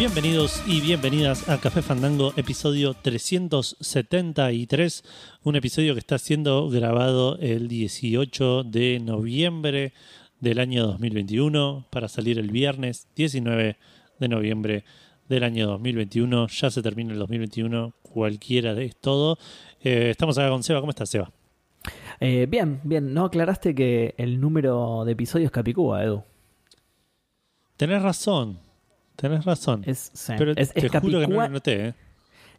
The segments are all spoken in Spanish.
Bienvenidos y bienvenidas a Café Fandango, episodio 373, un episodio que está siendo grabado el 18 de noviembre del año 2021 para salir el viernes 19 de noviembre del año 2021. Ya se termina el 2021, cualquiera de todo. Eh, estamos acá con Seba. ¿Cómo estás, Seba? Eh, bien, bien. No aclaraste que el número de episodios Capicúa, Edu. Tenés razón. Tenés razón. Es, sí. Pero es, te es juro que no lo noté, ¿eh?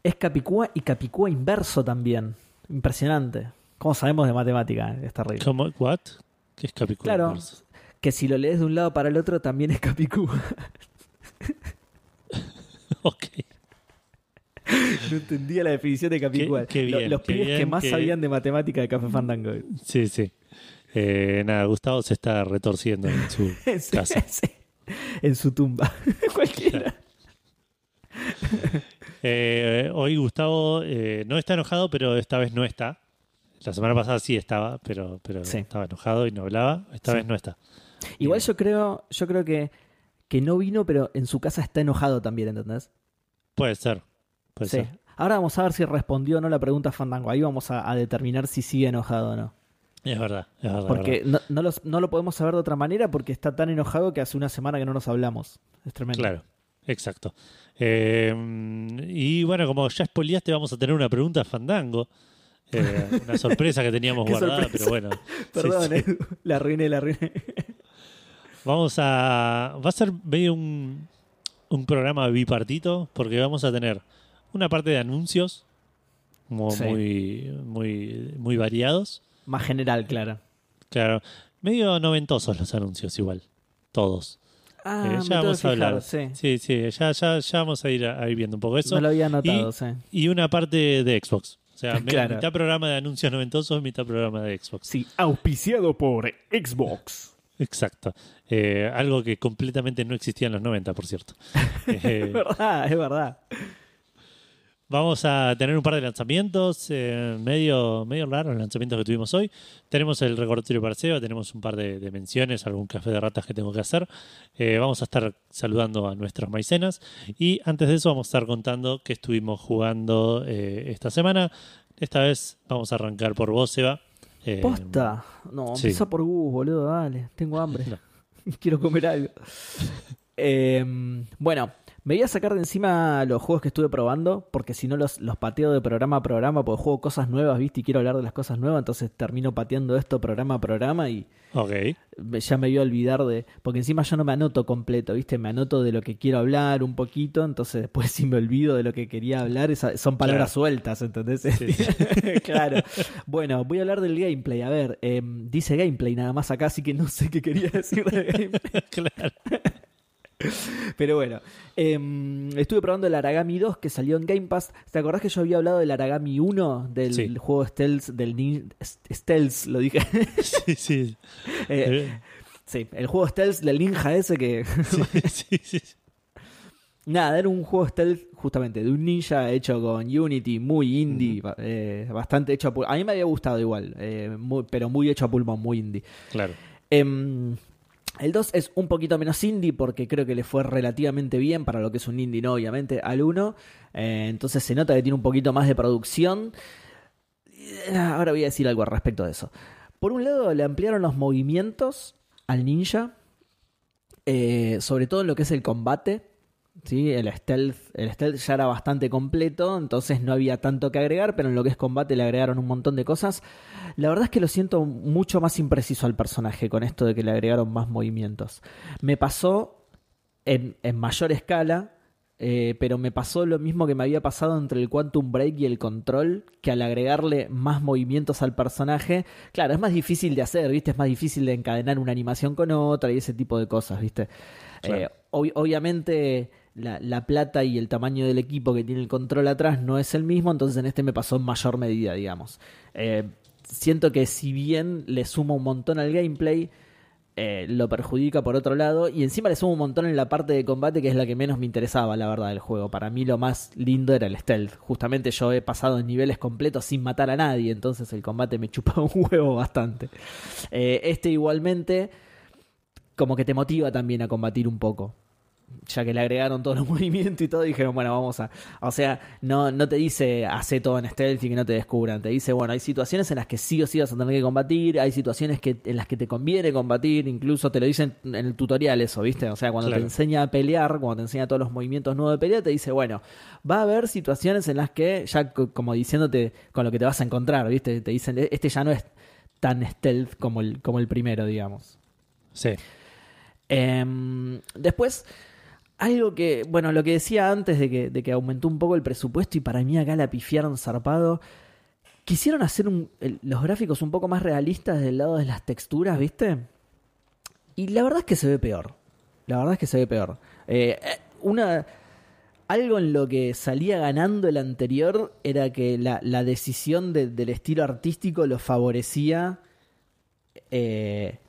es Capicúa y Capicúa inverso también. Impresionante. ¿Cómo sabemos de matemática? Es terrible. ¿Cómo? ¿What? ¿Qué es Capicúa? Claro, inverso? que si lo lees de un lado para el otro también es Capicúa. Ok. no entendía la definición de Capicúa. Qué- qué Lo- bien, Los qué pibes que más sabían de matemática de Café Fandango. Sí, sí. Eh, nada, Gustavo se está retorciendo en su Sí, casa. sí. En su tumba. Cualquiera. Eh, hoy Gustavo eh, no está enojado, pero esta vez no está. La semana pasada sí estaba, pero, pero Sí. estaba enojado y no hablaba. Esta Sí. vez no está. Igual yo creo, yo creo que, que no vino, pero en su casa está enojado también, ¿entendés? Puede ser. Puede Sí. ser. Ahora vamos a ver si respondió o no la pregunta Fandango. Ahí vamos a, a determinar si sigue enojado o no. Es verdad, es verdad. es Porque verdad. no, no, los- no lo podemos saber de otra manera porque está tan enojado que hace una semana que no nos hablamos. Es tremendo. Claro, exacto. Eh, y bueno, como ya spoileaste, vamos a tener una pregunta a Fandango. Eh, una sorpresa que teníamos guardada, sorpresa. pero bueno. Perdón, Sí, sí. Edu. la arruiné, la arruiné. Vamos a. Va a ser medio un, un programa bipartito, porque vamos a tener una parte de anuncios, Sí. muy, muy, muy variados. Más general, claro. Claro, medio noventosos los anuncios, igual. Todos. Ah, Eh, me ya vamos a fijar, hablar. sí. Sí, sí, ya, ya, ya vamos a ir, a, a ir viendo un poco eso. No lo había notado, Y- sí. Y una parte de Xbox. O sea, me- Claro. mitad programa de anuncios noventosos, mitad programa de Xbox. Sí, auspiciado por Xbox. Exacto. Eh, algo que completamente no existía en los 90, por cierto. Es Eh, verdad, es verdad. Vamos a tener un par de lanzamientos, eh, medio, medio raros los lanzamientos que tuvimos hoy. Tenemos el recordatorio para Seba, tenemos un par de, de menciones, algún café de ratas que tengo que hacer. Eh, vamos a estar saludando a nuestros maicenas. Y antes de eso vamos a estar contando que estuvimos jugando eh, esta semana. Esta vez vamos a arrancar por vos, Seba. Posta. No, sí. empieza por Gus, boludo, dale. Tengo hambre. No. Quiero comer algo. Bueno, me voy a sacar de encima los juegos que estuve probando, porque si no los, los pateo de programa a programa, porque juego cosas nuevas, ¿viste? Y quiero hablar de las cosas nuevas, entonces termino pateando esto programa a programa y Ok. me- ya me voy a olvidar de... Porque encima yo no me anoto completo, ¿viste? Me anoto de lo que quiero hablar un poquito, entonces después si me olvido de lo que quería hablar, esa- son palabras sueltas, ¿entendés? Sí, sí. claro. Bueno, voy a hablar del gameplay. A ver, em, dice gameplay nada más acá, así que no sé qué quería decir de gameplay. claro. Pero bueno, em, estuve probando el Aragami 2 que salió en Game Pass. ¿Te acordás que yo había hablado del Aragami 1? Del Sí. juego Stealth, del nin- Stealth, lo dije. Sí, sí. Eh, sí, el juego Stealth del ninja ese que... sí, sí, sí. Nada, era un juego stealth justamente de un ninja hecho con Unity, muy indie, eh, bastante hecho a pulmón. A mí me había gustado igual, eh, muy- pero muy hecho a pulmón, muy indie. Claro. Em, el 2 es un poquito menos indie porque creo que le fue relativamente bien para lo que es un indie, no obviamente, al 1. Eh, entonces se nota que tiene un poquito más de producción. Eh, Ahora voy a decir algo al respecto de eso. Por un lado, le ampliaron los movimientos al ninja, eh, sobre todo en lo que es el combate. ¿Sí? El, stealth, el stealth ya era bastante completo, entonces no había tanto que agregar, pero en lo que es combate le agregaron un montón de cosas. La verdad es que lo siento mucho más impreciso al personaje con esto de que le agregaron más movimientos. Me pasó en, en mayor escala, eh, pero me pasó lo mismo que me había pasado entre el Quantum Break y el Control, que al agregarle más movimientos al personaje, claro, es más difícil de hacer, ¿viste? Es más difícil de encadenar una animación con otra y ese tipo de cosas, ¿viste? Claro. Eh, ob- obviamente la, la plata y el tamaño del equipo que tiene el control atrás no es el mismo, entonces en este me pasó en mayor medida, digamos. Eh, siento que si bien le suma un montón al gameplay, eh, lo perjudica por otro lado. Y encima le suma un montón en la parte de combate, que es la que menos me interesaba, la verdad, del juego. Para mí lo más lindo era el stealth. Justamente yo he pasado en niveles completos sin matar a nadie, entonces el combate me chupa un huevo bastante. Eh, este igualmente, como que te motiva también a combatir un poco. ya que le agregaron todos los movimientos y todo, dijeron, bueno, vamos a... O sea, no, no te dice hace todo en stealth y que no te descubran. Te dice, bueno, hay situaciones en las que sí o sí vas a tener que combatir, hay situaciones que, en las que te conviene combatir, incluso te lo dicen en el tutorial eso, ¿viste? O sea, cuando te enseña a pelear, cuando te enseña todos los movimientos nuevos de pelea, te dice, bueno, va a haber situaciones en las que, ya como diciéndote con lo que te vas a encontrar, ¿viste? Te dicen, este ya no es tan stealth como el, como el primero, digamos. Sí. Em, después, algo que, bueno, lo que decía antes de que, de que aumentó un poco el presupuesto y para mí acá la pifiaron zarpado. Quisieron hacer los gráficos un poco más realistas del lado de las texturas, ¿viste? Y la verdad es que se ve peor. La verdad es que se ve peor. Eh, eh, una, algo en lo que salía ganando el anterior era que la, decisión del estilo artístico lo favorecía eh,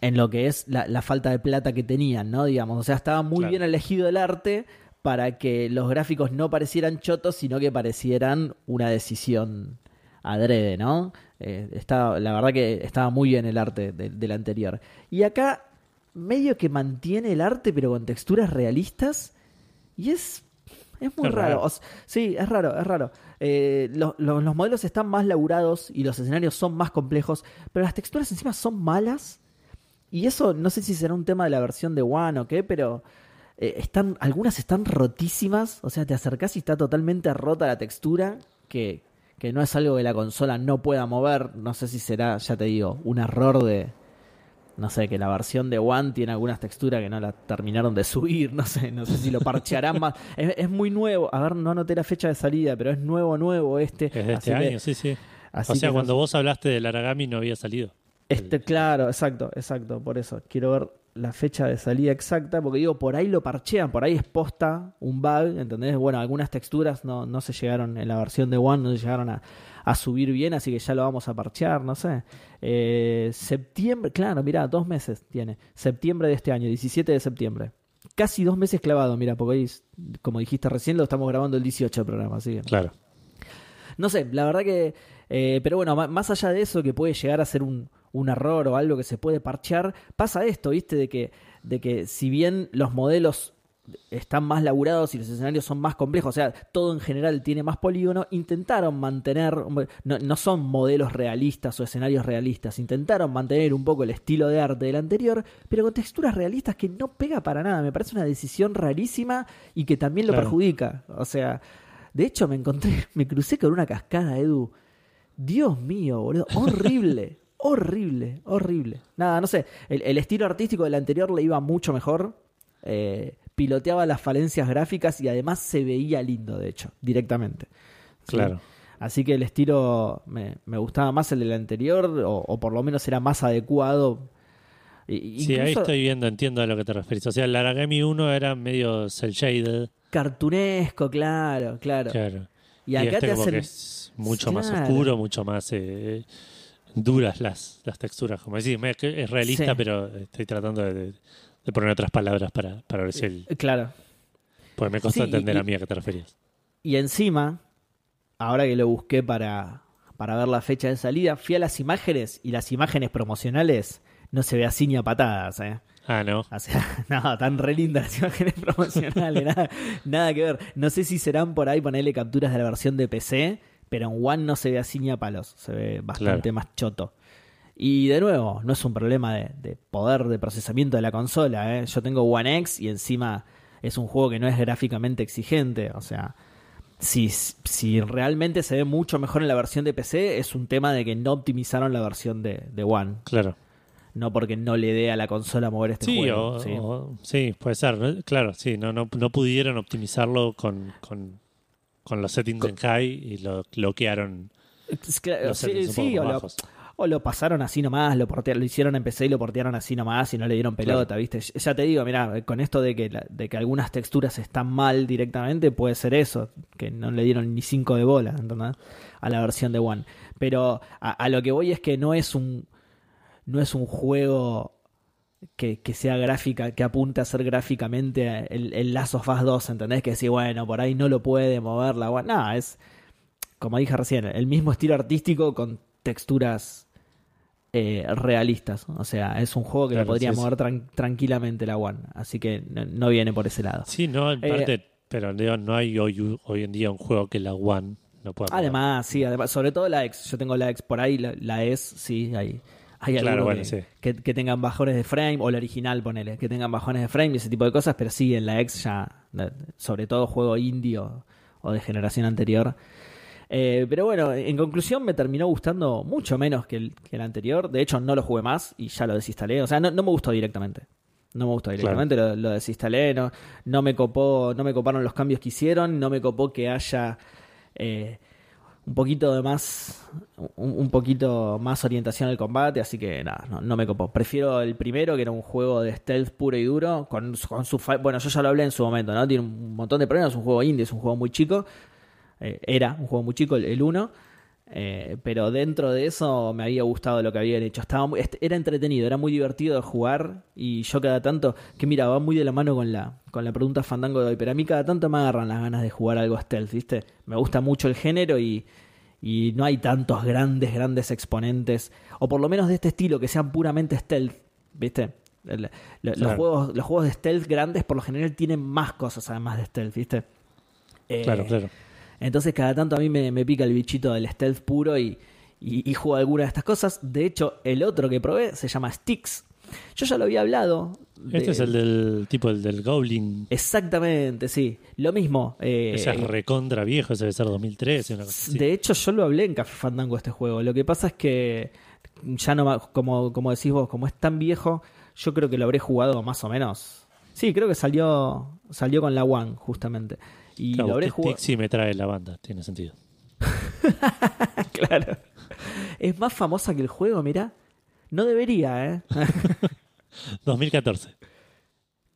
en lo que es la, falta de plata que tenían, ¿no? Digamos, o sea, estaba muy bien elegido el arte para que los gráficos no parecieran chotos, sino que parecieran una decisión adrede, ¿no? Eh, la verdad que estaba muy bien el arte del anterior. Y acá medio que mantiene el arte, pero con texturas realistas. Y es, es muy raro. sí, es raro, es raro. Eh, los modelos están más laburados y los escenarios son más complejos, pero las texturas encima son malas y eso no sé si será un tema de la versión de One o qué, pero eh, están, algunas están rotísimas. O sea, te acercás y está totalmente rota la textura, que, que no es algo que la consola no pueda mover. No sé si será, ya te digo, un error de, no sé, que la versión de One tiene algunas texturas que no la terminaron de subir, no sé, no sé si lo parchearán más. Es, muy nuevo, a ver, no anoté la fecha de salida, pero es nuevo, nuevo este. Es de este año, sí, sí. o sea, cuando vos hablaste del Aragami no había salido. Este, claro, exacto, exacto, por eso. Quiero ver la fecha de salida exacta, porque digo, por ahí lo parchean, por ahí es posta un bug, ¿entendés? Bueno, algunas texturas no, no se llegaron en la versión de One, no se llegaron a, subir bien, así que ya lo vamos a parchear, no sé. Eh, septiembre, claro, mira, dos meses tiene. Septiembre de este año, 17 de septiembre. Casi dos meses clavado, mira, porque ahí, como dijiste recién, lo estamos grabando el 18 programa, así que. Claro. No sé, la verdad que. Eh, pero bueno, más allá de eso, que puede llegar a ser un, un error o algo que se puede parchear, pasa esto, ¿viste? De que, de que si bien los modelos están más laburados y los escenarios son más complejos, o sea, todo en general tiene más polígono, intentaron mantener, no, no, son modelos realistas o escenarios realistas, intentaron mantener un poco el estilo de arte del anterior, pero con texturas realistas que no pega para nada, me parece una decisión rarísima y que también lo perjudica, o sea, de hecho me encontré, me crucé con una cascada, Edu, Dios mío, boludo, horrible horrible, horrible. Nada, no sé, el, estilo artístico del anterior le iba mucho mejor. Eh, piloteaba las falencias gráficas y además se veía lindo, de hecho, directamente. Claro. Así que el estilo me, gustaba más el del anterior, o, por lo menos era más adecuado. Sí, ahí estoy viendo, entiendo a lo que te refieres. O sea, el Aragami 1 era medio cel shaded. Cartunesco, claro, claro. Claro. Y acá este te hacen... es mucho más oscuro, mucho más. Eh, duras las, las texturas, como decís, es realista, pero estoy tratando de, poner otras palabras para, para ver si el... Eh, claro. Pues me costó entender a mí a qué te referías. Y encima, ahora que lo busqué para, para ver la fecha de salida, fui a las imágenes y las imágenes promocionales no se ve así ni a patadas, ¿eh? Ah, no. O sea, no, tan re lindas las imágenes promocionales, nada, nada que ver. No sé si serán por ahí ponerle capturas de la versión de PC pero en One no se ve así ni a palos, se ve bastante más choto. Y de nuevo, no es un problema de, poder de procesamiento de la consola. ¿eh? Yo tengo One X y encima es un juego que no es gráficamente exigente. O sea, si, si realmente se ve mucho mejor en la versión de PC, es un tema de que no optimizaron la versión de, One. Claro. No porque no le dé a la consola mover este juego. ¿sí? sí, puede ser. Claro, sí, no, no, no pudieron optimizarlo con con los settings en high y lo bloquearon. sí, o, lo, pasaron así nomás, lo, lo hicieron en PC y lo portearon así nomás y no le dieron pelota, ¿viste? Ya te digo, mira, con esto de que, de que algunas texturas están mal directamente, puede ser eso, que no le dieron ni 5 de bola, ¿entendés? A la versión de One. Pero a, a lo que voy es que no es un no es un juego que, sea gráfica, que apunte a ser gráficamente el, el Last of Us 2, ¿entendés? Que si, bueno, por ahí no lo puede mover la No, es, como dije recién, el mismo estilo artístico con texturas eh, realistas. O sea, es un juego que Claro, lo podría sí, mover tran- tranquilamente la One. Así que no, no viene por ese lado. Sí, no, en Eh, parte, pero digo, no hay hoy, hoy en día un juego que la One no pueda. Además, sí, además, sobre todo la X. Yo tengo la X por ahí, la, la S, sí, hay, hay Claro, algunos bueno, que, sí. que- que tengan bajones de frame, o la original, ponele, que tengan bajones de frame y ese tipo de cosas, pero sí, en la X ya, sobre todo juego indie o, de generación anterior. Eh, pero bueno, en conclusión me terminó gustando mucho menos que el, que el anterior. De hecho, no lo jugué más y ya lo desinstalé. O sea, no, no me gustó directamente. No me gustó directamente, lo, lo desinstalé. No, no me copó, no me coparon los cambios que hicieron. No me copó que haya eh, un poquito de más, un, poquito más orientación al combate. Así que nada, no, me copó. Prefiero el primero, que era un juego de stealth puro y duro. Con, con su bueno, yo ya lo hablé en su momento, ¿no? Tiene un montón de problemas. Es un juego indie, es un juego muy chico. Eh, era un juego muy chico, el 1. Pero dentro de eso me había gustado lo que habían hecho. Estaba muy- era entretenido, era muy divertido de jugar. Y yo cada tanto, que mira, va muy de la mano con la, con la pregunta fandango de hoy. Pero a mí cada tanto me agarran las ganas de jugar algo stealth, ¿viste? Me gusta mucho el género y, y no hay tantos grandes, grandes exponentes. O por lo menos de este estilo, que sean puramente stealth, ¿viste? Los, Claro. juegos, los juegos de stealth grandes por lo general tienen más cosas además de stealth, ¿viste? Eh, Claro, claro. Entonces cada tanto a mí me, me pica el bichito del stealth puro y, y, y juego alguna de estas cosas. De hecho, el otro que probé se llama Styx. Yo ya lo había hablado. Este es el del tipo el del Goblin. Exactamente, sí. Lo mismo. eh, Ese es recontra viejo, ese debe ser 2013. Una cosa así. De hecho, yo lo hablé en Café Fandango este juego. Lo que pasa es que ya no, como, como decís vos, como es tan viejo, yo creo que lo habré jugado más o menos. Sí, creo que salió salió con la One, justamente. Y Claro, lo habré jugado. Me trae la banda, tiene sentido. claro. Es más famosa que el juego, mira. No debería, ¿eh? 2014.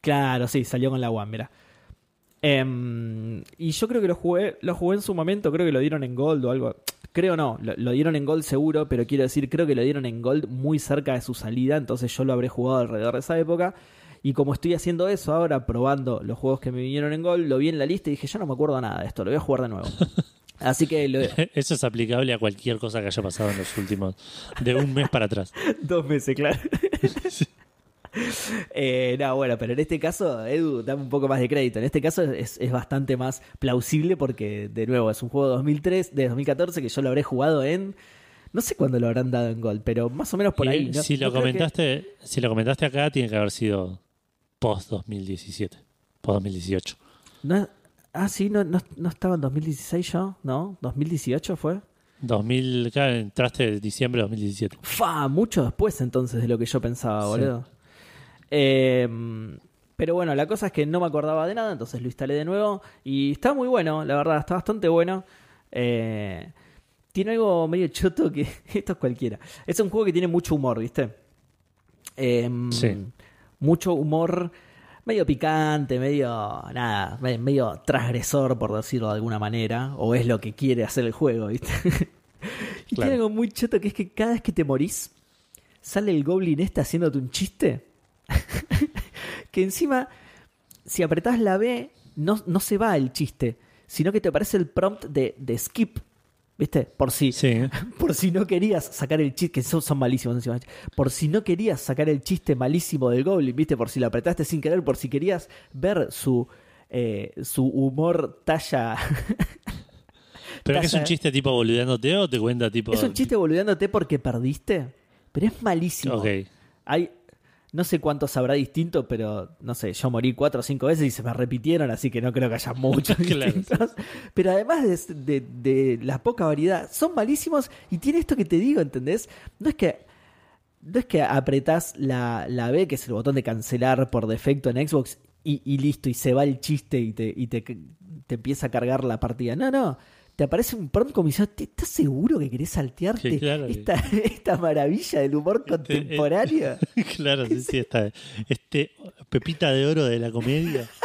Claro, sí, salió con la One, mira. Em, y yo creo que lo jugué, lo jugué en su momento, creo que lo dieron en Gold o algo. Creo no, lo, lo dieron en Gold seguro, pero quiero decir, creo que lo dieron en Gold muy cerca de su salida, entonces yo lo habré jugado alrededor de esa época. Y como estoy haciendo eso ahora, probando los juegos que me vinieron en Gold, lo vi en la lista y dije, yo no me acuerdo nada de esto, lo voy a jugar de nuevo. Así que lo, Eso es aplicable a cualquier cosa que haya pasado en los últimos. de un mes para atrás. Dos meses, claro. Eh, no, bueno, pero en este caso, Edu, dame un poco más de crédito. En este caso es, es bastante más plausible porque, de nuevo, es un juego de 2003, de 2014 que yo lo habré jugado en. No sé cuándo lo habrán dado en Gold, pero más o menos por ahí. ¿no? si lo No creo que- comentaste, si lo comentaste acá, tiene que haber sido post 2017, post 2018. no- ah, sí, no, no, no estaba en 2016 yo, ¿no? ¿2018 fue? 2000, claro, entraste en diciembre de 2017. Fa, mucho después entonces de lo que yo pensaba, Sí. boludo. Eh, pero bueno, la cosa es que no me acordaba de nada, entonces lo instalé de nuevo y está muy bueno, la verdad, está bastante bueno. Eh, tiene algo medio choto que esto es cualquiera. Es un juego que tiene mucho humor, ¿viste? Eh, Sí. Mucho humor medio picante, medio nada, me- medio transgresor por decirlo de alguna manera, o es lo que quiere hacer el juego, ¿viste? y Claro. tiene algo muy choto que es que cada vez que te morís sale el goblin este haciéndote un chiste. que encima, si apretás la B, no, no se va el chiste, sino que te aparece el prompt de, de skip. ¿Viste? Por si, Sí, por si no querías sacar el chiste, que son, son malísimos encima. Por si no querías sacar el chiste malísimo del Goblin, ¿viste? Por si lo apretaste sin querer, por si querías ver su, eh, su humor talla. pero que es un Talla- chiste tipo boludeándote o te cuenta tipo. es un chiste boludeándote porque perdiste, pero es malísimo. Ok. Hay, no sé cuántos habrá distintos, pero no sé, yo morí cuatro o cinco veces y se me repitieron, así que no creo que haya muchos Claro, distintos. Pero además de, de- de la poca variedad, son malísimos y tiene esto que te digo, ¿entendés? No es que no es que apretás la, la B, que es el botón de cancelar por defecto en Xbox, y, y listo, y se va el chiste y te, y te, te empieza a cargar la partida. No, no. Te aparece un prompt como diciendo, "¿Te- ¿estás seguro que querés saltearte Sí, claro que- esta, esta maravilla del humor contemporáneo? claro, sí, sí, está. Este pepita de oro de la comedia.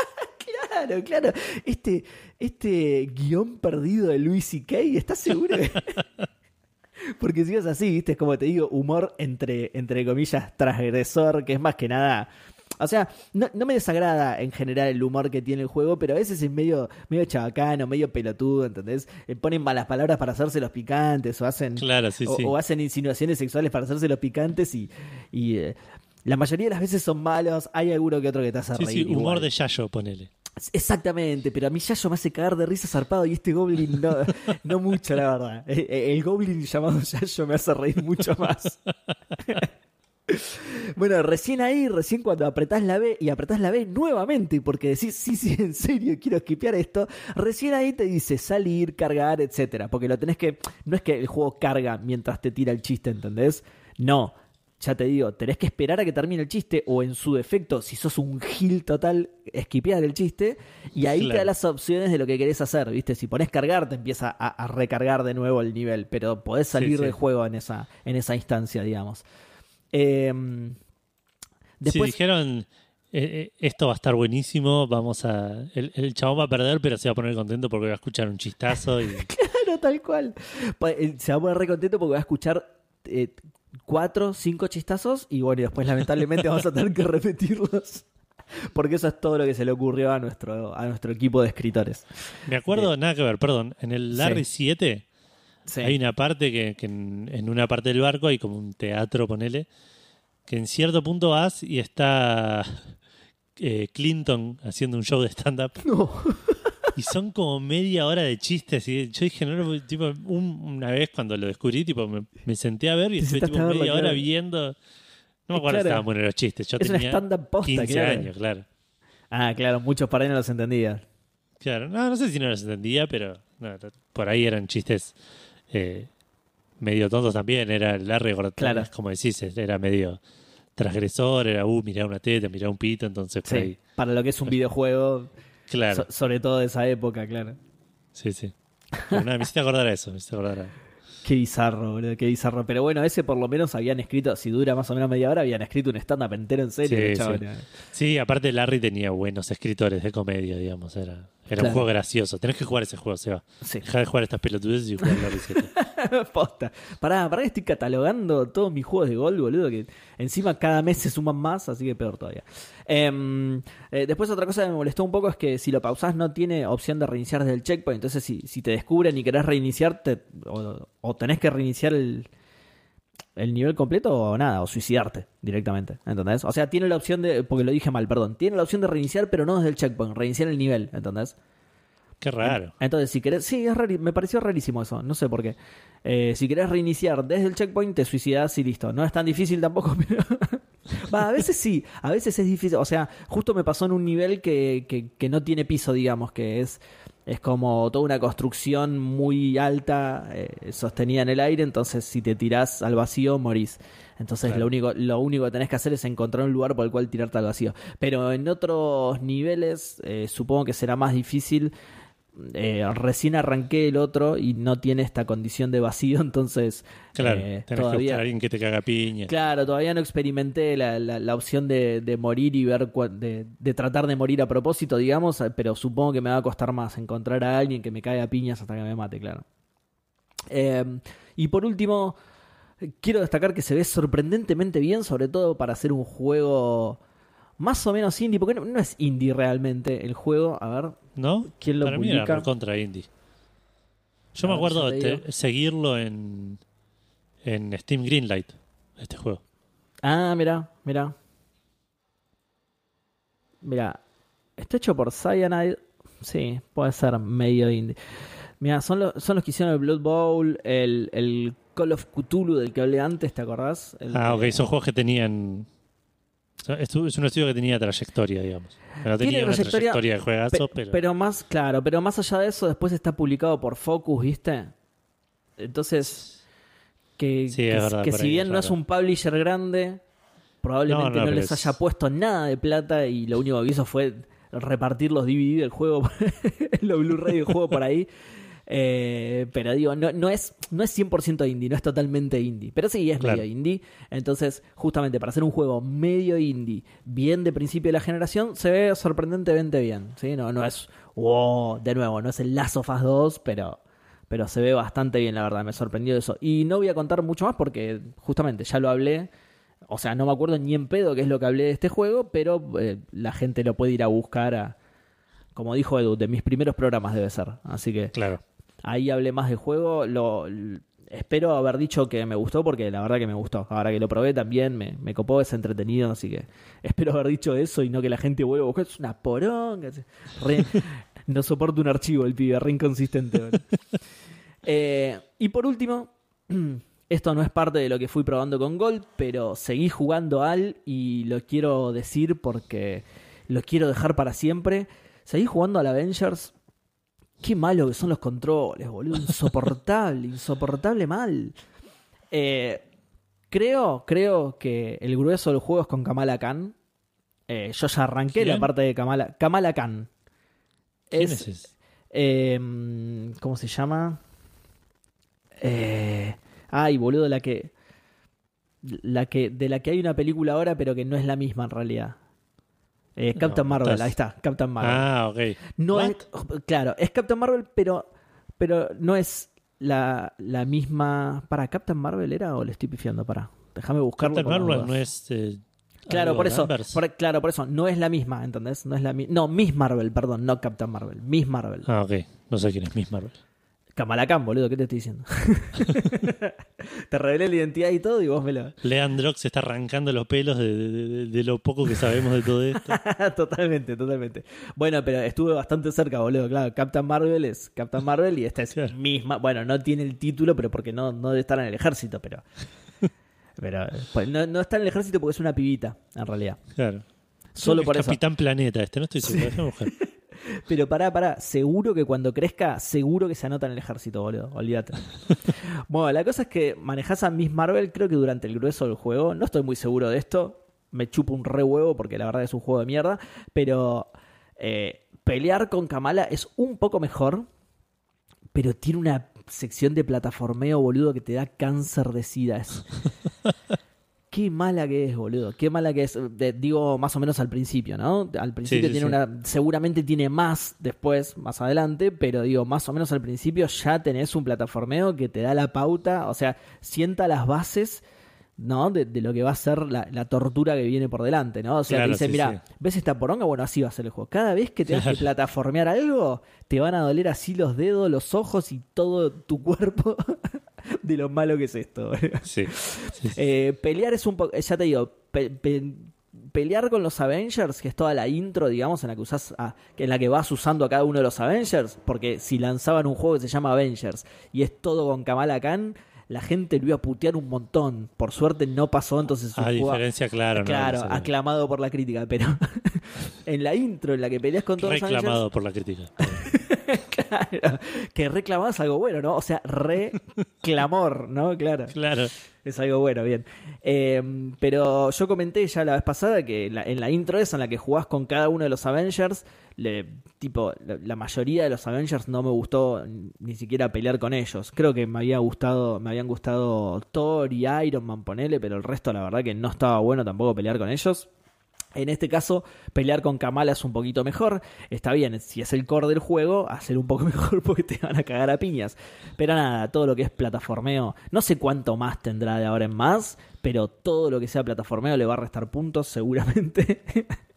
Claro, claro. Este, este guion perdido de Louis C.K., ¿estás seguro? que- Porque si es así, ¿viste? Es como te digo, humor entre, entre comillas, transgresor, que es más que nada O sea, no, no, me desagrada en general el humor que tiene el juego, pero a veces es medio, medio chabacano, medio pelotudo, ¿entendés? Eh, ponen malas palabras para hacerse los picantes, o hacen, claro, sí, o, sí. o, hacen insinuaciones sexuales para hacerse los picantes y, y eh, la mayoría de las veces son malos, hay alguno que otro que te hace sí, reír. Sí, humor igual. de Yayo, ponele. Exactamente, pero a mí Yayo me hace cagar de risa zarpado y este Goblin no, no mucho, la verdad. El, el Goblin llamado Yayo me hace reír mucho más. Bueno, recién ahí, recién cuando apretás la B y apretás la B nuevamente porque decís, sí, sí, en serio, quiero esquipear esto, recién ahí te dice salir, cargar, etcétera. Porque lo tenés que. No es que el juego carga mientras te tira el chiste, ¿entendés? No. Ya te digo, tenés que esperar a que termine el chiste, o en su defecto, si sos un gil total, esquipear el chiste, y ahí Claro. te da las opciones de lo que querés hacer, ¿viste? Si pones cargar, te empieza a, a recargar de nuevo el nivel, pero podés salir sí. del juego en esa, en esa instancia, digamos. Eh, sí, después, dijeron, eh, eh, esto va a estar buenísimo, vamos a... El, el chabón va a perder, pero se va a poner contento porque va a escuchar un chistazo y... claro, tal cual. Eh, Se va a poner re contento porque va a escuchar eh, cuatro, cinco chistazos y bueno, y después lamentablemente vamos a tener que repetirlos. Porque eso es todo lo que se le ocurrió a nuestro, a nuestro equipo de escritores. Me acuerdo, nada que ver, perdón, en el Larry 7 Sí. hay una parte que, que en, en una parte del barco hay como un teatro, ponele, que en cierto punto vas y está eh, Clinton haciendo un show de stand-up. No. Y son como media hora de chistes. Y yo dije, no, no, tipo, un- una vez cuando lo descubrí, tipo, me, me senté a ver y estuve tipo media hora viendo. No me acuerdo Claro. si estaban buenos los chistes. Yo Es tenía stand-up posta, 15 claro. años, claro. Ah, claro, muchos para ahí no los entendía. Claro, no, no sé si no los entendía, pero no, por ahí eran chistes eh, medio tontos también. Era Larry Gortón, Claro. como decís, era medio transgresor, era, uh, mirá una teta, mirá un pito, entonces Sí, ahí. para lo que es un videojuego, Claro, so- sobre todo de esa época, claro. sí, sí. Pero nada, me hiciste acordar a eso, me hiciste acordar a... Qué bizarro, boludo, qué bizarro. Pero bueno, ese por lo menos habían escrito, si dura más o menos media hora, habían escrito un stand-up entero en serio. Sí, chabón. Sí, aparte Larry tenía buenos escritores de comedia, digamos, era, era Claro. un juego gracioso. Tenés que jugar ese juego, Seba. Sí. Deja de jugar estas pelotudeces y jugar Larry 7. Posta. Pará, pará que estoy catalogando todos mis juegos de gol, boludo, que encima cada mes se suman más, así que peor todavía. Em, eh, después otra cosa que me molestó un poco es que si lo pausás no tiene opción de reiniciar desde el checkpoint, entonces si, si te descubren y querés reiniciar, te- o, o tenés que reiniciar el, el nivel completo o nada, o suicidarte directamente, ¿entendés? O sea, tiene la opción de, porque lo dije mal, perdón, tiene la opción de reiniciar, pero no desde el checkpoint, reiniciar el nivel, ¿entendés? Qué raro. Entonces, si querés. Sí, es rari- me pareció rarísimo eso. No sé por qué. Eh, si querés reiniciar desde el checkpoint, te suicidás y listo. No es tan difícil tampoco, pero. Va, a veces sí, a veces es difícil. O sea, justo me pasó en un nivel que, que, que no tiene piso, digamos, que es, es como toda una construcción muy alta, eh, sostenida en el aire. Entonces, si te tirás al vacío, morís. Entonces, Claro. lo, único, lo único que tenés que hacer es encontrar un lugar por el cual tirarte al vacío. Pero en otros niveles, eh, supongo que será más difícil eh, recién arranqué el otro y no tiene esta condición de vacío, entonces Claro, eh, tenés que buscar a todavía, alguien que te caga piña. claro, todavía no experimenté la, la- la opción de, de morir y ver de, de tratar de morir a propósito, digamos, eh, pero supongo que me va a costar más encontrar a alguien que me caiga a piñas hasta que me mate, claro. Eh, y por último, quiero destacar que se ve sorprendentemente bien, sobre todo para hacer un juego más o menos indie, porque no, no es indie realmente el juego. A ver, ¿No? ¿Quién lo Para mí era contra indie. Yo me acuerdo te seguirlo en, en Steam Greenlight, este juego. Ah, mira, mira. Mira, está hecho por Cyanide. Sí, puede ser medio indie. Mira, son, los son los que hicieron el Blood Bowl, el, el Call of Cthulhu del que hablé antes, ¿te acordás? El Ah, ok, que- son juegos que tenían... Es un estudio que tenía trayectoria, digamos. No Tiene tenía una trayectoria, trayectoria de juegazos, Pe- pero... pero más, claro, pero más allá de eso, después está publicado por Focus, ¿viste? Entonces, que, Sí, que, verdad, si bien no es un publisher grande, probablemente No, no, no, pero les es- haya puesto nada de plata y lo único que hizo fue repartir los DVD del juego, los Blu-ray del juego por ahí. Eh, pero digo, no, no, es, no es 100% indie, no es totalmente indie. Pero sí es Claro. medio indie. Entonces, justamente para hacer un juego medio indie, bien de principio de la generación, se ve sorprendentemente bien. ¿sí? No, no es, wow, de nuevo, no es el Last of Us 2, pero, pero se ve bastante bien, la verdad. Me sorprendió eso. Y no voy a contar mucho más porque, justamente, ya lo hablé. o sea, no me acuerdo ni en pedo qué es lo que hablé de este juego, pero eh, la gente lo puede ir a buscar a, como dijo Edu, de mis primeros programas debe ser. Así que Claro. Ahí hablé más del juego. Lo, espero haber dicho que me gustó porque la verdad que me gustó. Ahora que lo probé también me, me copó, es entretenido, así que espero haber dicho eso y no que la gente vuelva a buscar. Es una poronga. Re- no soporto un archivo el pibe, re inconsistente. Eh, y por último, esto no es parte de lo que fui probando con Gold, pero seguí jugando al y lo quiero decir porque lo quiero dejar para siempre. Seguí jugando al Avengers. Qué malo que son los controles, boludo. Insoportable, insoportable mal. Eh, creo, creo que el grueso del juego es con Kamala Khan. Eh, yo ya arranqué la parte de Kamala, Kamala Khan. ¿Quién Es- eh, ¿Cómo se llama? Eh, ay, boludo, la que, la que. De la que hay una película ahora, pero que no es la misma en realidad. Eh, Captain No, Marvel, estás- ahí está, Captain Marvel. Ah, ok. no What? es. Claro, es Captain Marvel, pero. Pero no es la, la misma. ¿Para Captain Marvel era o le estoy pifiando? Para. Déjame buscarlo. Captain Marvel no es. eh, Claro, por eso, por- claro, por eso, no es la misma, ¿entendés? No es la mi- No, Miss Marvel, perdón, no Captain Marvel, Miss Marvel. Ah, ok. No sé quién es Miss Marvel. Kamala Khan, boludo, ¿qué te estoy diciendo? te revelé la identidad y todo y vos me lo... Leandrox se está arrancando los pelos de, de- de- de lo poco que sabemos de todo esto. totalmente, totalmente. Bueno, pero estuve bastante cerca, boludo. Claro, Captain Marvel es Captain Marvel y esta es Claro. misma. Bueno, no tiene el título, pero porque no, no debe estar en el ejército, pero. Pero pues, no, no está en el ejército porque es una pibita, en realidad. Claro. Solo por es eso. Capitán Planeta, este no estoy seguro. Déjame buscar. Pero pará, pará, seguro que cuando crezca, seguro que se anota en el ejército, boludo, olvídate. bueno, la cosa es que manejas a Miss Marvel, creo que durante el grueso del juego, no estoy muy seguro de esto, me chupo un re huevo porque la verdad es un juego de mierda, pero eh, pelear con Kamala es un poco mejor, pero tiene una sección de plataformeo, boludo, que te da cáncer de sida. Qué mala que es, boludo. Qué mala que es. De- digo, más o menos al principio, ¿no? Al principio sí, tiene sí. una. Seguramente tiene más después, más adelante, pero digo, más o menos al principio ya tenés un plataformeo que te da la pauta, o sea, sienta las bases. ¿no? De, de lo que va a ser la, la tortura que viene por delante, ¿no? O sea, Claro, te dicen, sí, mira, sí. ¿ves esta poronga? Bueno, así va a ser el juego. Cada vez que tengas que plataformear algo, te van a doler así los dedos, los ojos y todo tu cuerpo de lo malo que es esto. Sí. Sí. Eh, pelear es un poco, ya te digo, pe- pe- pelear con los Avengers, que es toda la intro, digamos, en la que usás a- en la que vas usando a cada uno de los Avengers, porque si lanzaban un juego que se llama Avengers y es todo con Kamala Khan, la gente lo iba a putear un montón. Por suerte no pasó, entonces A juego- diferencia, claro. Claro, no aclamado por la crítica, pero en la intro en la que peleas con todos los Avengers, Reclamado por la crítica. claro, que reclamás algo bueno, ¿no? O sea, reclamor, ¿no? Claro. Claro. Es algo bueno, bien. Eh, pero yo comenté ya la vez pasada que la- en la intro esa en la que jugás con cada uno de los Avengers, le, tipo, la, la mayoría de los Avengers no me gustó ni siquiera pelear con ellos. Creo que me había gustado, me habían gustado Thor y Iron Man, ponele, pero el resto la verdad que no estaba bueno tampoco pelear con ellos. En este caso, pelear con Kamala es un poquito mejor. Está bien, si es el core del juego, hacer un poco mejor porque te van a cagar a piñas. Pero nada, todo lo que es plataformeo, no sé cuánto más tendrá de ahora en más, pero todo lo que sea plataformeo le va a restar puntos seguramente.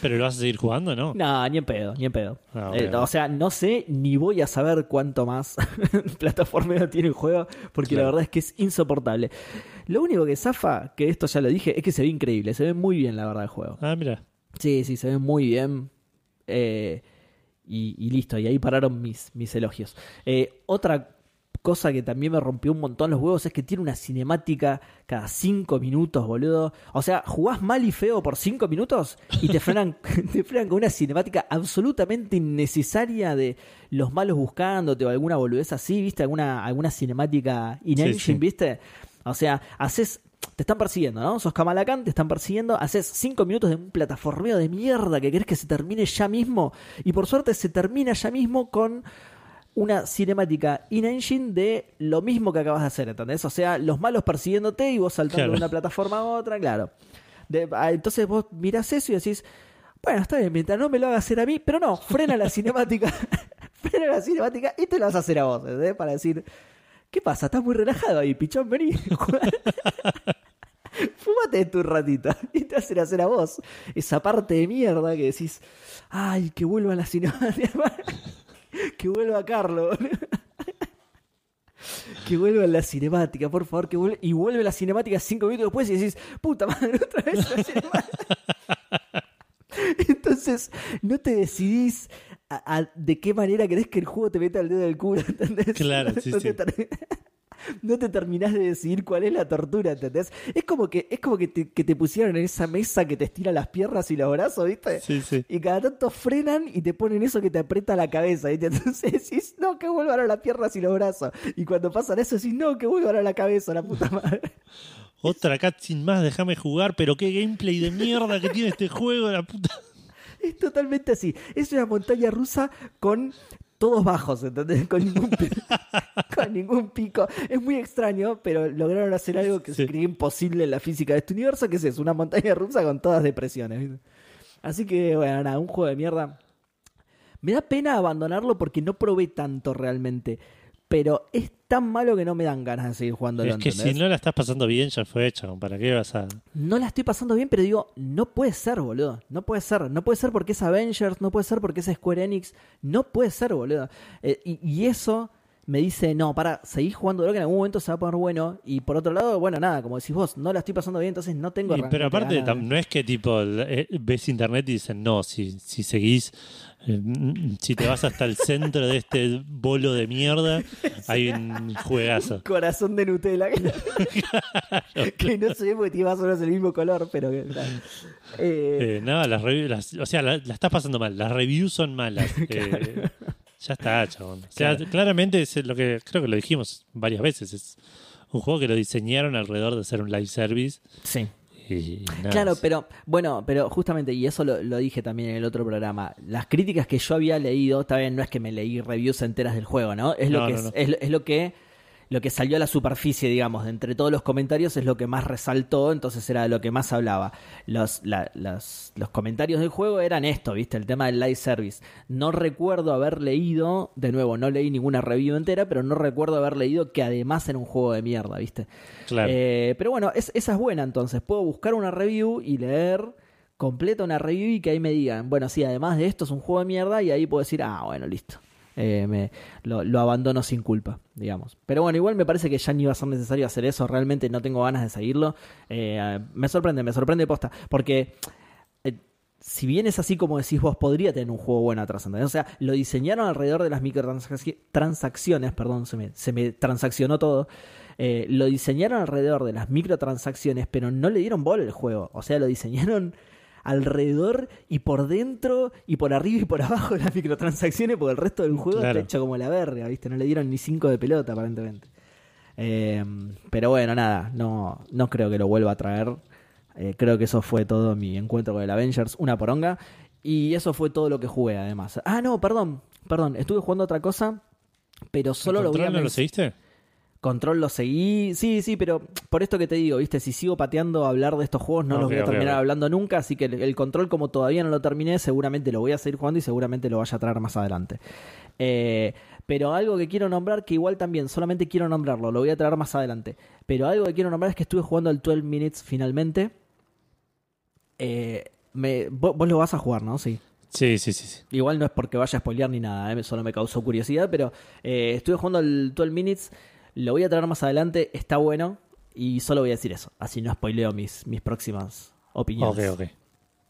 Pero lo vas a seguir jugando, ¿no? no, ni en pedo, ni en pedo. Ah, Eh, o sea, no sé ni voy a saber cuánto más plataformeo tiene el juego, porque la verdad es que es insoportable. Lo único que zafa, que esto ya lo dije, es que se ve increíble, se ve muy bien la verdad el juego. Ah, mira. Sí, sí, se ve muy bien. Eh, y, y listo, y ahí pararon mis, mis elogios. Eh, otra cosa que también me rompió un montón los huevos es que tiene una cinemática cada cinco minutos, boludo. O sea, jugás mal y feo por cinco minutos y te frenan, te frenan con una cinemática absolutamente innecesaria de los malos buscándote o alguna boludez así, ¿viste? Alguna, alguna cinemática in-engine, Sí, sí. ¿viste? O sea, haces. Te están persiguiendo, ¿no? Sos Kamala Khan, te están persiguiendo, haces cinco minutos de un plataformeo de mierda que querés que se termine ya mismo. Y por suerte se termina ya mismo con una cinemática in-engine de lo mismo que acabas de hacer, ¿entendés? O sea, los malos persiguiéndote y vos saltando Claro. de una plataforma a otra, claro. De- ah, entonces vos mirás eso y decís, bueno, está bien, mientras no me lo hagas hacer a mí, pero no, frena la cinemática, frena la cinemática y te lo vas a hacer a vos, ¿entendés? Para decir, ¿qué pasa? Estás muy relajado ahí, pichón, vení. fumate tu ratita y te hacen hacer a vos esa parte de mierda que decís, ay, que vuelva la cinemática, que vuelva Carlos. Que vuelva la cinemática, por favor, que vuelva. Y vuelve la cinemática cinco minutos después y decís, puta madre, otra vez la cinemática. Entonces, no te decidís a, a de qué manera querés que el juego te meta el dedo del culo, ¿entendés? Claro, sí, sí. No te terminás de decidir cuál es la tortura, ¿entendés? Es como que, es como que te, que te pusieron en esa mesa que te estira las piernas y los brazos, ¿viste? Sí, sí. Y cada tanto frenan y te ponen eso que te aprieta la cabeza. ¿viste? Entonces decís, no, que vuelvan a las piernas y los brazos. Y cuando pasan eso decís, no, que vuelvan a la cabeza, la puta madre. Otra cutscene más, déjame jugar, pero qué gameplay de mierda que tiene este juego, la puta. Es totalmente así. Es una montaña rusa con todos bajos, ¿entendés? Con ningún, pi- con ningún pico. Es muy extraño, pero lograron hacer algo que se Sí. creía imposible en la física de este universo, que es eso, una montaña rusa con todas depresiones. Así que, bueno, nada, un juego de mierda. Me da pena abandonarlo porque no probé tanto realmente. Pero es tan malo que no me dan ganas de seguir jugando Es que si no la estás pasando bien, ya fue hecho. ¿Para qué vas a.? no la estoy pasando bien, pero digo, no puede ser, boludo. No puede ser. No puede ser porque es Avengers, no puede ser porque es Square Enix. No puede ser, boludo. Eh, y, y eso me dice, no, para, seguís jugando que en algún momento se va a poner bueno. Y por otro lado, bueno, nada, como decís vos, no la estoy pasando bien, entonces no tengo Y- pero aparte, ganas de- tam- no es que tipo eh, ves internet y dicen, no, si, si seguís, si te vas hasta el centro de este bolo de mierda, hay un juegazo. Corazón de Nutella. Que, que no se ve porque tiene más o menos el mismo color, pero que. Eh, Eh, no, las reviews, o sea, la, la estás pasando mal. Las reviews son malas. Eh, ya está, chabón. O sea, Claro. claramente es lo que creo que lo dijimos varias veces. Es un juego que lo diseñaron alrededor de ser un live service. sí. Y Claro, pero bueno, pero justamente, y eso lo, lo dije también en el otro programa, las críticas que yo había leído, bien, no es que me leí reviews enteras del juego, ¿no? Es lo que no, es, no. es es lo que lo que salió a la superficie, digamos, de entre todos los comentarios es lo que más resaltó, entonces era lo que más hablaba. Los, la- las- los comentarios del juego eran esto, ¿viste? El tema del live service. No recuerdo haber leído, de nuevo, no leí ninguna review entera, pero no recuerdo haber leído que además era un juego de mierda, ¿viste? Claro. Eh, pero bueno, es- esa es buena entonces. Puedo buscar una review y leer completa una review y que ahí me digan, bueno, sí, además de esto es un juego de mierda y ahí puedo decir, ah, bueno, listo. Eh, me, lo, abandono sin culpa, digamos. Pero bueno, igual me parece que ya ni va a ser necesario hacer eso. Realmente no tengo ganas de seguirlo. Eh, me sorprende, me sorprende posta. Porque eh, si bien es así como decís vos, podría tener un juego bueno atrás. O sea, lo diseñaron alrededor de las microtransacciones, perdón, se me, se me transaccionó todo. Lo diseñaron alrededor de las microtransacciones, pero no le dieron bola al juego. O sea, lo diseñaron alrededor y por dentro y por arriba y por abajo de las microtransacciones, porque el resto del juego Claro. está hecho como la verga, ¿viste? No le dieron ni cinco de pelota, aparentemente. Eh, pero bueno, nada, no, no creo que lo vuelva a traer. Eh, creo que eso fue todo mi encuentro con el Avengers, una poronga. Y eso fue todo lo que jugué, además. Ah, no, perdón, perdón, estuve jugando otra cosa, pero solo lo voy a ¿Control no lo seguiste? Control lo seguí. Sí, sí, pero por esto que te digo, ¿viste? Si sigo pateando a hablar de estos juegos, no los voy a terminar hablando nunca. Así que el, el control, como todavía no lo terminé, seguramente lo voy a seguir jugando y seguramente lo vaya a traer más adelante. Eh, pero algo que quiero nombrar, que igual también, solamente quiero nombrarlo, lo voy a traer más adelante. Pero algo que quiero nombrar es que estuve jugando el 12 Minutes finalmente. Eh, me, vos, vos lo vas a jugar, ¿no? Sí. Sí, sí, sí. sí. Igual no es porque vaya a spoilear ni nada, ¿eh? solo me causó curiosidad, pero eh, estuve jugando el 12 Minutes, lo voy a traer más adelante, está bueno, y solo voy a decir eso, así no spoileo mis, mis próximas opiniones. Ok, ok.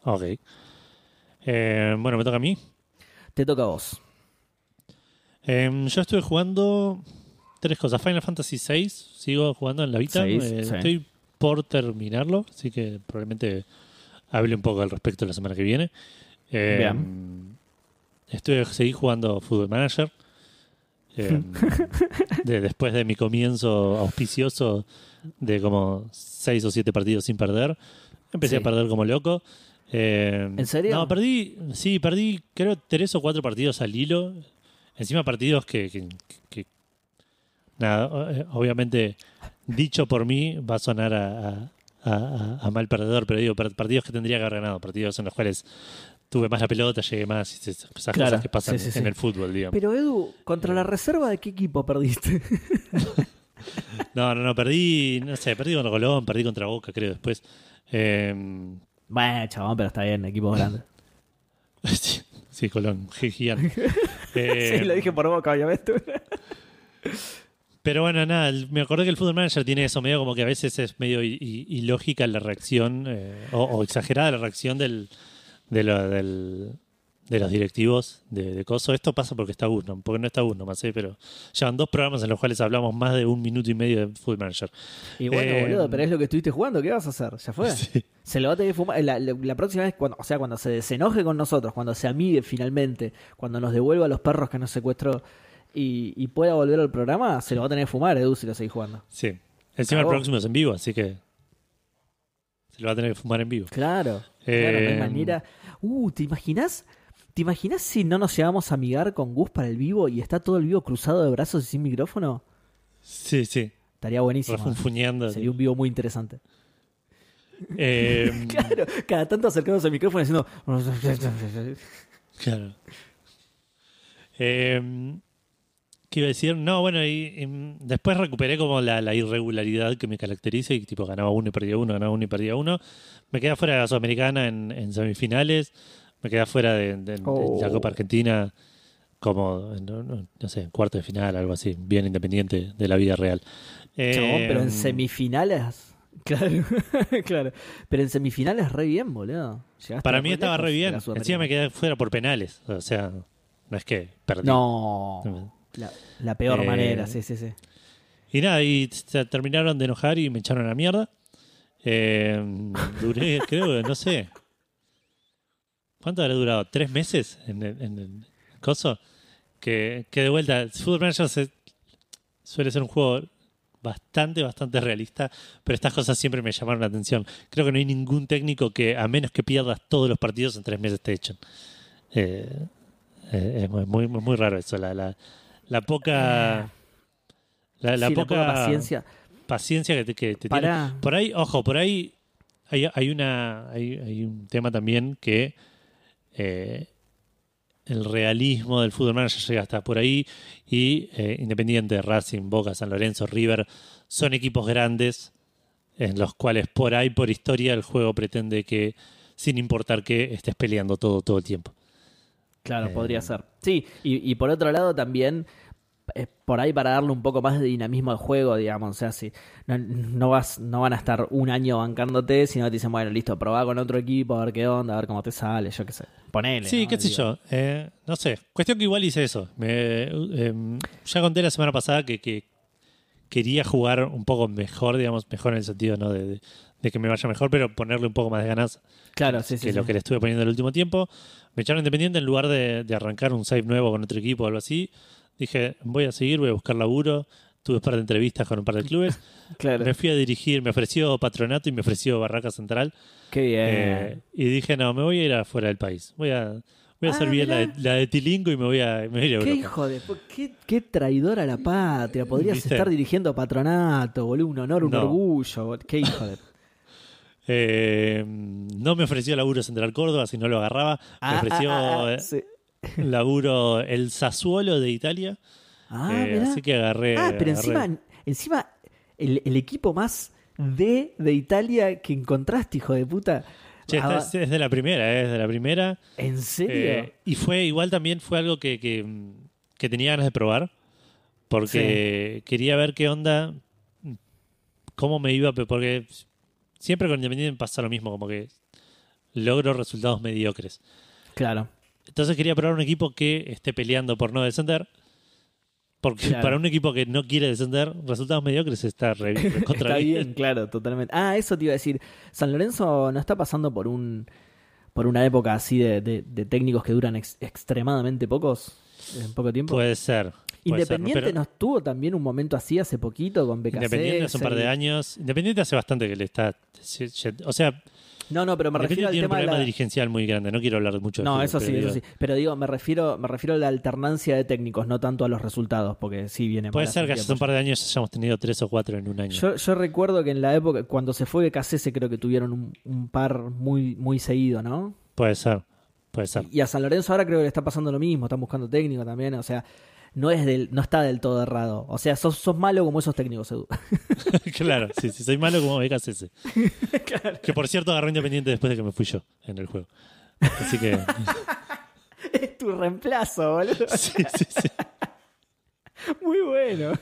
Ok. Eh, bueno, me toca a mí. Te toca a vos. Em, yo estuve jugando tres cosas. Final Fantasy VI, sigo jugando en la Vita. Seis, Eh, sí. Estoy por terminarlo, así que probablemente hable un poco al respecto la semana que viene. Em, Bien. Estuve, seguí jugando Football Manager. Em, de- después de mi comienzo auspicioso de como seis o siete partidos sin perder, empecé Sí. a perder como loco. Em, ¿En serio? No, perdí, sí, perdí creo tres o cuatro partidos al hilo. Encima partidos que, que- que- nada, eh, obviamente dicho por mí va a sonar a, a- a- a mal perdedor, pero digo, partidos que tendría que haber ganado, partidos en los cuales tuve más la pelota, llegué más, esas Claro, cosas que pasan sí, sí, en el fútbol, digamos. Pero Edu, ¿contra la reserva de qué equipo perdiste? No, no, no, perdí, no sé, perdí contra Colón, perdí contra Boca, creo, después. Eh, Bueno, chabón, pero está bien, equipo grande. sí, sí, Colón, gi- gigante. Eh, sí, lo dije por boca, obviamente. Pero bueno, nada, me acordé que el Football Manager tiene eso, medio como que a veces es medio ilógica la reacción, eh, o, o exagerada la reacción del, de, lo- del- de los directivos de, de Coso. Esto pasa porque está ¿no? porque no está Gus nomás, ¿eh? pero llevan dos programas en los cuales hablamos más de un minuto y medio de Football Manager. Y bueno, Eh, boludo, pero es lo que estuviste jugando, ¿qué vas a hacer? ¿Ya fue? Sí. Se lo va a tener que fumar. La, la- la próxima vez, cuando, o sea, cuando se desenoje con nosotros, cuando se amigue finalmente, cuando nos devuelva a los perros que nos secuestró y, y pueda volver al programa, se lo va a tener que fumar, Edu, si lo seguís jugando. Sí. Encima el Cagó. próximo es en vivo, así que se lo va a tener que fumar en vivo. Claro, claro, no hay Eh, manera. Uh, ¿te imaginas? ¿Te imaginas si no nos llegamos a amigar con Gus para el vivo y está todo el vivo cruzado de brazos y sin micrófono? Sí, sí, Estaría buenísimo. refunfuñando. Sería un vivo muy interesante. Eh, Claro, cada tanto acercándose al micrófono diciendo. Claro. Eh, ¿Qué iba a decir? No, bueno, y, y después recuperé como la, la irregularidad que me caracteriza y tipo ganaba uno y perdía uno, ganaba uno y perdía uno. Me quedé fuera de la Sudamericana en, en semifinales, me quedé fuera de, de- de Oh. la Copa Argentina como, no, no- no sé, cuarto de final, algo así, bien independiente de la vida real. Chabón, pero en semifinales. Claro, claro. Pero en semifinales re bien, boludo. Llegaste Para mí estaba re bien. la Encima me quedé fuera por penales. O sea, no es que perdí. No. La, la peor Eh, manera, sí, sí, sí. Y nada, y se terminaron de enojar y me echaron a la mierda. Eh, duré, creo no sé. ¿Cuánto habrá durado? ¿Tres meses en el, en el coso? Que, que de vuelta, Football Manager se- suele ser un juego bastante, bastante realista, pero estas cosas siempre me llamaron la atención. Creo que no hay ningún técnico que, a menos que pierdas todos los partidos, en tres meses te echen. Eh, eh, es muy, muy, muy raro eso, la, la, la poca... La, la Sí, poca, paciencia. paciencia que te, que te tiene. Pará. Por ahí, ojo, por ahí hay, hay una hay, hay un tema también que eh, el realismo del fútbol manager llega hasta por ahí y eh, Independiente, Racing, Boca, San Lorenzo, River son equipos grandes en los cuales por ahí, por historia, el juego pretende que sin importar qué, estés peleando todo, todo el tiempo. Claro, Eh, podría ser. Sí, y, y por otro lado también, eh, por ahí para darle un poco más de dinamismo al juego, digamos, o sea, si no, no vas, no van a estar un año bancándote, sino que te dicen, bueno, listo, probá con otro equipo, a ver qué onda, a ver cómo te sale, yo qué sé. Ponele. Sí, ¿no? qué sé yo. Eh, no sé. Cuestión que igual hice eso. Me, em, ya conté la semana pasada que, que quería jugar un poco mejor, digamos, mejor en el sentido ¿no? de, de- de que me vaya mejor, pero ponerle un poco más de ganas Claro, sí, que sí. lo que le estuve poniendo el último tiempo. Me echaron independiente en lugar de, de arrancar un save nuevo con otro equipo o algo así. Dije, voy a seguir, voy a buscar laburo. Tuve un par de entrevistas con un par de clubes. Claro. Me fui a dirigir, me ofreció Patronato y me ofreció Barraca Central. Qué bien. Eh, y dije, no, me voy a ir afuera del país. Voy a, voy a Ah, bien la de, la de Tilingo y me voy a, me voy a ir a Qué Europa. hijo de... Qué, qué traidor a la patria. Podrías ¿Viste? estar dirigiendo patronato, boludo. Un honor, un No. orgullo. Qué hijo de... Eh, no me ofreció laburo Central Córdoba, si no lo agarraba. Me Ah, ofreció ah, ah, ah, eh, sí. laburo el Sassuolo de Italia. Ah, Eh, así que agarré. Ah, pero agarré- encima, encima el, el equipo más D de Italia que encontraste, hijo de puta. Che, esta Ah, es, es de la primera, eh, es de la primera. ¿En serio? Eh, y fue igual también fue algo que, que, que tenía ganas de probar. Porque quería ver qué onda, cómo me iba, porque siempre con Independiente pasa lo mismo, como que logro resultados mediocres. claro. Entonces quería probar un equipo que esté peleando por no descender. Porque Claro. para un equipo que no quiere descender, resultados mediocres está re, recontra Está bien. bien, claro, totalmente. Ah, eso te iba a decir. San Lorenzo no está pasando por un por una época así de, de- de técnicos que duran ex- extremadamente pocos, en poco tiempo. Puede ser. puede ser, Independiente pero nos tuvo también un momento así hace poquito con BKC. Independiente hace un par de años. Independiente hace bastante que le está. O sea, No, no, pero me refiero al tiene un tema de problema la... dirigencial muy grande. No quiero hablar mucho de No, fútbol, eso pero sí, eso digo, sí. Pero digo, me refiero, me refiero a la alternancia de técnicos, no tanto a los resultados, porque sí viene Puede mal ser que hace tiempo. un par de años hayamos tenido tres o cuatro en un año. Yo, yo recuerdo que en la época, cuando se fue BKC, creo que tuvieron un, un par muy, muy seguido, ¿no? Puede ser. Puede ser. Y a San Lorenzo ahora creo que le está pasando lo mismo, están buscando técnico también, o sea, no es del, no está del todo errado. O sea, sos, sos malo como esos técnicos, Edu. claro, sí, sí, soy malo como Vegas ese. Que por cierto agarró Independiente después de que me fui yo en el juego. Así que. es tu reemplazo, boludo. sí, sí, sí. Muy bueno.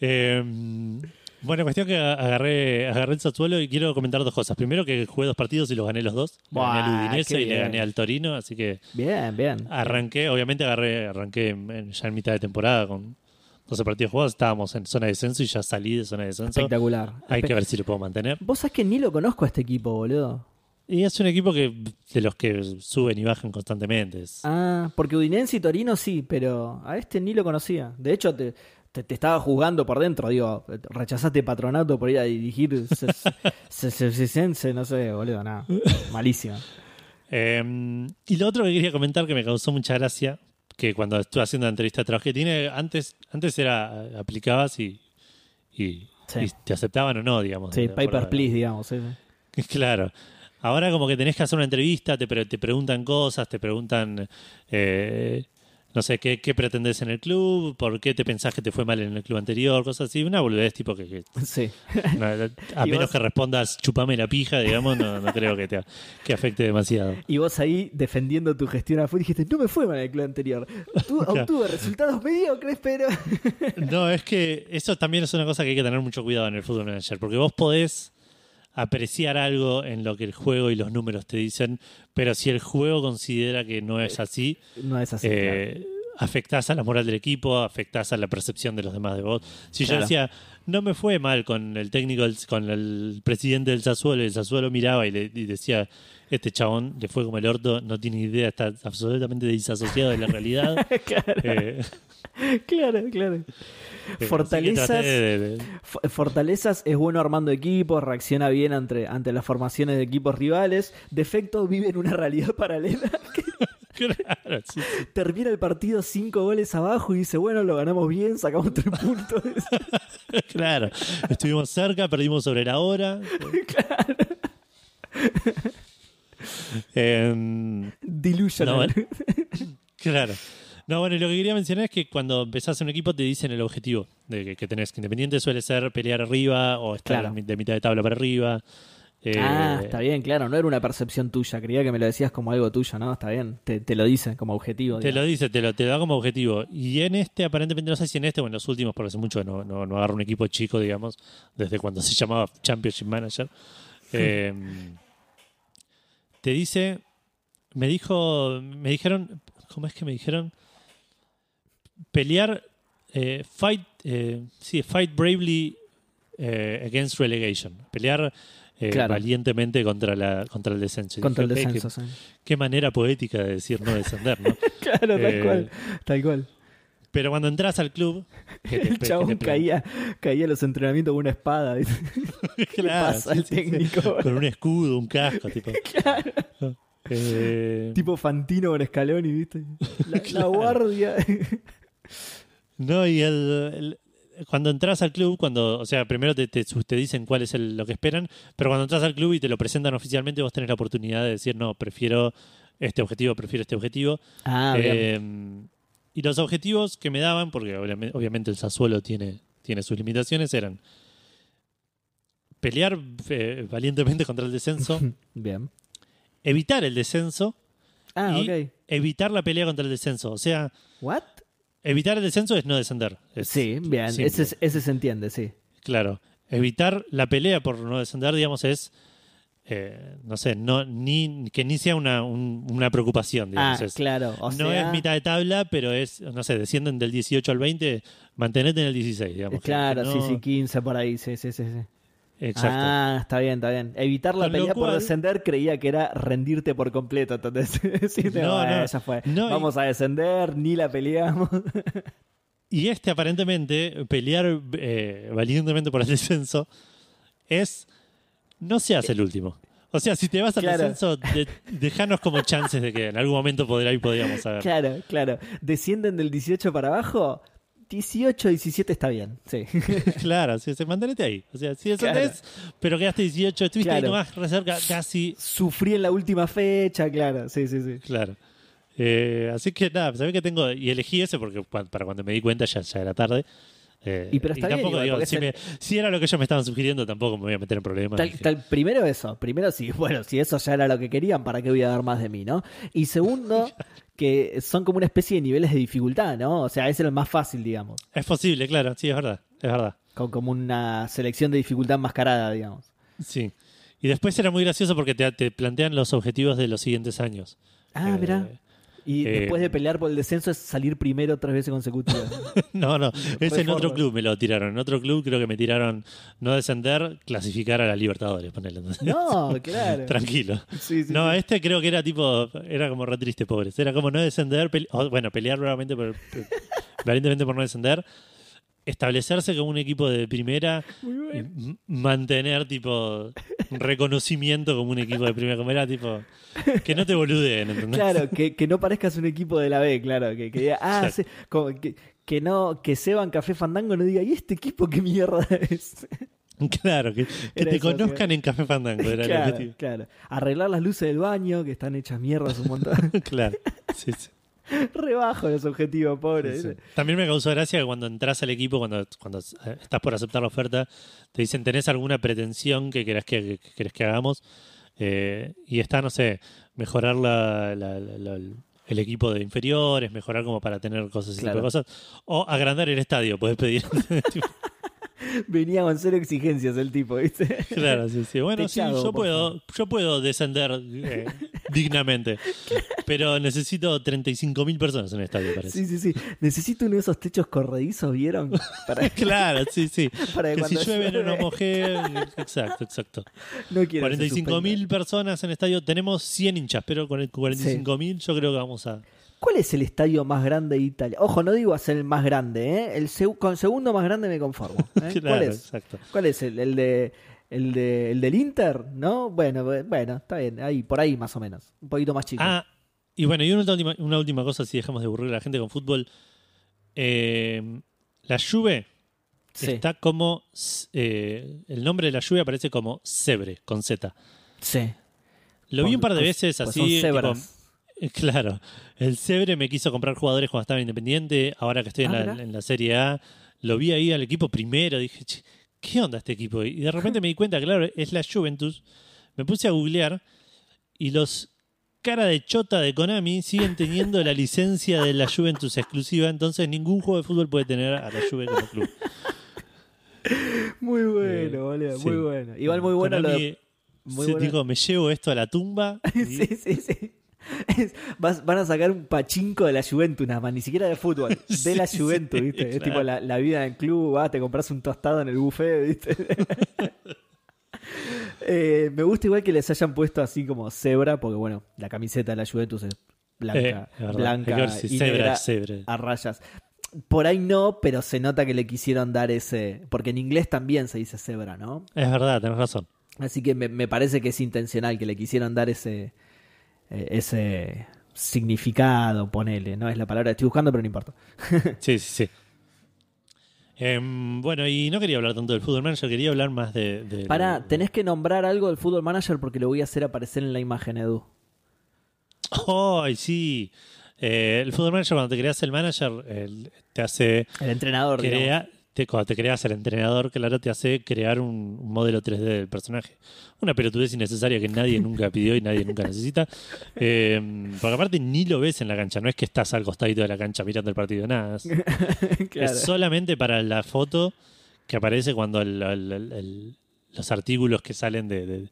Eh, bueno, cuestión que agarré, agarré el Sassuolo y quiero comentar dos cosas. Primero que jugué dos partidos y los gané los dos. Le gané al Buah, Udinese y le gané al Torino, así que Bien, bien. arranqué, obviamente agarré, arranqué en- ya en mitad de temporada con 12 partidos jugados, estábamos en zona de descenso y ya salí de zona de descenso. Espectacular. Hay que ver si lo puedo mantener. Vos sabés que ni lo conozco a este equipo, boludo. Y es un equipo que de los que suben y bajan constantemente. Es- Ah, porque Udinese y Torino sí, pero a este ni lo conocía. De hecho, te, te, te estaba jugando por dentro, digo, rechazaste patronato por ir a dirigir no sé, boludo, nada. Malísimo. Eh, y lo otro que quería comentar que me causó mucha gracia, que cuando estuve haciendo la entrevista de trabajo que tiene, antes, antes era, aplicabas y, y, Sí. y te aceptaban o no, digamos. Sí, Paper Please, digamos. sí. Claro. Ahora como que tenés que hacer una entrevista, te, pre- te preguntan cosas, te preguntan, eh, no sé, ¿qué, qué pretendés en el club, por qué te pensás que te fue mal en el club anterior, cosas así. Una boludez tipo que, que- Sí. no, a menos vos- que respondas chupame la pija, digamos, no, no creo que te que afecte demasiado. Y vos ahí defendiendo tu gestión afuera dijiste, no me fue mal en el club anterior. Tu- Obtuve resultados mediocres, pero... No, es que eso también es una cosa que hay que tener mucho cuidado en el fútbol manager, porque vos podés apreciar algo en lo que el juego y los números te dicen, pero si el juego considera que no es así, No es así. claro. Eh, afectás a la moral del equipo, afectás a la percepción de los demás de vos. Si yo Claro. decía, no me fue mal con el técnico, con el presidente del Sassuolo, y el Sassuolo miraba y, le, y decía, este chabón le fue como el orto, no tiene idea, está absolutamente disasociado de la realidad. claro, Eh, claro, claro. eh, así que Fortalezas, de- de- Fortalezas es bueno armando equipos, reacciona bien ante, ante las formaciones de equipos rivales. Defecto vive en una realidad paralela. Claro, sí, sí. Termina el partido cinco goles abajo y dice, bueno, lo ganamos bien, sacamos tres puntos. Claro, estuvimos cerca, perdimos sobre la hora. Em, Delusional. No, bueno. claro. No, bueno, lo que quería mencionar es que cuando empezás un equipo te dicen el objetivo de que, que tenés. Que Independiente suele ser pelear arriba o estar Claro. de mitad de tabla para arriba. Eh, Ah, está bien, claro, no era una percepción tuya, creía que me lo decías como algo tuyo, ¿no? Está bien, te, te lo dice como objetivo. Te lo dice, te lo, te lo da como objetivo. Y en este, aparentemente, no sé si en este o en los últimos, porque hace mucho no, no, no agarro un equipo chico, digamos, desde cuando se llamaba Championship Manager. Eh, te dice, me dijo, me dijeron, ¿cómo es que me dijeron? Pelear, eh, fight, eh, sí, fight bravely eh, against relegation. Pelear eh, Claro. valientemente contra, la, contra el descenso. Contra el dije, "Ok, qué- descenso, sí. Qué manera poética de decir no descender, ¿no? Claro, tal Eh, cual, tal cual. Pero cuando entras al club, te- El chabón caía, caía en los entrenamientos con una espada. Claro, pasa sí, al sí, sí. técnico? Con un escudo, un casco, tipo. Eh, tipo Fantino con Scaloni, ¿viste? La, la Claro. guardia. no, y el, el- cuando entras al club, cuando, o sea, primero te, te, te dicen cuál es el- lo que esperan, pero cuando entras al club y te lo presentan oficialmente, vos tenés la oportunidad de decir, no, prefiero este objetivo, prefiero este objetivo. Ah, bien. Eh, y los objetivos que me daban, porque obviamente, el Sassuolo tiene, tiene sus limitaciones, eran pelear eh, valientemente contra el descenso, Bien. evitar el descenso Ah, y ok. evitar la pelea contra el descenso. O sea, ¿What? Evitar el descenso es no descender. Es Sí, bien. Ese, es- ese se entiende, sí. Claro. Evitar la pelea por no descender, digamos, es, eh, no sé, no, ni, que ni sea una, un- una preocupación, digamos. Ah, es- claro. O no sea, es mitad de tabla, pero es, no sé, descienden del 18 al 20, mantenete en el 16, digamos. Claro, sí, sí, 15 por ahí, sí, sí, sí. sí. Exacto. Ah, está bien, está bien. Evitar la Con pelea por descender creía que era rendirte por completo. Entonces, sí, No, no. fue. No, y- Vamos a descender, ni la peleamos. Y este, aparentemente, pelear eh, valientemente por el descenso es. No seas el último. O sea, si te vas al Claro. descenso, de- dejanos como chances de que en algún momento podrá y podríamos saber. claro, claro. Descienden del 18 para abajo. 18, 17 está bien, sí. Claro, sí, sí, mantenete ahí. O sea, si descendés, pero quedaste 18, estuviste ahí Claro. nomás recerca, casi. Sufrí en la última fecha, claro. Sí, sí, sí. Claro. Eh, así que nada, sabés que tengo. Y elegí ese porque para cuando me di cuenta ya, ya era tarde. Eh, Y pero está bien tampoco igual, digo, si, es me- si era lo que ellos me estaban sugiriendo, tampoco me voy a meter en problemas. Tal- Dije, tal- primero eso, primero sí, bueno, si eso ya era lo que querían, ¿para qué voy a dar más de mí, no? Y segundo, que son como una especie de niveles de dificultad, ¿no? O sea, ese era el más fácil, digamos, Es posible, claro, sí, es verdad, es verdad. con como una selección de dificultad enmascarada, digamos. Sí. Y después era muy gracioso porque te, te plantean los objetivos de los siguientes años. Ah, Eh, mirá. Y eh, después de pelear por el descenso es salir primero tres veces consecutivas. No, no, es en otro club me lo tiraron. En otro club creo que me tiraron no descender, clasificar a la Libertadores, ponele. No, claro. Tranquilo. Sí, sí, No, sí. este creo que era tipo, era como re triste, pobres. Era como no descender, pele- bueno, pelear nuevamente, por, valientemente por no descender, establecerse como un equipo de primera, y mantener tipo un reconocimiento como un equipo de primera, como era tipo, que no te boludeen, ¿entendés? Claro, que, que no parezcas un equipo de la B, claro. Que, que diga, ah, Exacto. sí, como que, que no, que Seban Café Fandango no diga, ¿y este equipo qué mierda es? Claro, que, te eso, conozcan en Café Fandango, era el claro, objetivo. claro. Arreglar las luces del baño, que están hechas mierdas un montón. Claro, sí, sí. Rebajo los objetivos, pobre. Sí, sí. También me causó gracia que cuando entras al equipo, cuando, cuando eh, estás por aceptar la oferta, te dicen, ¿tenés alguna pretensión que querés que, que querés que hagamos? Eh, y está, no sé, mejorar la, la- la- la- el equipo de inferiores, mejorar como para tener cosas, ese tipo de Claro. cosas. O agrandar el estadio, podés pedir. Tipo, Venía con cero exigencias el tipo, ¿viste? claro, sí, sí. Bueno, sí, yo puedo, yo puedo descender eh, dignamente, pero necesito 35.000 personas en el estadio, parece. Sí, sí, sí. Necesito uno de esos techos corredizos, ¿vieron? Para, Claro, sí, sí. para Que si llueve no llueve, nos mojé. Exacto, exacto. no quiero que se 45.000 personas en el estadio. Tenemos 100 hinchas, pero con el 45.000 yo creo que vamos a... ¿Cuál es el estadio más grande de Italia? Ojo, no digo hacer el más grande, ¿eh? El seg- con segundo más grande me conformo. ¿eh? Claro, ¿Cuál es? exacto. ¿Cuál es? ¿El, el de el de el del Inter? ¿No? Bueno, bu- bueno, está bien, ahí por ahí más o menos, un poquito más chico. Ah, y bueno, y una última, una última cosa, si dejamos de aburrir a la gente con fútbol. Eh, la Juve sí, está como... eh, el nombre de la Juve aparece como Sebre, con Z. sí. Lo vi un par de Pues- veces pues así. son cebras. Eh, Claro, el Sebre me quiso comprar jugadores cuando estaba en Independiente, ahora que estoy en, Ah, la, mirá. en la Serie A, lo vi ahí al equipo primero, dije, "Che, ¿qué onda este equipo? Y de repente me di cuenta, claro, es la Juventus, me puse a googlear y los cara de chota de Konami siguen teniendo la licencia de la Juventus exclusiva, entonces ningún juego de fútbol puede tener a la Juve como club. Muy bueno, Eh, boludo, sí. muy bueno. Igual muy bueno lo de- muy bueno. dijo, me llevo esto a la tumba. y- sí, sí, sí. Vas- van a sacar un pachinko de la Juventus, nada más, ni siquiera de fútbol, de la Juventus, ¿viste? Es claro. tipo la, la vida en club, vas, te compras un tostado en el buffet, ¿viste? Eh, me gusta igual que les hayan puesto así como cebra, porque bueno, la camiseta de la Juventus es blanca, Eh, blanca si y negra es Zebre. a rayas. Por ahí no, pero se nota que le quisieron dar ese, porque en inglés también se dice cebra, ¿no? Es verdad, tenés razón. Así que me, me parece que es intencional que le quisieron dar ese, eh, ese significado, ponele. No es la palabra que estoy buscando, pero no importa. Sí, sí, sí. Em, bueno, y no quería hablar tanto del fútbol manager, quería hablar más de. de- Pará, tenés que nombrar algo del Football Manager porque lo voy a hacer aparecer en la imagen, Edu. ¡Ay, sí! Eh, el fútbol manager, cuando te creas el manager, el- te hace. El entrenador, digamos. Te, cuando te creas el entrenador, claro, te hace crear un, un modelo 3D del personaje. Una pelotudez innecesaria que nadie nunca pidió y nadie nunca necesita. Eh, porque aparte ni lo ves en la cancha, no es que estás al costadito de la cancha mirando el partido, nada. Es, Claro. es solamente para la foto que aparece cuando el- el- el- el- los artículos que salen de, de-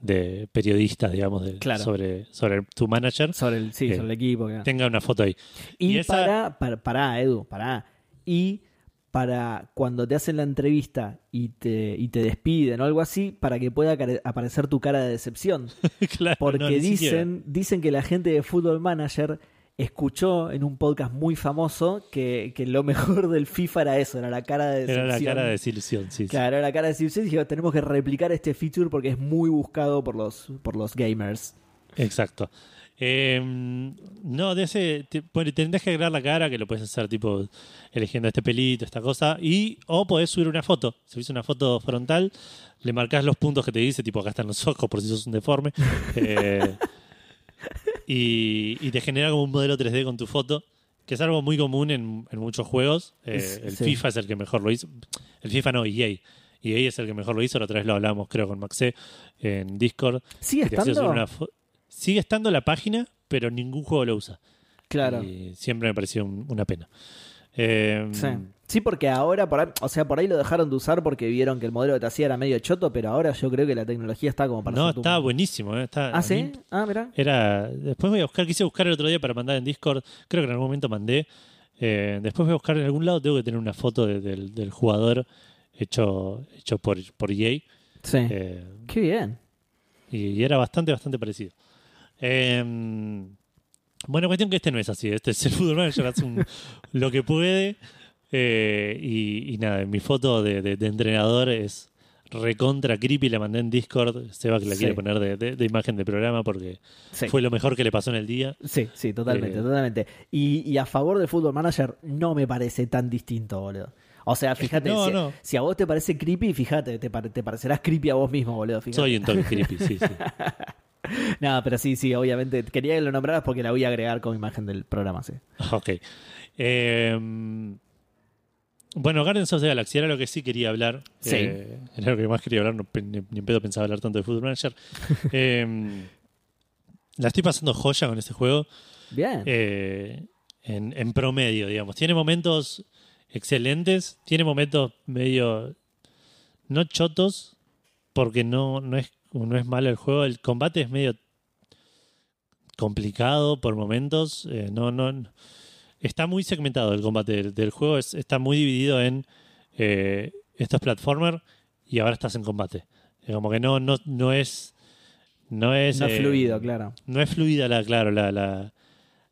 de periodistas, digamos, de- Claro. sobre, sobre tu manager, Sobre el, sí, Eh, sobre el equipo. claro. tenga una foto ahí. Y, y esa- para, para, pará, Edu, pará. Y para cuando te hacen la entrevista y te, y te despiden o algo así, para que pueda aparecer tu cara de decepción. Claro, Porque no, dicen, dicen que la gente de Football Manager escuchó en un podcast muy famoso que, que lo mejor del FIFA era eso, era la cara de Era decepción. la cara de desilusión, sí. Claro, era la cara de decepción y dijo, tenemos que replicar este feature porque es muy buscado por los, por los gamers. Exacto. Eh, no, de ese. Te, bueno, tendrás que agregar la cara, que lo puedes hacer tipo eligiendo este pelito, esta cosa. Y, o podés subir una foto. Si subís una foto frontal, le marcás los puntos que te dice, tipo acá están los ojos por si sos un deforme. Eh, y, y te genera como un modelo 3D con tu foto, que es algo muy común en, en muchos juegos. Eh, el sí. FIFA es el que mejor lo hizo. El FIFA no, EA. EA es el que mejor lo hizo, la otra vez lo hablamos creo con Maxe en Discord. ¿Sigue que te hacía estando? una Sigue estando la página, pero ningún juego lo usa. Claro. Y siempre me pareció un- una pena. Eh, Sí. Sí, porque ahora, por ahí, o sea, por ahí lo dejaron de usar porque vieron que el modelo que te hacía era medio choto, pero ahora yo creo que la tecnología está como para No, estaba buenísimo. eh, está- ¿Ah, sí? Ah, mira. Era. Después voy a buscar, quise buscar el otro día para mandar en Discord. Creo que en algún momento mandé. Eh, después voy a buscar en algún lado. Tengo que tener una foto de- del, del jugador hecho, hecho por, por EA. Sí. eh, Qué bien. y, y era bastante, bastante parecido. Eh, bueno, cuestión que este no es así. Este es el Football Manager, hace un- lo que puede. eh, y, y nada, mi foto de, de- de entrenador es recontra creepy. La mandé en Discord. Seba que la Sí. quiere poner de, imagen de programa porque Sí. fue lo mejor que le pasó en el día. Sí, sí, totalmente, Eh. totalmente. Y, y a favor del Football Manager no me parece tan distinto, boludo. O sea, fíjate, no, si, no. si a vos te parece creepy, fíjate, te, te parecerás creepy a vos mismo, boludo. Fíjate. Soy un toque creepy, sí, sí. No, pero sí, sí, obviamente. Quería que lo nombraras porque la voy a agregar como imagen del programa, sí. Ok. Eh, bueno, Guardians of the Galaxy era lo que sí quería hablar. Sí. Eh, era lo que más quería hablar, no, ni, ni en pedo pensaba hablar tanto de Football Manager. Eh, la estoy pasando joya con este juego. Bien. eh, en, en promedio, digamos. Tiene momentos excelentes, tiene momentos medio no chotos, porque no, no, es, no es malo el juego. El combate es medio complicado por momentos. eh, no, no, está muy segmentado el combate del, del juego. es- está muy dividido en eh, esto es platformer y ahora estás en combate. Eh, Como que no, no, no es. No es, no es eh, fluido, claro. no es fluida la, claro, la, la,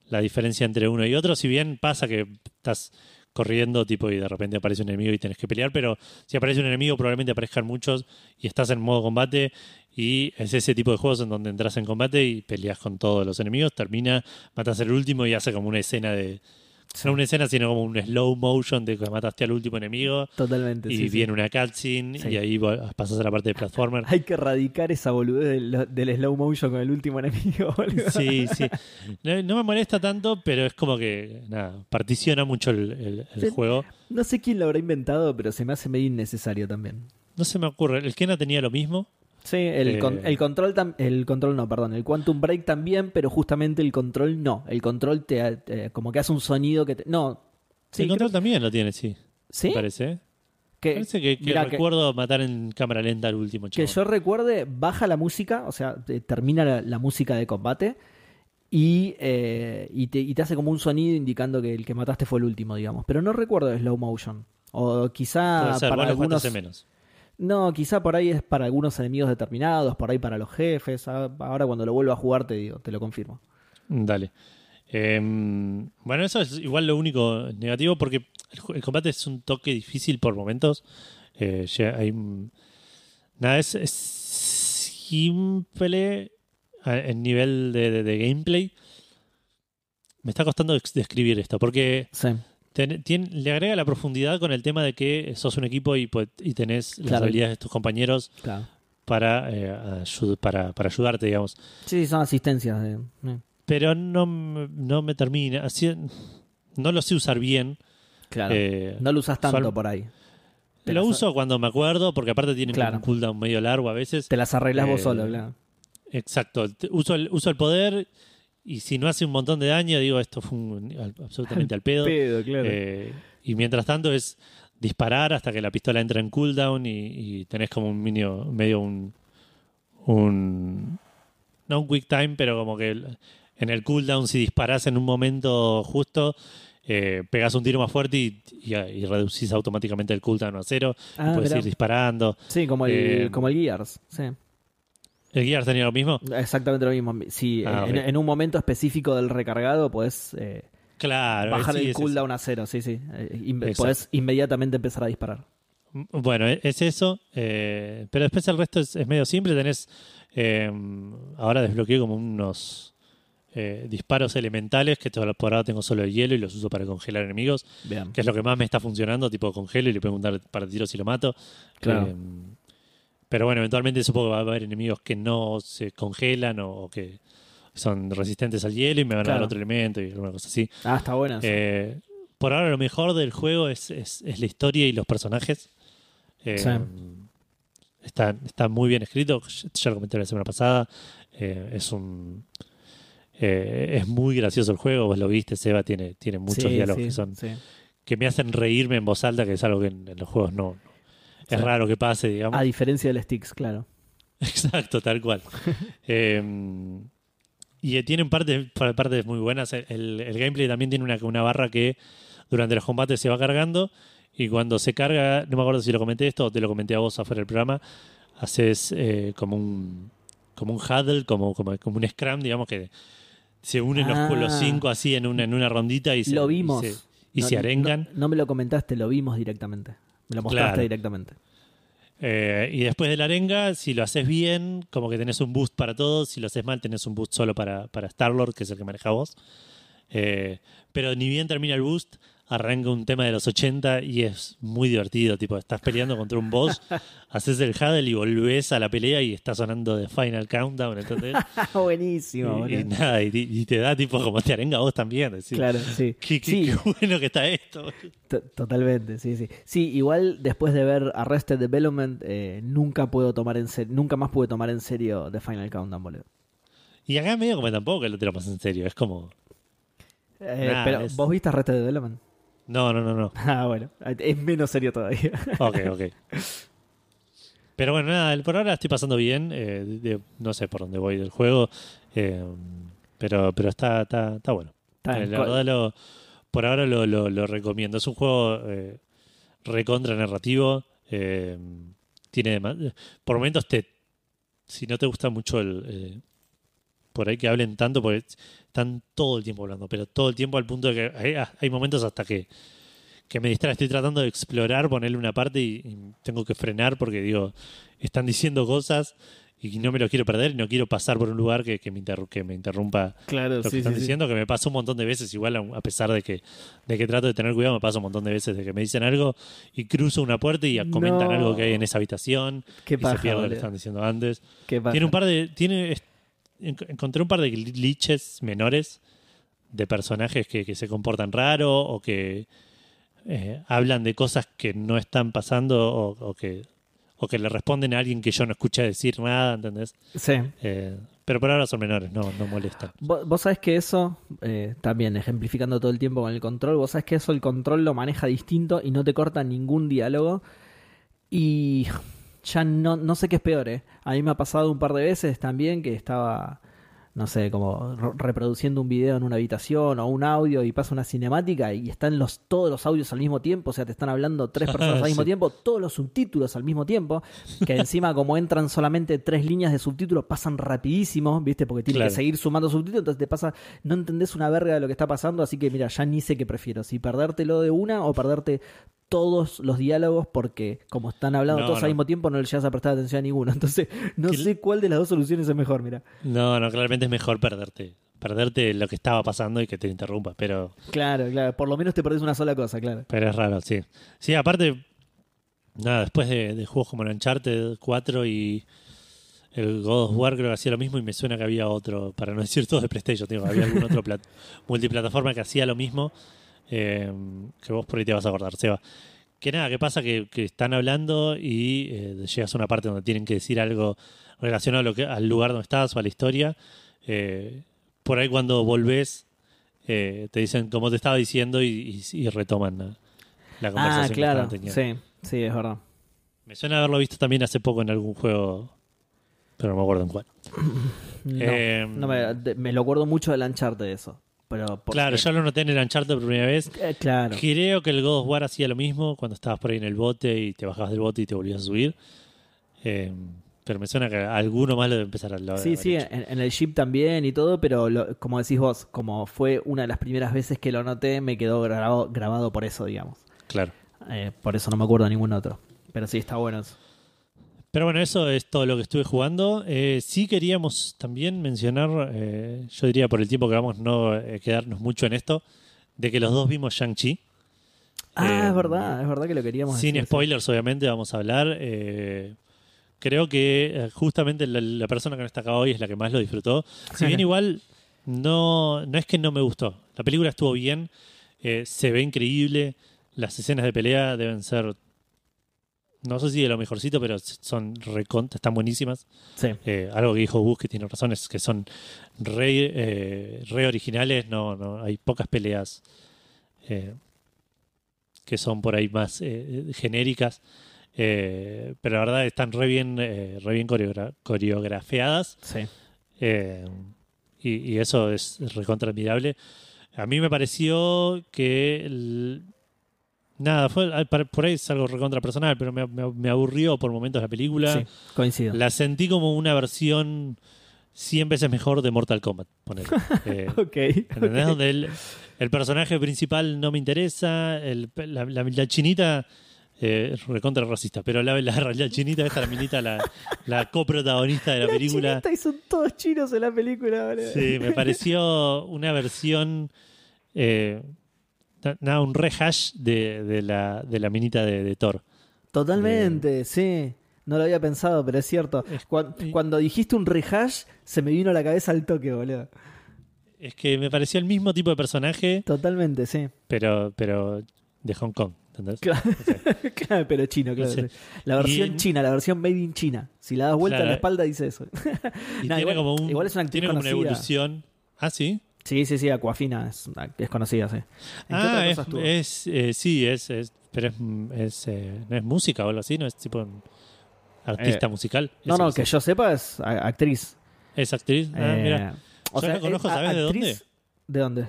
la diferencia entre uno y otro. Si bien pasa que estás corriendo tipo y de repente aparece un enemigo y tenés que pelear, pero si aparece un enemigo probablemente aparezcan muchos y estás en modo combate y es ese tipo de juegos en donde entras en combate y peleas con todos los enemigos, termina, matas al último y hace como una escena de... No una escena, sino como un slow motion de que mataste al último enemigo Totalmente. y sí, sí. viene una cutscene Sí. y ahí pasas a la parte de platformer. Hay que erradicar esa boludez del, del slow motion con el último enemigo, boludo. Sí, sí. No, no me molesta tanto, pero es como que, nada, particiona mucho el, el- el Sí. juego. No sé quién lo habrá inventado, pero se me hace medio innecesario también. No se me ocurre. El Kena tenía lo mismo. Sí, el, Eh. con- el control tam- el control no, perdón, el Quantum Break también, pero justamente el control no. El control te, te- como que hace un sonido que te, no. Sí, el control creo- también lo tiene, sí. ¿Sí? Me parece. que, Parece que, que mirá, que- recuerdo matar en cámara lenta al último que chaval. yo recuerde, baja la música, o sea, te- termina la, la música de combate y, eh, y, te, y te hace como un sonido indicando que el que mataste fue el último, digamos. Pero no recuerdo de slow motion. O quizá ser, para algunos... menos. No, quizá por ahí es para algunos enemigos determinados, por ahí para los jefes. Ah, Ahora cuando lo vuelva a jugar te digo, te lo confirmo. Dale. Eh, bueno, eso es igual lo único negativo porque el, combate es un toque difícil por momentos. Eh, hay, nada, es, es simple en nivel de, de- de gameplay. Me está costando describir esto porque Sí. Ten- le agrega la profundidad con el tema de que sos un equipo y, pues, y tenés las habilidades de tus compañeros Claro. para, eh, ayud- para, para ayudarte, digamos. Sí, son asistencias. de- eh, pero no, me- no me termina. Así, no lo sé usar bien. Claro. Eh, no lo usas tanto por ahí. Te lo uso cuando me acuerdo, porque aparte tiene Claro. un cooldown medio largo a veces. Te las arreglas vos solo, claro. Exacto. Uso el, uso el poder y si no hace un montón de daño, digo, esto fue un- absolutamente al pedo. Pedo, claro. Eh, y mientras tanto es disparar hasta que la pistola entra en cooldown y, y tenés como un minio, medio un, un. No un quick time, pero como que en el cooldown, si disparás en un momento justo, eh, pegas un tiro más fuerte y, y, y reducís automáticamente el cooldown a cero. Ah, puedes mirá. ir disparando. Sí, como el, eh, como el Gears. Sí. ¿El Gears tenía lo mismo? Exactamente lo mismo. Sí, Ah, en, un momento específico del recargado podés eh, Claro. bajar sí, el cooldown a cero. Sí, sí. Eh, inve- Exacto. podés inmediatamente empezar a disparar. Bueno, e- es eso. eh, pero después el resto es, es medio simple. Tenés. eh, ahora desbloqueé como unos eh, disparos elementales que por ahora tengo solo de hielo y los uso para congelar enemigos, Bien. que es lo que más me está funcionando. Tipo, congelo y le puedo un par de tiros y lo mato. Claro. Pero bueno, eventualmente supongo que va a haber enemigos que no se congelan o, o que son resistentes al hielo y me van a dar otro elemento y alguna cosa así. Ah, está bueno. eso. Eh, por ahora lo mejor del juego es, es- es la historia y los personajes. Eh, Sí. está, está muy bien escrito, ya lo comenté la semana pasada. Eh, es un eh, es muy gracioso el juego, vos lo viste, Seba, tiene, tiene muchos Sí, diálogos sí, que son que me hacen reírme en voz alta, que es algo que en, en los juegos no- es raro que pase, digamos. A diferencia del Sticks, claro. Exacto, tal cual. Eh, y tienen partes, pa- partes muy buenas. El, el gameplay también tiene una, una barra que durante los combates se va cargando y cuando se carga, no me acuerdo si lo comenté esto o te lo comenté a vos afuera del programa, haces eh, como un como un huddle, como, como, como un scrum, digamos que se unen los, Ah. los cinco así en una, en una rondita y se, Lo vimos. y se, y No- se arengan. No, no me lo comentaste, lo vimos directamente. Me lo mostraste Claro. directamente. Eh, y después de la arenga, si lo haces bien, como que tenés un boost para todos. Si lo haces mal, tenés un boost solo para, para Star-Lord, que es el que maneja vos. Eh, pero ni bien termina el boost, arranca un tema de los 80 y es muy divertido. Tipo, estás peleando contra un boss, haces el huddle y volvés a la pelea y está sonando de Final Countdown, ¿entendés? Buenísimo. y, y nada, y, y te da tipo como te arenga vos también. Claro, sí. Qué, qué- sí, qué bueno que está esto. to- totalmente, sí, sí. Sí, igual después de ver Arrested Development, eh, nunca puedo tomar en serio, nunca más pude tomar en serio The Final Countdown, boludo. Y acá medio como tampoco que lo te lo pasas en serio. Es como. Eh, pero, es- ¿vos viste Arrested Development? No, no, no, no. Ah, bueno, es menos serio todavía. Ok, ok. Pero bueno, nada, el- por ahora estoy pasando bien. eh, de- no sé por dónde voy del juego. eh, pero pero está, está, está bueno. Está Eh, bien, la verdad, lo, por ahora lo, lo- lo recomiendo. Es un juego recontra narrativo. tiene Por momentos, te, si no te gusta mucho el. Por ahí que hablen tanto, porque están todo el tiempo hablando, pero todo el tiempo al punto de que hay, hay momentos hasta que, que me distrae. Estoy tratando de explorar, ponerle una parte y, y tengo que frenar porque digo, están diciendo cosas y no me lo quiero perder y no quiero pasar por un lugar que, que me, interru- que me interrumpa Claro, lo que sí, están sí, sí. diciendo, que me pasa un montón de veces, igual a, a pesar de que, de que trato de tener cuidado, me pasa un montón de veces de que me dicen algo y cruzo una puerta y comentan algo que hay en esa habitación Qué y se pierde lo que están diciendo antes. Qué paja. Tiene un par de. Tiene, encontré un par de glitches menores de personajes que, que se comportan raro o que eh, hablan de cosas que no están pasando o, o que, o que le responden a alguien que yo no escuché decir nada, ¿entendés? Sí. Eh, pero por ahora son menores, no, no molestan. Vos, vos sabés que eso, eh, también ejemplificando todo el tiempo con el control, vos sabés que eso el control lo maneja distinto y no te corta ningún diálogo. Y ya no, no sé qué es peor, ¿eh? A mí me ha pasado un par de veces también que estaba, no sé, como re- reproduciendo un video en una habitación o un audio y pasa una cinemática y están los, todos los audios al mismo tiempo, o sea, te están hablando tres personas al mismo Sí. tiempo, todos los subtítulos al mismo tiempo, que encima como entran solamente tres líneas de subtítulos pasan rapidísimo, ¿viste? Porque tiene Claro. que seguir sumando subtítulos, entonces te pasa, no entendés una verga de lo que está pasando, así que mira, ya ni sé qué prefiero, si perdértelo de una o perderte todos los diálogos porque como están hablando No, todos no. al mismo tiempo no le llegas a prestar atención a ninguno. Entonces, no sé cuál de las dos soluciones es mejor, mira. No, no, claramente es mejor perderte. Perderte lo que estaba pasando y que te interrumpa, pero, Claro, claro, por lo menos te perdés una sola cosa, claro. pero es raro, sí. Sí, aparte, nada, después de, de juegos como el Uncharted 4 y el God of War creo que hacía lo mismo y me suena que había otro, para no decir todo de PlayStation, digo, había algún otro plat- multiplataforma que hacía lo mismo, eh, que vos por ahí te vas a acordar, Seba. Que nada, que pasa que, que están hablando y eh, llegas a una parte donde tienen que decir algo relacionado a lo que, al lugar donde estás o a la historia. eh, por ahí cuando volvés eh, te dicen como te estaba diciendo y, y- y retoman la, la conversación Ah, que claro, estaban teniendo. sí, sí, es verdad. Me suena haberlo visto también hace poco en algún juego, pero no me acuerdo en cuál. No, no me, de- me lo acuerdo mucho del Uncharted de eso. Pero porque- Claro, ya lo noté en el Uncharted por primera vez. Eh, claro. Creo que el God of War hacía lo mismo cuando estabas por ahí en el bote y te bajabas del bote y te volvías a subir. Eh, pero me suena que alguno más lo debe empezar a lo Sí, sí, en, en el Jeep también y todo, pero lo- como decís vos, como fue una de las primeras veces que lo noté, me quedó grabado, grabado por eso, digamos. Claro. Eh, por eso no me acuerdo de ningún otro. Pero sí, está bueno eso. Pero bueno, eso es todo lo que estuve jugando. Eh, sí queríamos también mencionar, eh, yo diría por el tiempo que vamos, no eh, quedarnos mucho en esto, de que los dos vimos Shang-Chi. Ah, es verdad, es verdad que lo queríamos Sin decir, sí. spoilers, obviamente, vamos a hablar. creo que justamente la, la persona que no está acá hoy es la que más lo disfrutó. Si bien igual no, no es que no me gustó. La película estuvo bien, se ve increíble, las escenas de pelea deben ser, no sé si de lo mejorcito, pero son recontra, están buenísimas. Sí. Eh, algo que dijo Gus que tiene razón es que son re, eh, re originales, no, no, hay pocas peleas eh, que son por ahí más genéricas. Pero la verdad están re bien, re bien coreogra- coreografiadas. Sí. Y, y eso es recontra admirable. A mí me pareció que. el- nada, fue, par- por ahí es algo recontra personal, pero me, me- me aburrió por momentos la película. Sí, coincido. La sentí como una versión 100 veces mejor de Mortal Kombat. ponele. Eh, Ok. ¿Entendés? Donde el, el personaje principal no me interesa, el- la, la- la chinita eh, recontra racista, pero la, la, la chinita, esta la minita, la, la coprotagonista de la, La película. chinita y son todos chinos en la película, boludo. Sí, me pareció una versión. Eh, nada, un rehash de, de, la, de la minita de, de Thor. Totalmente, sí. No lo había pensado, pero es cierto. Y- Cuando, dijiste un rehash, se me vino a la cabeza al toque, boludo. Es que me pareció el mismo tipo de personaje, Totalmente, sí. pero, pero de Hong Kong. ¿entendés? Claro, Claro, pero chino, claro. La versión Y- china, la versión made in China. Si la das vuelta Claro. en la espalda, dice eso. Y No, tiene igual- como un, igual es una tiene como una evolución. Ah, sí. Sí, sí, sí, Aquafina es, es conocida, sí. ¿En qué Ah, otra es, cosa estuvo? es, eh, sí, es, es pero es, es, eh, no es música o algo así, no es tipo artista Eh, musical. No, no, que yo sepa es actriz. Es actriz. Ah, mira. O Yo sea, la conozco, ¿sabes de dónde? ¿De dónde?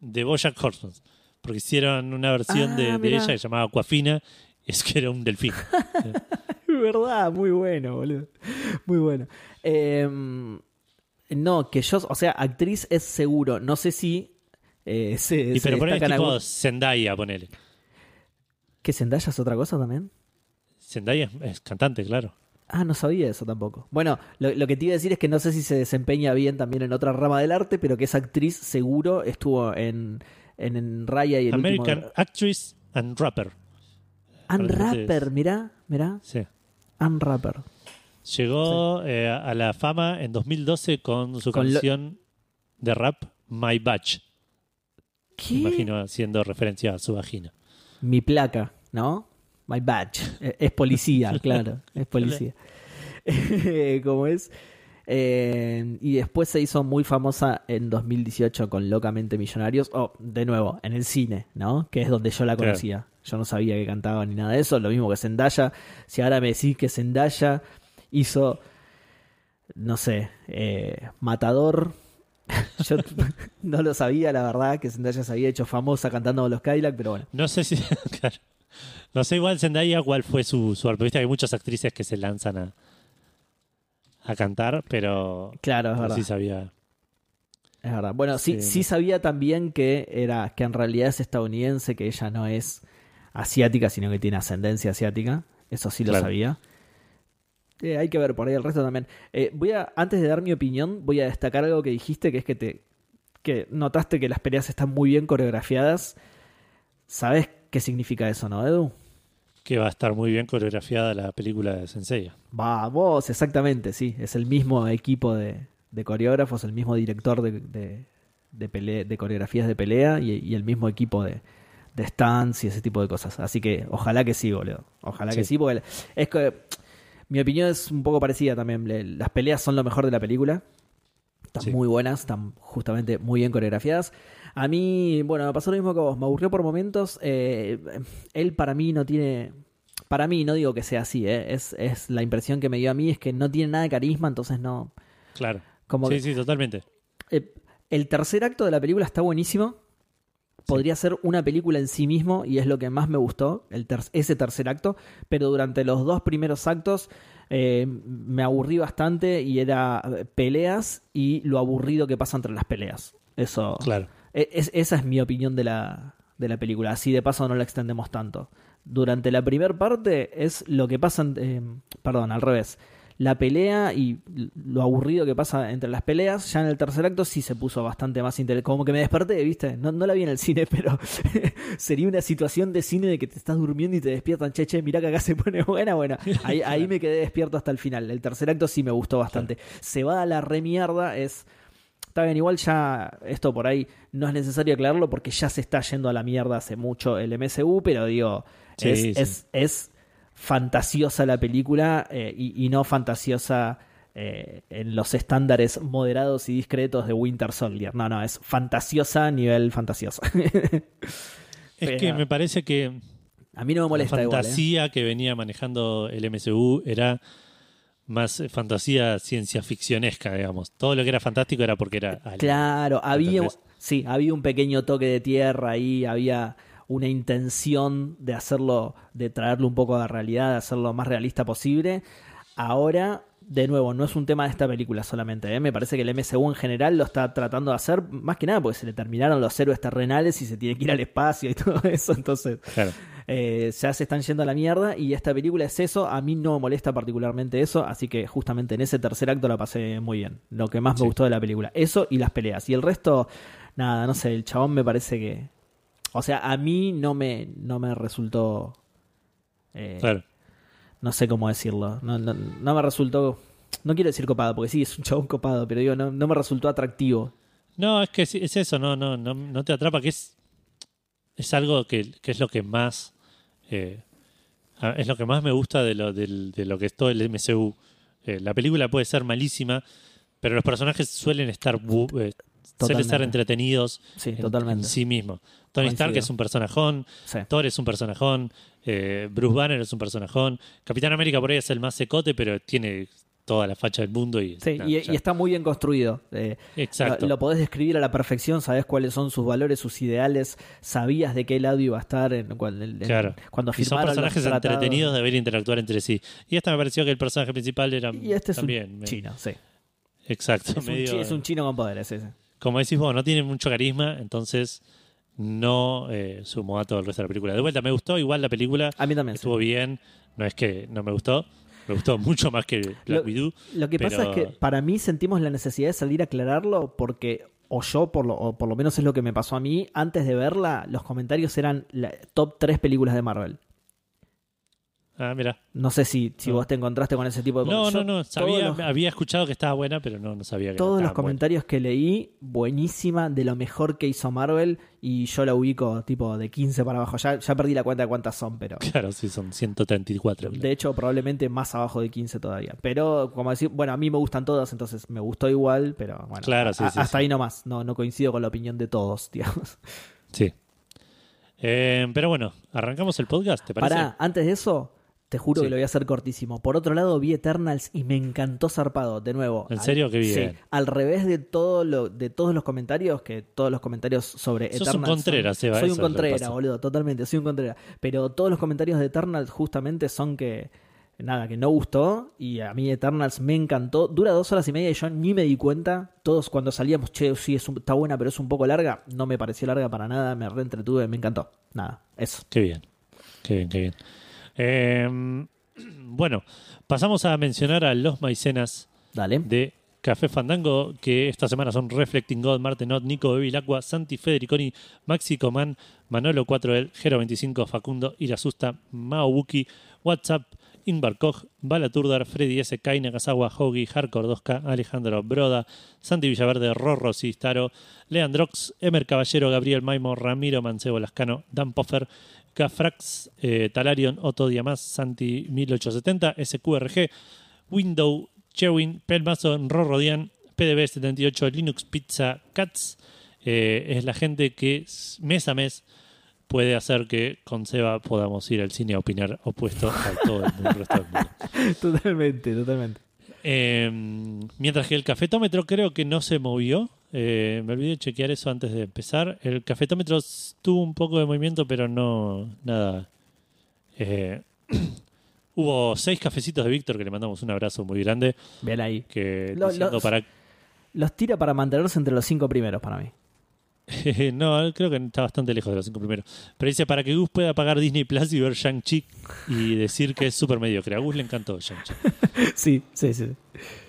De Bojack Horseman. Porque hicieron una versión Ah, de, ella que se llamaba Aquafina. Es que era un delfín. Verdad, muy bueno, boludo. Muy bueno. Eh, no, que yo, o sea, actriz es seguro. No sé si eh, se, y se pero destacan tipo algún- Zendaya, ponele. ¿Que Zendaya es otra cosa también? Zendaya es, cantante, claro. Ah, no sabía eso tampoco. Bueno, lo, lo que te iba a decir es que no sé si se desempeña bien también en otra rama del arte, pero que es actriz seguro. Estuvo en, en, en Raya y el American último... Actress and Rapper. Realmente Rapper, es- mirá, mirá. Sí. Ann Rapper. Llegó eh, a la fama en 2012 con su Con lo- canción de rap My Batch. ¿Qué? Me imagino haciendo referencia a su vagina. Mi placa, ¿no? My badge. Eh, Es policía, claro. Es policía. Como es. Eh, y después se hizo muy famosa en 2018 con Locamente Millonarios. O, de nuevo, en el cine, ¿no? Que es donde yo la Claro. conocía. Yo no sabía que cantaba ni nada de eso. Lo mismo que Zendaya. Si ahora me decís que Zendaya hizo, no sé, eh, Matador. Yo no lo sabía, la verdad, que Zendaya se había hecho famosa cantando con los Cadillac, pero bueno. No sé si. claro. No sé igual Zendaya cuál fue su, su que hay muchas actrices que se lanzan a, a cantar, pero Claro, es verdad. sí sabía. Es verdad. Bueno, sí, Sí, sabía también que era que en realidad es estadounidense, que ella no es asiática, sino que tiene ascendencia asiática. Eso sí lo Claro. sabía. Eh, hay que ver por ahí el resto también. Eh, voy a, antes de dar mi opinión, voy a destacar algo que dijiste, que es que te que notaste que las peleas están muy bien coreografiadas. ¿Sabes qué significa eso, no, Edu? Que va a estar muy bien coreografiada la película de Sensei. Vamos, exactamente, sí. Es el mismo equipo de, de coreógrafos, el mismo director de, de, de de coreografías de pelea y, y el mismo equipo de, de stunts y ese tipo de cosas. Así que ojalá que sí, boludo. Ojalá que Sí. sí, porque es que mi opinión es un poco parecida también. Las peleas son lo mejor de la película. Están Sí. muy buenas, están justamente muy bien coreografiadas. A mí, bueno, me pasó lo mismo que vos. Me aburrió por momentos. Eh, él para mí no tiene... Para mí, no digo que sea así, ¿eh? es, es la impresión que me dio a mí, es que no tiene nada de carisma, entonces no... Claro. Como sí, que- sí, totalmente. eh, el tercer acto de la película está buenísimo. Podría ser una película en sí mismo y es lo que más me gustó, el ter- ese tercer acto. Pero durante los dos primeros actos eh, me aburrí bastante y era eh, peleas y lo aburrido que pasa entre las peleas. Eso, Claro. e- es- esa es mi opinión de la, de la película. Así de paso no la extendemos tanto. Durante la primera parte es lo que pasa. eh, perdón, al revés. La pelea y lo aburrido que pasa entre las peleas, ya en el tercer acto sí se puso bastante más interesante. Como que me desperté, ¿viste? No, no la vi en el cine, pero sería una situación de cine de que te estás durmiendo y te despiertan, che, che, mirá que acá se pone buena, bueno. Ahí, ahí me quedé despierto hasta el final. El tercer acto sí me gustó bastante. Se va a la remierda, es... Está bien, igual ya esto por ahí no es necesario aclararlo porque ya se está yendo a la mierda hace mucho el MCU, pero digo, Sí, es, sí. es, es fantasiosa la película eh, y, y no fantasiosa eh, en los estándares moderados y discretos de Winter Soldier. No, no, es fantasiosa a nivel fantasiosa. Es que me parece que a mí no me la molesta igual. ¿eh? fantasía que venía manejando el MCU era más fantasía ciencia ficcionesca, digamos. Todo lo que era fantástico era porque era alien. Claro, había, ¿Entendés? sí, había un pequeño toque de tierra ahí, había una intención de hacerlo, de traerlo un poco a la realidad, de hacerlo lo más realista posible. Ahora, de nuevo, no es un tema de esta película solamente, ¿eh? me parece que el MCU en general lo está tratando de hacer, más que nada porque se le terminaron los héroes terrenales y se tiene que ir al espacio y todo eso, entonces Claro. eh, ya se están yendo a la mierda y esta película es eso, a mí no me molesta particularmente eso, así que justamente en ese tercer acto la pasé muy bien, lo que más me Sí. gustó de la película, eso y las peleas, y el resto, nada, no sé, el chabón me parece que, o sea, a mí no me, no me resultó, eh, Claro. no sé cómo decirlo, no, no, no me resultó, no quiero decir copado, porque sí, es un chabón copado, pero digo, no, no me resultó atractivo. No, es que es eso, no, no, no, no te atrapa, que es, es algo que, que es lo que más eh, es lo que más me gusta de lo, del- de lo que es todo el MCU. Eh, la película puede ser malísima, pero los personajes suelen estar bu- eh, estar Totalmente. entretenidos Sí, en, totalmente. en sí mismo. Tony Stark Coincido. es un personajón, Sí. Thor es un personajón, eh, Bruce Banner es un personajón, Capitán América por ahí es el más secote, pero tiene toda la facha del mundo y, Sí, y, y está muy bien construido. Eh, exacto. Lo, lo podés describir a la perfección, sabés cuáles son sus valores, sus ideales, sabías de qué lado iba a estar en, cuando, en- Claro. cuando Y son personajes entretenidos de ver interactuar entre sí. Y esta me pareció que el personaje principal era Y este es también. un me- chino, sí. Exacto. Es un, medio- chi- es un chino con poderes, sí, sí. Como decís vos, no tiene mucho carisma, entonces no eh, sumó a todo el resto de la película. De vuelta, me gustó igual la película, A mí también. sí. estuvo bien, no es que no me gustó, me gustó mucho más que Black Lo- Widow. Lo que pasa es que para mí sentimos la necesidad de salir a aclararlo porque, o yo, por lo, o por lo menos es lo que me pasó a mí, antes de verla, los comentarios eran la top 3 películas de Marvel. Ah, mira. No sé si, si No. vos te encontraste con ese tipo de No, yo no, no, todos sabía, los- había escuchado que estaba buena, pero no, no sabía que Todos los buena. comentarios que leí, buenísima, de lo mejor que hizo Marvel, y yo la ubico tipo de 15 para abajo. Ya, ya perdí la cuenta de cuántas son, pero Claro, sí, son 134. de hecho probablemente más abajo de 15 todavía. Pero como decir, bueno, a mí me gustan todas, entonces me gustó igual, pero bueno, Claro, sí, a- sí, hasta sí. ahí nomás. No, no coincido con la opinión de todos, digamos. Sí. Eh, pero bueno, arrancamos el podcast, ¿te parece? Pará, antes de eso, te juro Sí. que lo voy a hacer cortísimo. Por otro lado, vi Eternals y me encantó zarpado, de nuevo. ¿En Al- serio? Qué sí, bien. al revés de todo lo, de todos los comentarios, que todos los comentarios sobre Sos un Eternals. son- Seba, Soy un que pasa. boludo, totalmente, soy un Contreras. Pero todos los comentarios de Eternals justamente son que. Nada, que no gustó. Y a mí Eternals me encantó. Dura dos horas y media y yo ni me di cuenta. Todos cuando salíamos, che, sí, es un- está buena, pero es un poco larga. No me pareció larga para nada. Me reentretuve, me encantó. Nada, eso. Qué bien, qué bien, qué bien. Eh, bueno, pasamos a mencionar a los maicenas Dale. de Café Fandango, que esta semana son Reflecting God, Martenot, Nico Bevilacqua, Santi Federiconi, Maxi Coman, Manolo 4L, Gero 25, Facundo Irasusta, Mao Buki, WhatsApp, Ingvar Koch, Balaturdar, Freddy S. Kai, Nakazawa, Hogi, Hardcore 2K, Alejandro Broda, Santi Villaverde, Rorro Sistaro, Leandrox, Emer Caballero, Gabriel Maimo, Ramiro Mancebo Lascano, Dan Poffer, Cafrax, eh, Talarion, Otto Diamás, Santi 1870, SQRG, Window, Chewin, Pelmazo, Rorrodian, PDB78, Linux Pizza Cats. eh, es la gente que mes a mes puede hacer que con Seba podamos ir al cine a opinar opuesto a todo el, mundo, el resto del mundo. totalmente, totalmente. Eh, mientras que el cafetómetro creo que no se movió. Eh, me olvidé de chequear eso antes de empezar. El cafetómetro tuvo un poco de movimiento, pero no nada. Eh, hubo seis cafecitos de Víctor que le mandamos un abrazo muy grande. Bien ahí. Que los- para Los tira para mantenerse entre los cinco primeros para mí. no, creo que está bastante lejos de los cinco primeros. Pero dice para que Gus pueda pagar Disney Plus y ver Shang-Chi y decir que es súper mediocre. A Gus le encantó Shang-Chi. Sí, sí, sí.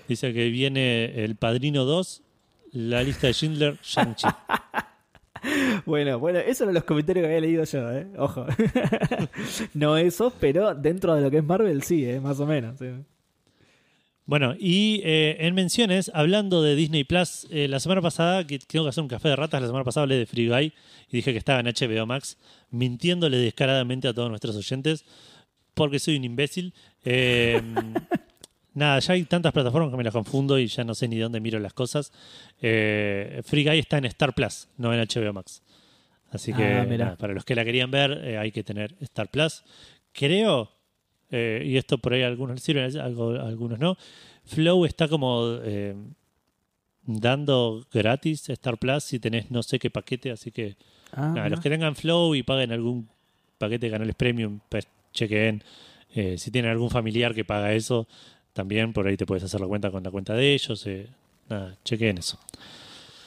Dice que viene El Padrino 2, la lista de Schindler, Shang-Chi. Bueno, bueno, esos eran los comentarios que había leído yo, ¿eh? Ojo. no eso, pero dentro de lo que es Marvel, sí, ¿eh? Más o menos. Bueno, y eh, en menciones, hablando de Disney Plus, eh, la semana pasada, que tengo que hacer un café de ratas, la semana pasada hablé de Free Guy y dije que estaba en HBO Max, mintiéndole descaradamente a todos nuestros oyentes, porque soy un imbécil. Nada, ya hay tantas plataformas que me las confundo y ya no sé ni dónde miro las cosas. Eh, Free Guy está en Star Plus, no en HBO Max. Así que Ah, nada, para los que la querían ver, eh, hay que tener Star Plus. Creo, eh, y esto por ahí a algunos les sirve, a algunos no. Flow está como eh, dando gratis Star Plus si tenés no sé qué paquete, así que Ah, nada, los que tengan Flow y paguen algún paquete de canales premium, pues chequen. Eh, si tienen algún familiar que paga eso, también por ahí te puedes hacer la cuenta con la cuenta de ellos. eh, nada, chequen eso.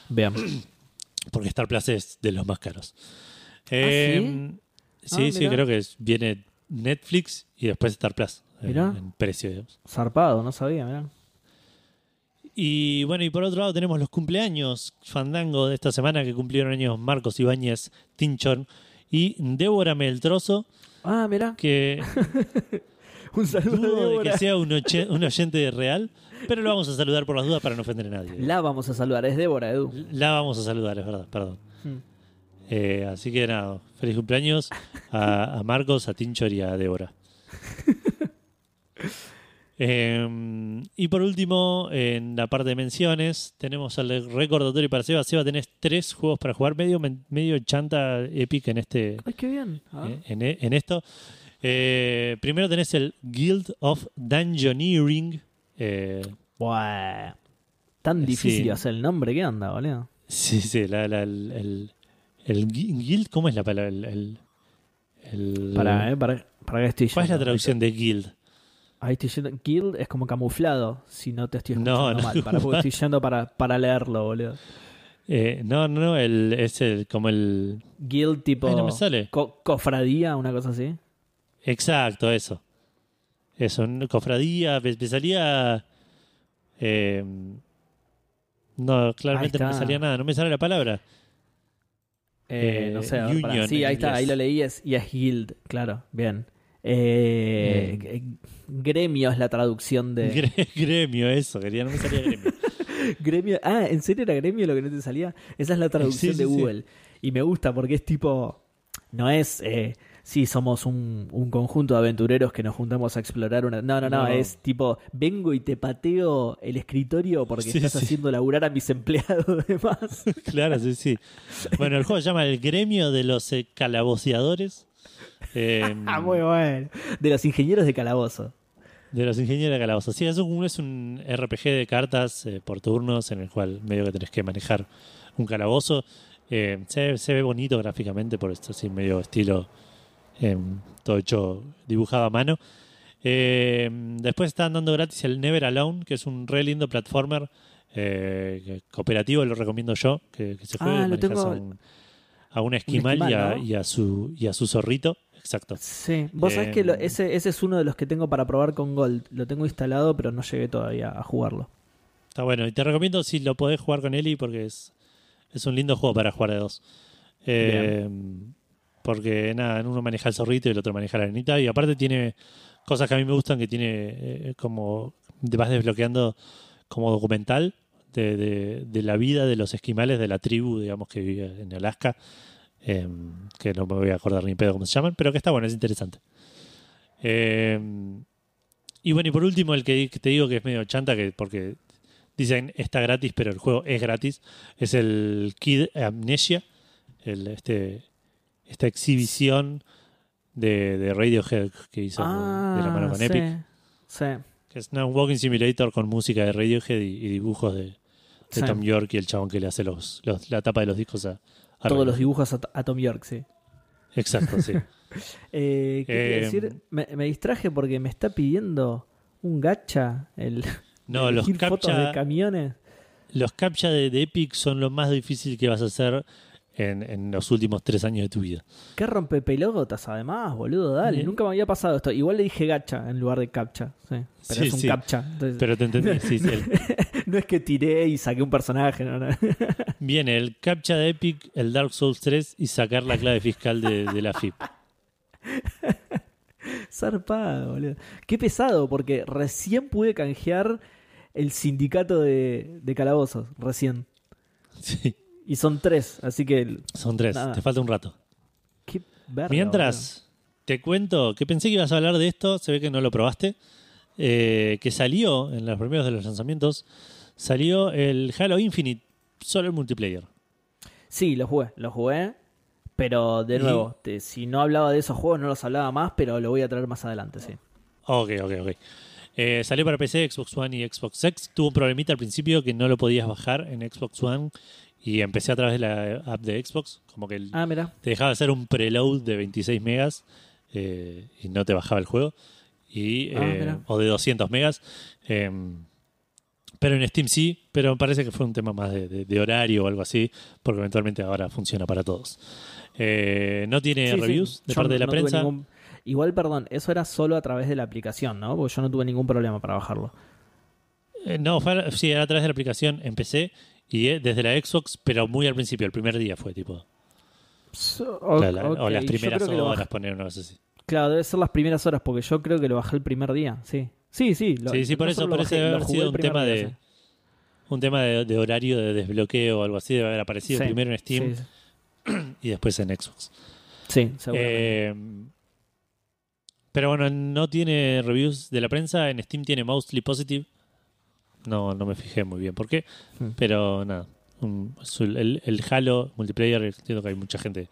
Veamos. Porque Star Plus es de los más caros. ¿sí? Eh, sí, Ah, sí, mirá. creo que viene Netflix y después Star Plus. eh, Mirá. en precio, digamos. Zarpado, no sabía, mirá. Y bueno, y por otro lado tenemos los cumpleaños fandango de esta semana que cumplieron años Marcos Ibáñez Tinchon y Débora Meltrozo, Ah, mirá. que Un saludo dudo de Débora. que sea un, oche- un oyente real, pero lo vamos a saludar por las dudas para no ofender a nadie. La vamos a saludar, es Débora, Edu. La vamos a saludar, es verdad, perdón. Hmm. Eh, así que nada, feliz cumpleaños a, a Marcos, a Tinchor y a Débora. Eh, y por último, en la parte de menciones, tenemos el recordatorio para Seba. Seba, tenés tres juegos para jugar, medio, medio chanta Epic en este Ay, qué bien. A ver. eh, en, en esto. Eh, primero tenés el Guild of Dungeoneering. Eh, Buah. Tan difícil Sí. hacer el nombre, ¿qué onda, boludo? sí, sí, la- la- el, el- el gui- Guild, ¿cómo es la palabra? El, Para, eh, para, para que estoy ¿Cuál es la traducción de Guild? Ahí estoy yendo. Guild es como camuflado, si no te estoy No, escuchando no. mal. Para, estoy yendo para, para leerlo, boludo. Eh, no, no, no, el, es el, como el... Guild tipo. Ay, no me sale. co- cofradía, una cosa así. Exacto, eso. Eso, cofradía, me, me salía... eh, no, claramente no me salía nada, no me sale la palabra. Eh, Eh, no sé, ver, pará. Union sí, ahí está, ahí lo leí y es, y es Guild, claro, bien. Eh, g- Gremio es la traducción de. Gre- gremio, eso, quería, no me salía gremio. gremio. Ah, ¿en serio era gremio lo que no te salía? Esa es la traducción Sí, de sí. Google. Y me gusta porque es tipo. No es. Sí, somos un, un conjunto de aventureros que nos juntamos a explorar una. No, no, no, No. es tipo. Vengo y te pateo el escritorio porque Sí, estás sí. haciendo laburar a mis empleados de más. claro, sí, sí. Bueno, el juego se llama El gremio de los eh, calaboceadores. Eh, ah, muy bueno. De los ingenieros de calabozo. De los ingenieros de calabozo. Sí, es un, es un RPG de cartas eh, por turnos en el cual medio que tenés que manejar un calabozo. Eh, se, se ve bonito gráficamente por esto, así medio estilo eh, todo hecho dibujado a mano. Eh, después están dando gratis el Never Alone, que es un re lindo platformer eh, cooperativo, lo recomiendo yo, que, que se juegue. Ah, lo tengo- a, un, a un esquimal, esquimal, y, a, ¿no? y a su, y a su zorrito. Exacto. Sí, vos sabés que lo- Eh, ese, ese es uno de los que tengo para probar con Gold. Lo tengo instalado, pero no llegué todavía a jugarlo. Está bueno. Y te recomiendo si lo podés jugar con Eli porque es, es un lindo juego para jugar de dos. Eh, porque nada, uno maneja el zorrito y el otro maneja la arenita. Y aparte tiene cosas que a mí me gustan que tiene eh, como vas desbloqueando como documental de, la vida de los esquimales de la tribu, digamos, que vive en Alaska. Eh, que no me voy a acordar ni pedo cómo se llaman, pero que está bueno, es interesante. Eh, y bueno, y por último, el que, te digo que es medio chanta, que porque dicen está gratis, pero el juego es gratis, es el Kid Amnesia, este, esta exhibición de, de Radiohead que hizo de la mano con sí, Epic, Sí. que es una Walking Simulator con música de Radiohead y, y dibujos de, de Sí. Tom York y el chabón que le hace los, los- la tapa de los discos a, a Todos los dibujos a, a Tom York, sí. Exacto, sí. Eh, ¿Qué Eh, decir? Me, me distraje porque me está pidiendo un gacha el No, los fotos de captcha, camiones. los captcha de, de Epic son lo más difícil que vas a hacer en, en los últimos tres años de tu vida. ¿Qué rompepelotas además, boludo? Dale, Bien. nunca me había pasado esto. Igual le dije gacha en lugar de captcha. Sí, pero Sí, es un sí. captcha. entonces- Pero te entendí, sí, sí, el- no es que tiré y saqué un personaje, no, no. viene el captcha de Epic, el Dark Souls 3 y sacar la clave fiscal de, de la FIP. Zarpado, boludo. Qué pesado, porque recién pude canjear el sindicato de, de calabozos. Recién. Sí, Y son tres, así que. son tres, Nada. te falta un rato. Qué verga, Mientras, te cuento que pensé que ibas a hablar de esto, se ve que no lo probaste, eh, que salió en los primeros de los lanzamientos, salió el Halo Infinite, solo el multiplayer. Sí, lo jugué, lo jugué. Pero de Y- nuevo, te- si no hablaba de esos juegos, no los hablaba más, pero lo voy a traer más adelante, sí. Ok, ok, ok. Eh, salió para PC, Xbox One y Xbox X. Tuvo un problemita al principio que no lo podías bajar en Xbox One y empecé a través de la app de Xbox, como que el- Ah, mira. te dejaba hacer un preload de 26 megas eh, y no te bajaba el juego. Y, Ah, eh, o de 200 megas. eh, pero en Steam sí, pero me parece que fue un tema más de, de- de horario o algo así, porque eventualmente ahora funciona para todos. Eh, no tiene Sí, sí. reviews de Yo parte de la no prensa. ningún- Igual, perdón, eso era solo a través de la aplicación, ¿no? Porque yo no tuve ningún problema para bajarlo. No, fue, sí, era a través de la aplicación en PC y eh, desde la Xbox, pero muy al principio, el primer día fue tipo. O, la- la- o ok, las primeras horas, poner una cosa así. Claro, debe ser las primeras horas, porque yo creo que lo bajé el primer día, sí. Sí, sí. Lo, sí, sí, por no eso parece lo haber sido un tema día, de sí. un tema de, de horario de desbloqueo o algo así, debe haber aparecido Sí, primero en Steam Sí, y después en Xbox. sí, seguramente. Eh, pero bueno, no tiene reviews de la prensa, en Steam tiene mostly positive. No, no me fijé muy bien por qué, Hmm. pero nada. un- el, el- Halo multiplayer, entiendo que hay mucha gente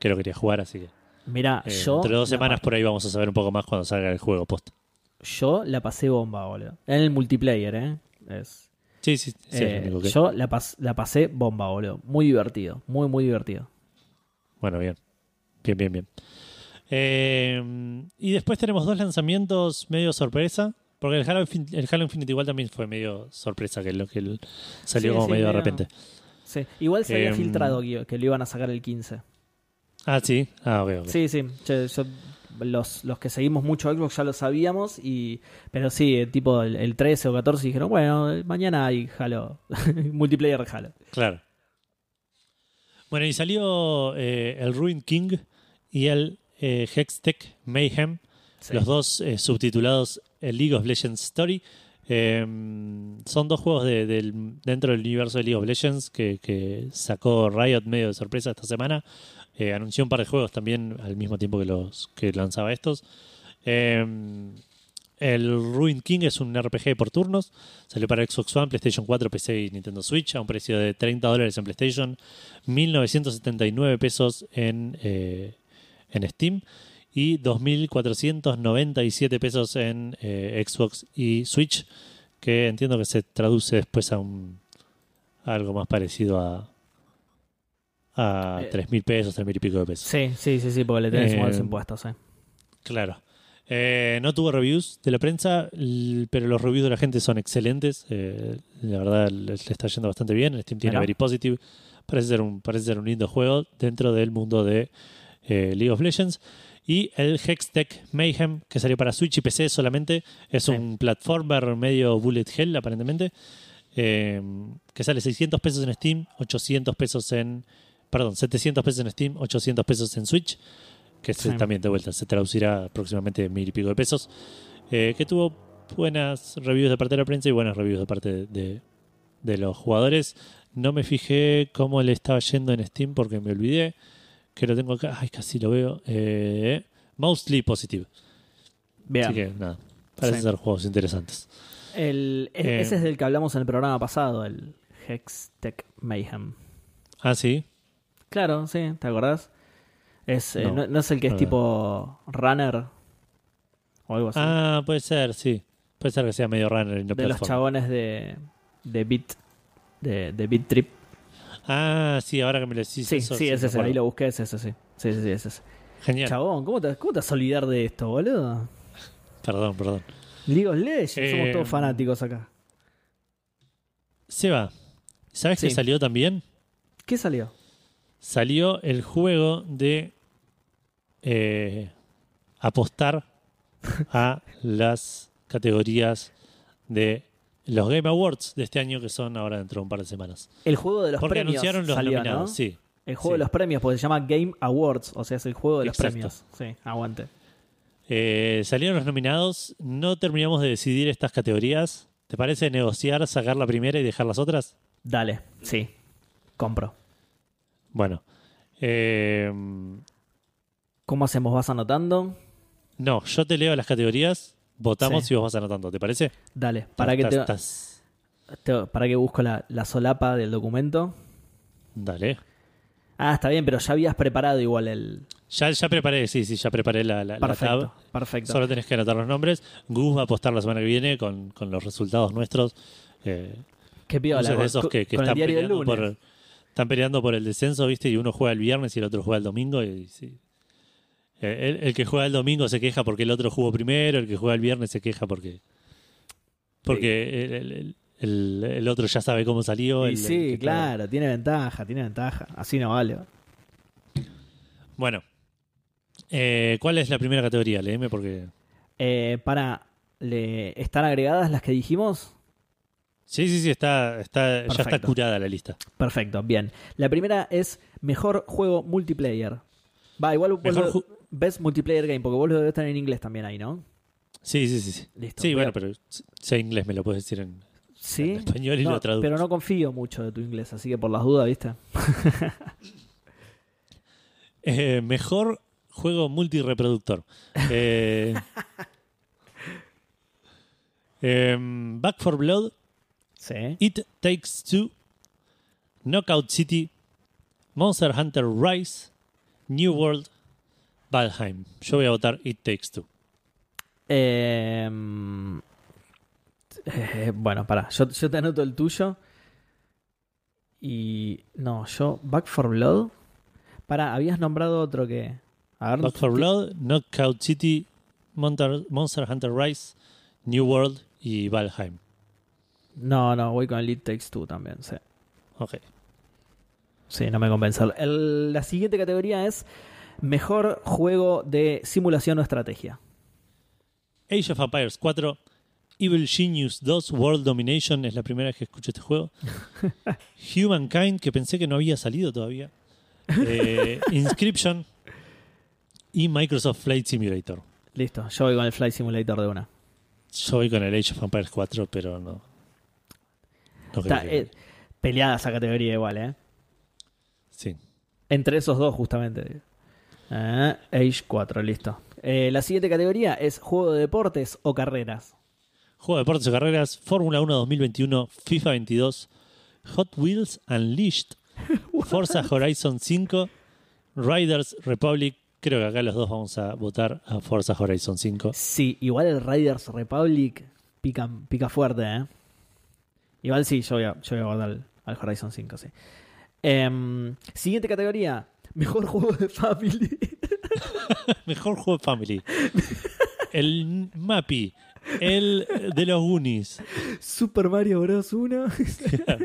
que lo quería jugar, así que Mira, eh, yo. entre dos semanas por ahí vamos a saber un poco más cuando salga el juego post. Yo la pasé bomba, boludo. En el multiplayer, ¿eh? Es, Sí, sí, sí, es eh, lo único que- Yo la, pas- la pasé bomba, boludo. Muy divertido. Muy, muy divertido. Bueno, bien. Bien, bien, bien. Eh, y después tenemos dos lanzamientos medio sorpresa. Porque el Halo, el Halo Infinite igual también fue medio sorpresa, que, lo, que el- salió Sí, como sí, medio de repente. Sí. Igual se había Em, filtrado que, lo iban a sacar el 15. Ah, sí. Ah, ok, ok. Sí, sí. Yo- yo- los, los que seguimos mucho Xbox ya lo sabíamos. y Pero sí, tipo el, el 13 o 14 dijeron, bueno, mañana hay Halo. multiplayer Halo. Claro. Bueno, y salió eh, el Ruin King y el eh, Hextech Mayhem, Los dos eh, subtitulados el League of Legends Story. Eh, son dos juegos dentro del universo de League of Legends que, sacó Riot medio de sorpresa esta semana. Eh, anunció un par de juegos también al mismo tiempo que los que lanzaba estos. Eh, el Ruin King es un RPG por turnos. Salió para Xbox One, PlayStation 4, PC y Nintendo Switch a un precio de 30 dólares en PlayStation, 1979 pesos en, eh, en Steam y 2.497 pesos en eh, Xbox y Switch, que entiendo que se traduce después a, un, a algo más parecido a, a Eh. 3.000 pesos, 3.000 y pico de pesos. Sí, sí, sí, sí, porque le tenés Eh, los impuestos, eh. Claro. Eh, no tuvo reviews de la prensa, pero los reviews de la gente son excelentes. La verdad, le, está yendo bastante bien. En Steam tiene Mirá. Very Positive. Parece ser, un, parece ser un lindo juego dentro del mundo de League of Legends. Y el Hextech Mayhem, que salió para Switch y PC solamente, es Sí. un platformer medio bullet hell, aparentemente, eh, que sale 600 pesos en Steam, 800 pesos en. Perdón, 700 pesos en Steam, 800 pesos en Switch que Sí. también de vuelta se traducirá aproximadamente en mil y pico de pesos, eh, que tuvo buenas reviews de parte de la prensa y buenas reviews de parte de, de- de los jugadores. No me fijé cómo le estaba yendo en Steam porque me olvidé que lo tengo acá. Ay, casi lo veo. Eh, mostly positive. Bien. Así que nada, parecen Sí. ser juegos interesantes. El, e- Eh. ese es del que hablamos en el programa pasado, el Hextech Mayhem. Ah, sí. Claro, sí, ¿te acordás? Es, eh, No. es el que es tipo runner o algo así. Ah, puede ser, sí. Puede ser que sea medio runner y no de los chabones de, de Beat de, de Beat Trip. Ah, sí, ahora que me lo decís. Sí, eso sí, me es ese, ahí lo busqué, es ese, sí. Sí, sí, sí, es ese. Genial. Chabón, ¿cómo te, ¿cómo te vas a olvidar de esto, boludo? Perdón, perdón. League of Legends, Eh, somos todos fanáticos acá. Seba, ¿sabes qué Sí. salió también? ¿Qué salió? salió el juego de eh, apostar a las categorías de los Game Awards de este año que son ahora dentro de un par de semanas. El juego de los Porque premios anunciaron los salió, nominados, ¿no? sí. El juego Sí. de los premios, porque se llama Game Awards, o sea, es el juego de los Exacto. premios. Sí, aguante. Eh, salieron los nominados, no terminamos de decidir estas categorías. ¿Te parece negociar, sacar la primera y dejar las otras? Dale, sí. Compro. Bueno. eh, ¿Cómo hacemos? ¿Vas anotando? no, yo te leo las categorías, votamos Sí. y vos vas anotando, ¿te parece? Dale, para que, te, te- para que busco la, la solapa del documento. Dale. Ah, está bien, pero ya habías preparado igual el... Ya, ya preparé, sí, sí, ya preparé la, la- la Perfecto, tab. perfecto. Solo tenés que anotar los nombres. Gus va a apostar la semana que viene con, con los resultados nuestros. Eh, Qué piola, de esos que, que están, peleando por, están peleando por el descenso, ¿viste? Y uno juega el viernes y el otro juega el domingo. Y, sí. Eh, el, el que juega el domingo se queja porque el otro jugó primero, el que juega el viernes se queja porque porque el, el- el- el otro ya sabe cómo salió. Y sí, claro, tiene ventaja, tiene ventaja. Así no vale. Bueno, Eh, ¿cuál es la primera categoría? Léeme porque... Eh, para, le, ¿están agregadas las que dijimos? Sí, sí, sí, está, está, ya está curada la lista. Perfecto, bien. La primera es mejor juego multiplayer. Va, igual Mejor lo- ju- ves multiplayer game, porque vos lo debes tener en inglés también ahí, ¿no? Sí, sí, sí. Sí, Listo. Sí, voy bueno, pero sé inglés, me lo puedes decir en, ¿Sí? en español y No, lo traduzco. pero no confío mucho de tu inglés, así que por las dudas, ¿viste? Eh, mejor juego multireproductor. Eh, em, Back for Blood, Sí. It Takes Two, Knockout City, Monster Hunter Rise, New World, Valheim. Yo voy a votar It Takes Two. Eh, eh, bueno, pará, yo, yo te anoto el tuyo. Y. No, yo. Back for Blood. Pará, habías nombrado otro que. A ver, Back for Blood, Knockout City, Monster, Monster Hunter Rise, New World y Valheim. No, no, voy con el It Takes Two también, sí. Ok. Sí, no me convence. El- la siguiente categoría es Mejor juego de simulación o estrategia. Age of Empires 4, Evil Genius 2, World Domination, es la primera vez que escucho este juego. Humankind, que pensé que no había salido todavía. Eh, Inscription y Microsoft Flight Simulator. Listo, yo voy con el Flight Simulator de una. Yo voy con el Age of Empires 4, pero no. Está que- eh, peleada esa categoría igual, ¿eh? sí. Entre esos dos, justamente. Ah, Age 4, listo. Eh, la siguiente categoría es juego de deportes o carreras. Juego de deportes o carreras, Fórmula 1 2021, FIFA 22, Hot Wheels Unleashed, Forza Horizon 5, Riders Republic. Creo que acá los dos vamos a votar a Forza Horizon 5. Sí, igual el Riders Republic pica, pica fuerte, ¿eh? Igual sí, yo voy a, yo voy a guardar al, al Horizon 5, sí. Em, siguiente categoría, mejor juego de family. Mejor juego de Family. El Mappy. El de los Goonies. Super Mario Bros. 1.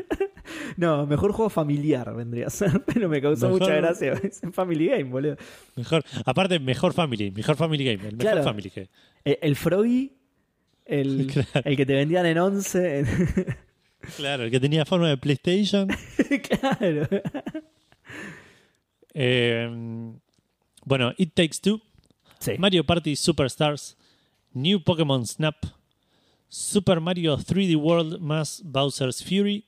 no, mejor juego familiar vendría a ser, pero me causó Mejor- mucha gracia. Es en Family Game, boludo. Mejor, aparte, mejor Family. Mejor Family Game. El mejor Claro. Family Game. Eh, El Froggy, el, Claro. el que te vendían en 11. Claro, el que tenía forma de PlayStation. claro. Eh, bueno, It Takes Two. Sí. Mario Party Superstars. New Pokémon Snap. Super Mario 3D World más Bowser's Fury.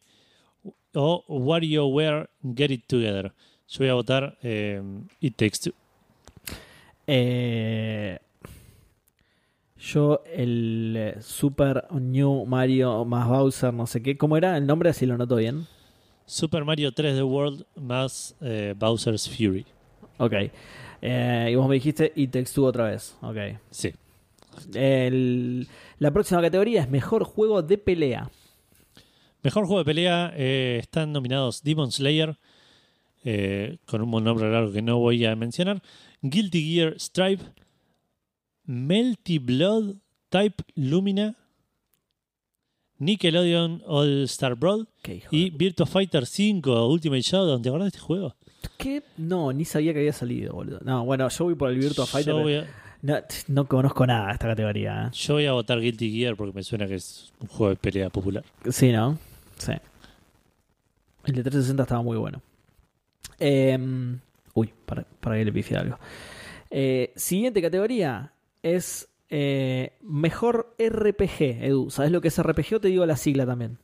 O WarioWare Get It Together. Yo voy a votar eh, It Takes Two. Eh, yo, el eh, Super New Mario más Bowser, no sé qué. ¿Cómo era el nombre? Así lo noto bien. Super Mario 3D World más eh, Bowser's Fury. Ok. Eh, y vos me dijiste y Takes otra vez. Ok. Sí. El- la próxima categoría es Mejor Juego de Pelea. Mejor juego de pelea eh, están nominados Demon Slayer, con un nombre largo que no voy a mencionar, Guilty Gear Stripe, Melty Blood Type Lumina, Nickelodeon All Star Brawl y Virtua Fighter 5 Ultimate Showdown. ¿Te acuerdas de este juego? ¿Qué? No, ni sabía que había salido, boludo. No, bueno, yo voy por el Virtua Fighter. A, No, no conozco nada de esta categoría. yo voy a votar Guilty Gear porque me suena que es un juego de pelea popular. ¿eh? Sí, ¿no? Sí. El de 360 estaba muy bueno. Em, uy, para, para que le pifié algo. Eh, siguiente categoría es eh, mejor RPG, Edu. ¿Sabes lo que es RPG o te digo la sigla también?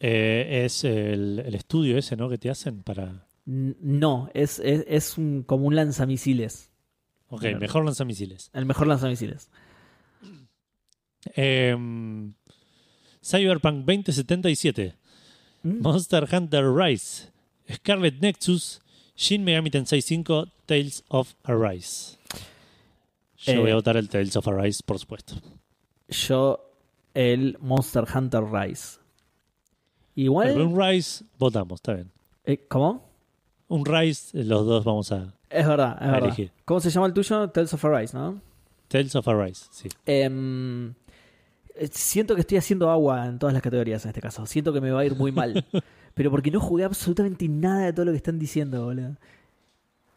Eh, es el, el estudio ese, ¿no? Que te hacen para... N- no, es, es, es un, como un lanzamisiles. Ok, mejor lanzamisiles. El mejor lanzamisiles. Em, Cyberpunk 2077, Mm. Monster Hunter Rise, Scarlet Nexus, Shin Megami Tensei 5, Tales of Arise. Yo Eh, voy a votar el Tales of Arise, por supuesto. Yo, el Monster Hunter Rise. Igual. Pero un Rise, votamos, está bien. eh, ¿Cómo? Un Rise, eh, los dos vamos a Es verdad, es a verdad. elegir. ¿Cómo se llama el tuyo? Tales of Arise, ¿no? Tales of Arise, sí. Em, eh, siento que estoy haciendo agua en todas las categorías en este caso. Siento que me va a ir muy mal. pero porque no jugué absolutamente nada de todo lo que están diciendo, boludo.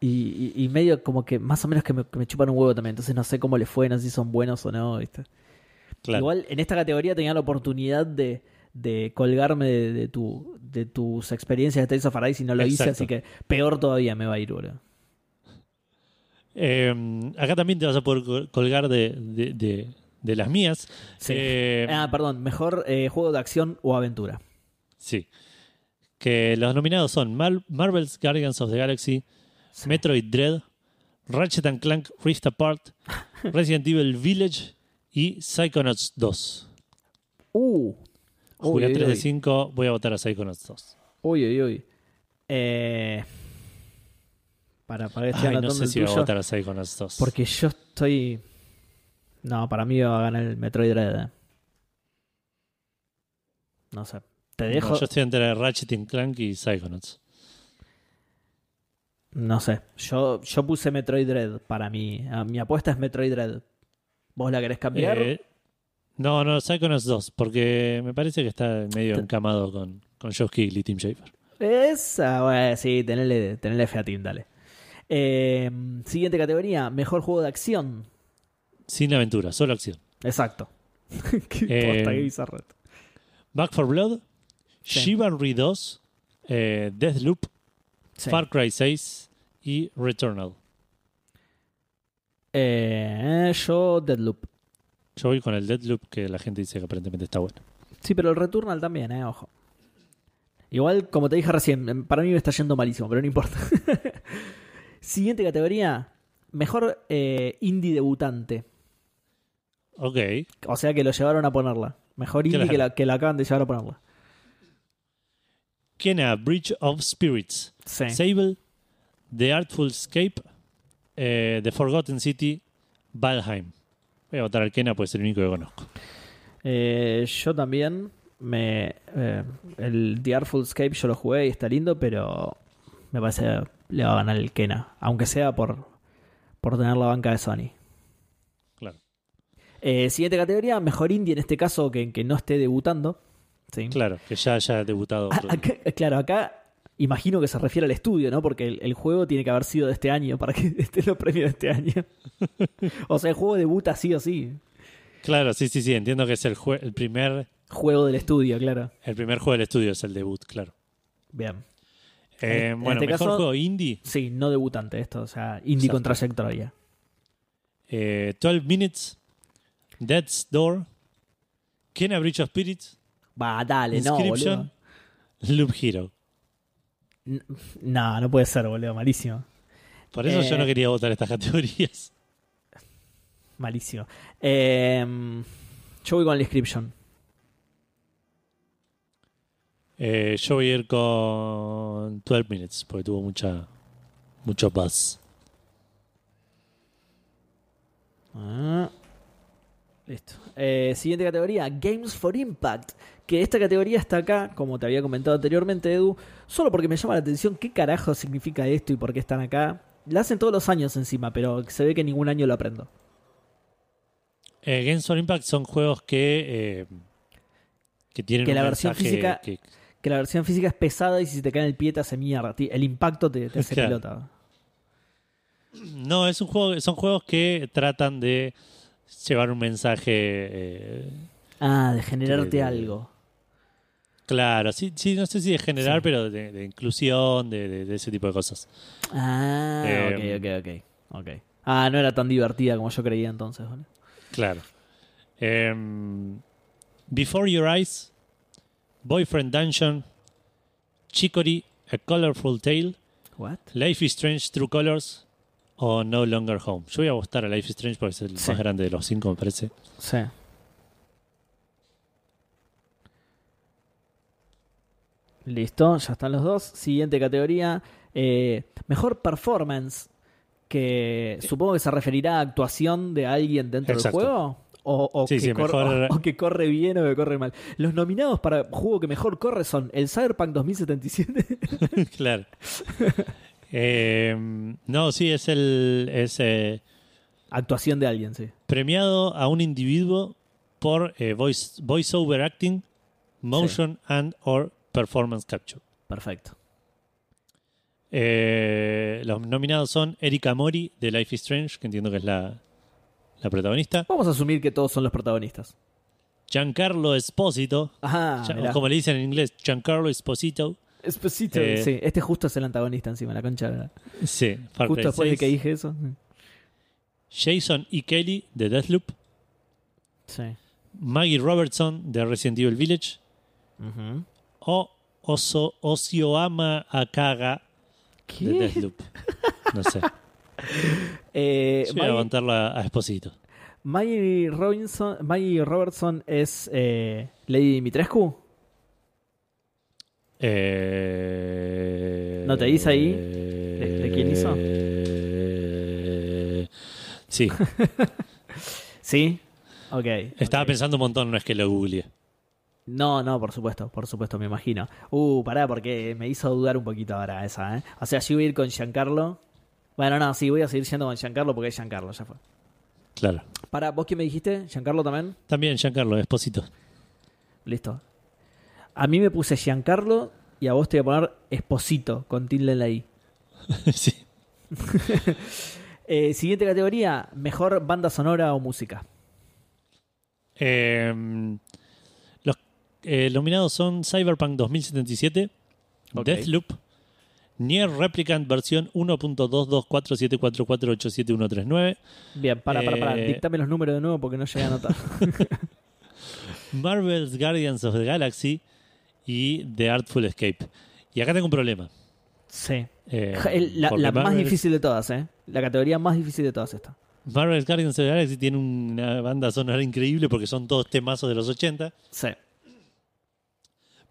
Y, y- y medio como que más o menos que me, que me chupan un huevo también. Entonces no sé cómo les fue, no sé si son buenos o no, ¿viste? Claro. Igual en esta categoría tenía la oportunidad de, de colgarme de, de tu, de tus experiencias de Tales of Arise y no lo hice, así que peor todavía me va a ir, boludo. Em, acá también te vas a poder col- colgar de, de- de- de las mías. Sí. Eh, Ah, perdón, mejor eh, juego de acción o aventura. Sí. Que los nominados son Mar- Marvel's Guardians of the Galaxy, Sí. Metroid Dread, Ratchet and Clank Rift Apart, Resident Evil Village y Psychonauts 2. Uh. Jugué a Uy, 3 uy, de 5, voy a votar a Psychonauts 2. Uy, uy, uy. Eh, para, para Ay, no sé si voy a tuyo, votar a Psychonauts 2. Porque yo estoy. No, para mí va a ganar el Metroid Dread. eh. No sé. Te No, dejo. yo estoy entre Ratchet and Clank y Psychonauts. No sé. Yo, yo puse Metroid Dread para mí. Ah, Mi apuesta es Metroid Dread. ¿Vos la querés cambiar? Eh, no, no, Psychonauts 2, porque me parece que está medio encamado con, con Josh Kigley y Tim Schafer. Esa, bueno, sí, tenele, tenele fe a Tim, dale. Eh, siguiente categoría: Mejor juego de acción. Sin aventura, solo acción. Exacto. qué Eh, posta, qué bizarro esto. Back for Blood, Sí. Chivalry 2, eh, Deathloop, Sí. Far Cry 6 y Returnal. Eh, yo, Deadloop. Yo voy con el Deathloop que la gente dice que aparentemente está bueno. Sí, pero el Returnal también, eh, ojo. Igual, como te dije recién, em, para mí me está yendo malísimo, pero no importa. Siguiente categoría: Mejor eh, indie debutante. Ok. O sea que lo llevaron a ponerla. Mejor indie Claro. que, la, que la acaban de llevar a ponerla. Kena, Bridge of Spirits, Sí. Sable, The Artful Escape, eh, The Forgotten City, Valheim. Voy a votar al Kena, pues es el único que conozco. Eh, yo también. Me, eh, el The Artful Escape yo lo jugué y está lindo, pero me parece que le va a ganar el Kena. Aunque sea por, por tener la banca de Sony. Claro. Eh, siguiente categoría: Mejor indie en este caso que, que no esté debutando. Sí. Claro, que ya haya debutado. Ah, acá- claro, acá imagino que se refiere al estudio, ¿no? Porque el, el juego tiene que haber sido de este año para que estén los premios de este año. o sea, el juego debuta sí o sí. Claro, sí, sí, sí. Entiendo que es el, jue- el, primer, Juego del estudio, claro. el primer juego del estudio, es el debut, claro. Bien. Eh, En bueno, este mejor caso- juego indie. Sí, no debutante esto, o sea, indie Exacto. con trayectoria. Eh, 12 Minutes, Death's Door, Kena Bridge of Spirits, Va, dale, no, boludo. Loop Hero. No, no puede ser, boludo, malísimo. Por eso yo Eh. no quería votar estas categorías. Malísimo. Eh, yo voy con la inscription. Eh, yo voy a ir con 12 Minutes, porque tuvo mucha mucho buzz. Ah. Listo. Eh, siguiente categoría, Games for Impact. Que esta categoría está acá, como te había comentado anteriormente, Edu, solo porque me llama la atención qué carajo significa esto y por qué están acá. La hacen todos los años encima, pero se ve que ningún año lo aprendo. Eh, Games for Impact son juegos que, eh, que tienen Que un la versión física- que- que la versión física es pesada y si te cae en el pie te hace mierda. El impacto te, te hace Claro. pelota. No, es un juego, son juegos que tratan de llevar un mensaje. eh, Ah, de generarte De- de- algo. Claro, sí, sí, no sé si de generar, Sí. pero de, de inclusión, de, de- de ese tipo de cosas. Ah, Eh, ok, ok, ok. Ah, no era tan divertida como yo creía entonces. ¿vale? Claro. Em, Before Your Eyes, Boyfriend Dungeon, Chicory, A Colorful Tale, What? Life is Strange True Colors o No Longer Home. Yo voy a gustar a Life is Strange porque es el Sí. más grande de los cinco, me parece. Sí. Listo, ya están los dos. Siguiente categoría. eh, mejor performance. Que supongo que se referirá a actuación de alguien dentro Exacto. del juego. O, o Sí, que sí, cor- mejor- o- o que corre bien o que corre mal. Los nominados para juego que mejor corre son el Cyberpunk 2077. claro. Em, no, sí, es el es eh, actuación de alguien, sí. premiado a un individuo por eh, voice, voice over acting, motion and or performance capture. Perfecto. Eh, los nominados son Erika Mori de Life is Strange, que entiendo que es la, la protagonista. Vamos a asumir que todos son los protagonistas. Giancarlo Esposito, Ajá, Gian- como le dicen en inglés, Giancarlo Esposito. Esposito. Eh, sí, este justo es el antagonista encima, la concha. la- Sí, Far Justo después de 6. que dije eso. Jason E. Kelly de Deathloop. Sí. Maggie Robertson de Resident Evil Village. Ujú. O Oso, Osioama Akaga de ¿Qué? Deathloop. No sé. Eh, Yo voy a aguantarlo a, a Esposito. Maggie Robinson, Maggie Robertson es eh, Lady Dimitrescu. Eh, ¿No te dice ahí de- de quién hizo? eh, sí, Sí. Ok. estaba pensando un montón, no es que lo googleé. No, no, por supuesto, por supuesto, me imagino. Uh, pará, porque me hizo dudar un poquito ahora esa, ¿eh? O sea, yo voy a ir con Giancarlo. Bueno, no, sí, voy a seguir siendo con Giancarlo porque es Giancarlo, ya fue. Claro. Pará, ¿vos qué me dijiste? ¿Giancarlo también? También Giancarlo Esposito. Listo. A mí me puse Giancarlo y a vos te voy a poner Esposito con tilde en la I. sí. Eh, siguiente categoría, mejor banda sonora o música. Eh, eh, nominados son Cyberpunk 2077, Ok. Deathloop, Nier Replicant versión 1.22474487139, Bien, para, para, para. Eh, Dictame los números de nuevo porque no llegué a anotar. Marvel's Guardians of the Galaxy y The Artful Escape. Y acá tengo un problema. sí. Eh, la más difícil de todas, ¿eh? La categoría más difícil de todas esta. Marvel's Guardians of the Galaxy tiene una banda sonora increíble porque son todos temazos de los 80. Sí.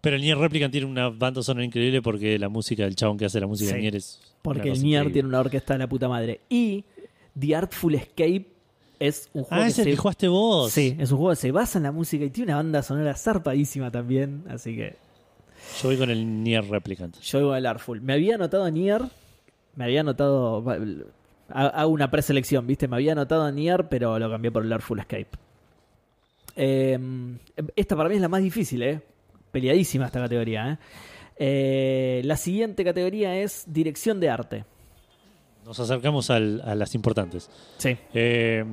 Pero el Nier Replicant tiene una banda sonora increíble porque la música del chabón que hace la música Sí. de Nier es. Porque el Nier increíble. tiene una orquesta de la puta madre. Y The Artful Escape es un juego Ah, que ese se... que jugaste vos. Sí, es un juego que se basa en la música y tiene una banda sonora zarpadísima también. Así que Yo voy con el Nier Replicant. yo voy con el Artful. Me había anotado Nier. Me había anotado. ha- Hago una preselección, ¿viste? Me había anotado Nier, pero lo cambié por el Artful Escape. Eh, esta para mí es la más difícil, ¿eh? Peleadísima esta categoría, ¿eh? Eh, la siguiente categoría es dirección de arte. Nos acercamos al- a las importantes. Sí. Eh,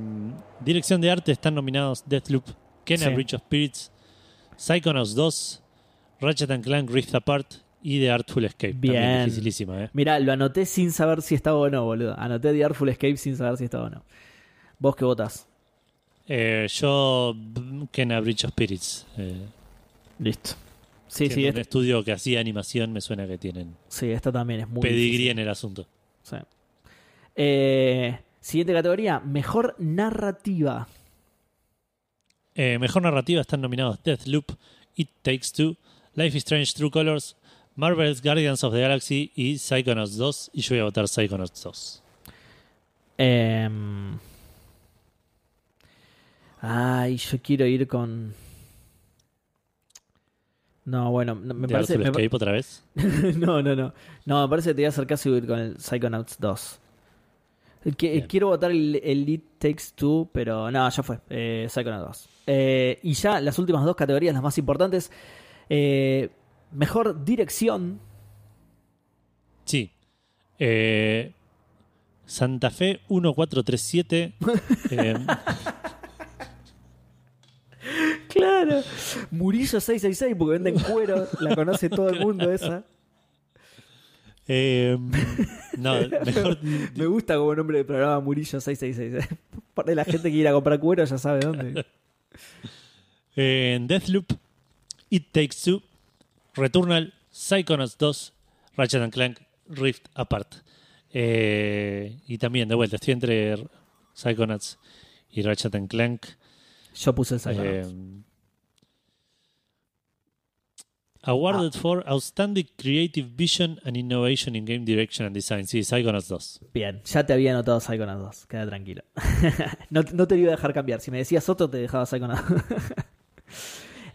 dirección de arte están nominados Deathloop, Kena Sí. Bridge of Spirits, Psychonauts 2, Ratchet and Clank Rift Apart y The Artful Escape. Bien. También dificilísima, ¿eh? Mirá, lo anoté sin saber si estaba o no, boludo. Anoté The Artful Escape sin saber si estaba o no. ¿Vos qué votás? Eh, yo, Kena Bridge of Spirits. Listo. Sí, sí, un este- estudio que hacía animación, me suena que tienen sí, esta también es muy pedigrí difícil. en el asunto. Sí. Eh, siguiente categoría, mejor narrativa. Eh, mejor narrativa están nominados Deathloop, It Takes Two, Life is Strange True Colors, Marvel's Guardians of the Galaxy y Psychonauts 2. Y yo voy a votar Psychonauts 2. Em, ay, yo quiero ir con. No, bueno, no, me parece. Me pa- Escape otra vez. no, no, no. No, me parece que te voy a hacer ir con el Psychonauts 2. El que- quiero votar el, el It Takes Two, pero no, ya fue. Eh, Psychonauts 2. Eh, y ya las últimas dos categorías, las más importantes. Eh, Mejor dirección. Sí. Eh, Santa Fe 1437. eh, Claro. Murillo 666 porque venden cuero. La conoce todo el mundo esa. eh, no, mejor. Me gusta como nombre de programa Murillo 666. Para la gente que ir a comprar cuero ya sabe dónde. Eh, Deathloop, It Takes Two, Returnal, Psychonauts 2, Ratchet and Clank, Rift Apart. Eh, y también, de vuelta, estoy entre Psychonauts y Ratchet and Clank. Yo puse el Psychonauts. Eh, awarded for Outstanding Creative Vision and Innovation in Game Direction and Design. Sí, Psychonauts 2. Bien, ya te había anotado Psychonauts 2. Queda tranquilo. no, no te iba a dejar cambiar. Si me decías otro, te dejaba Psychonauts.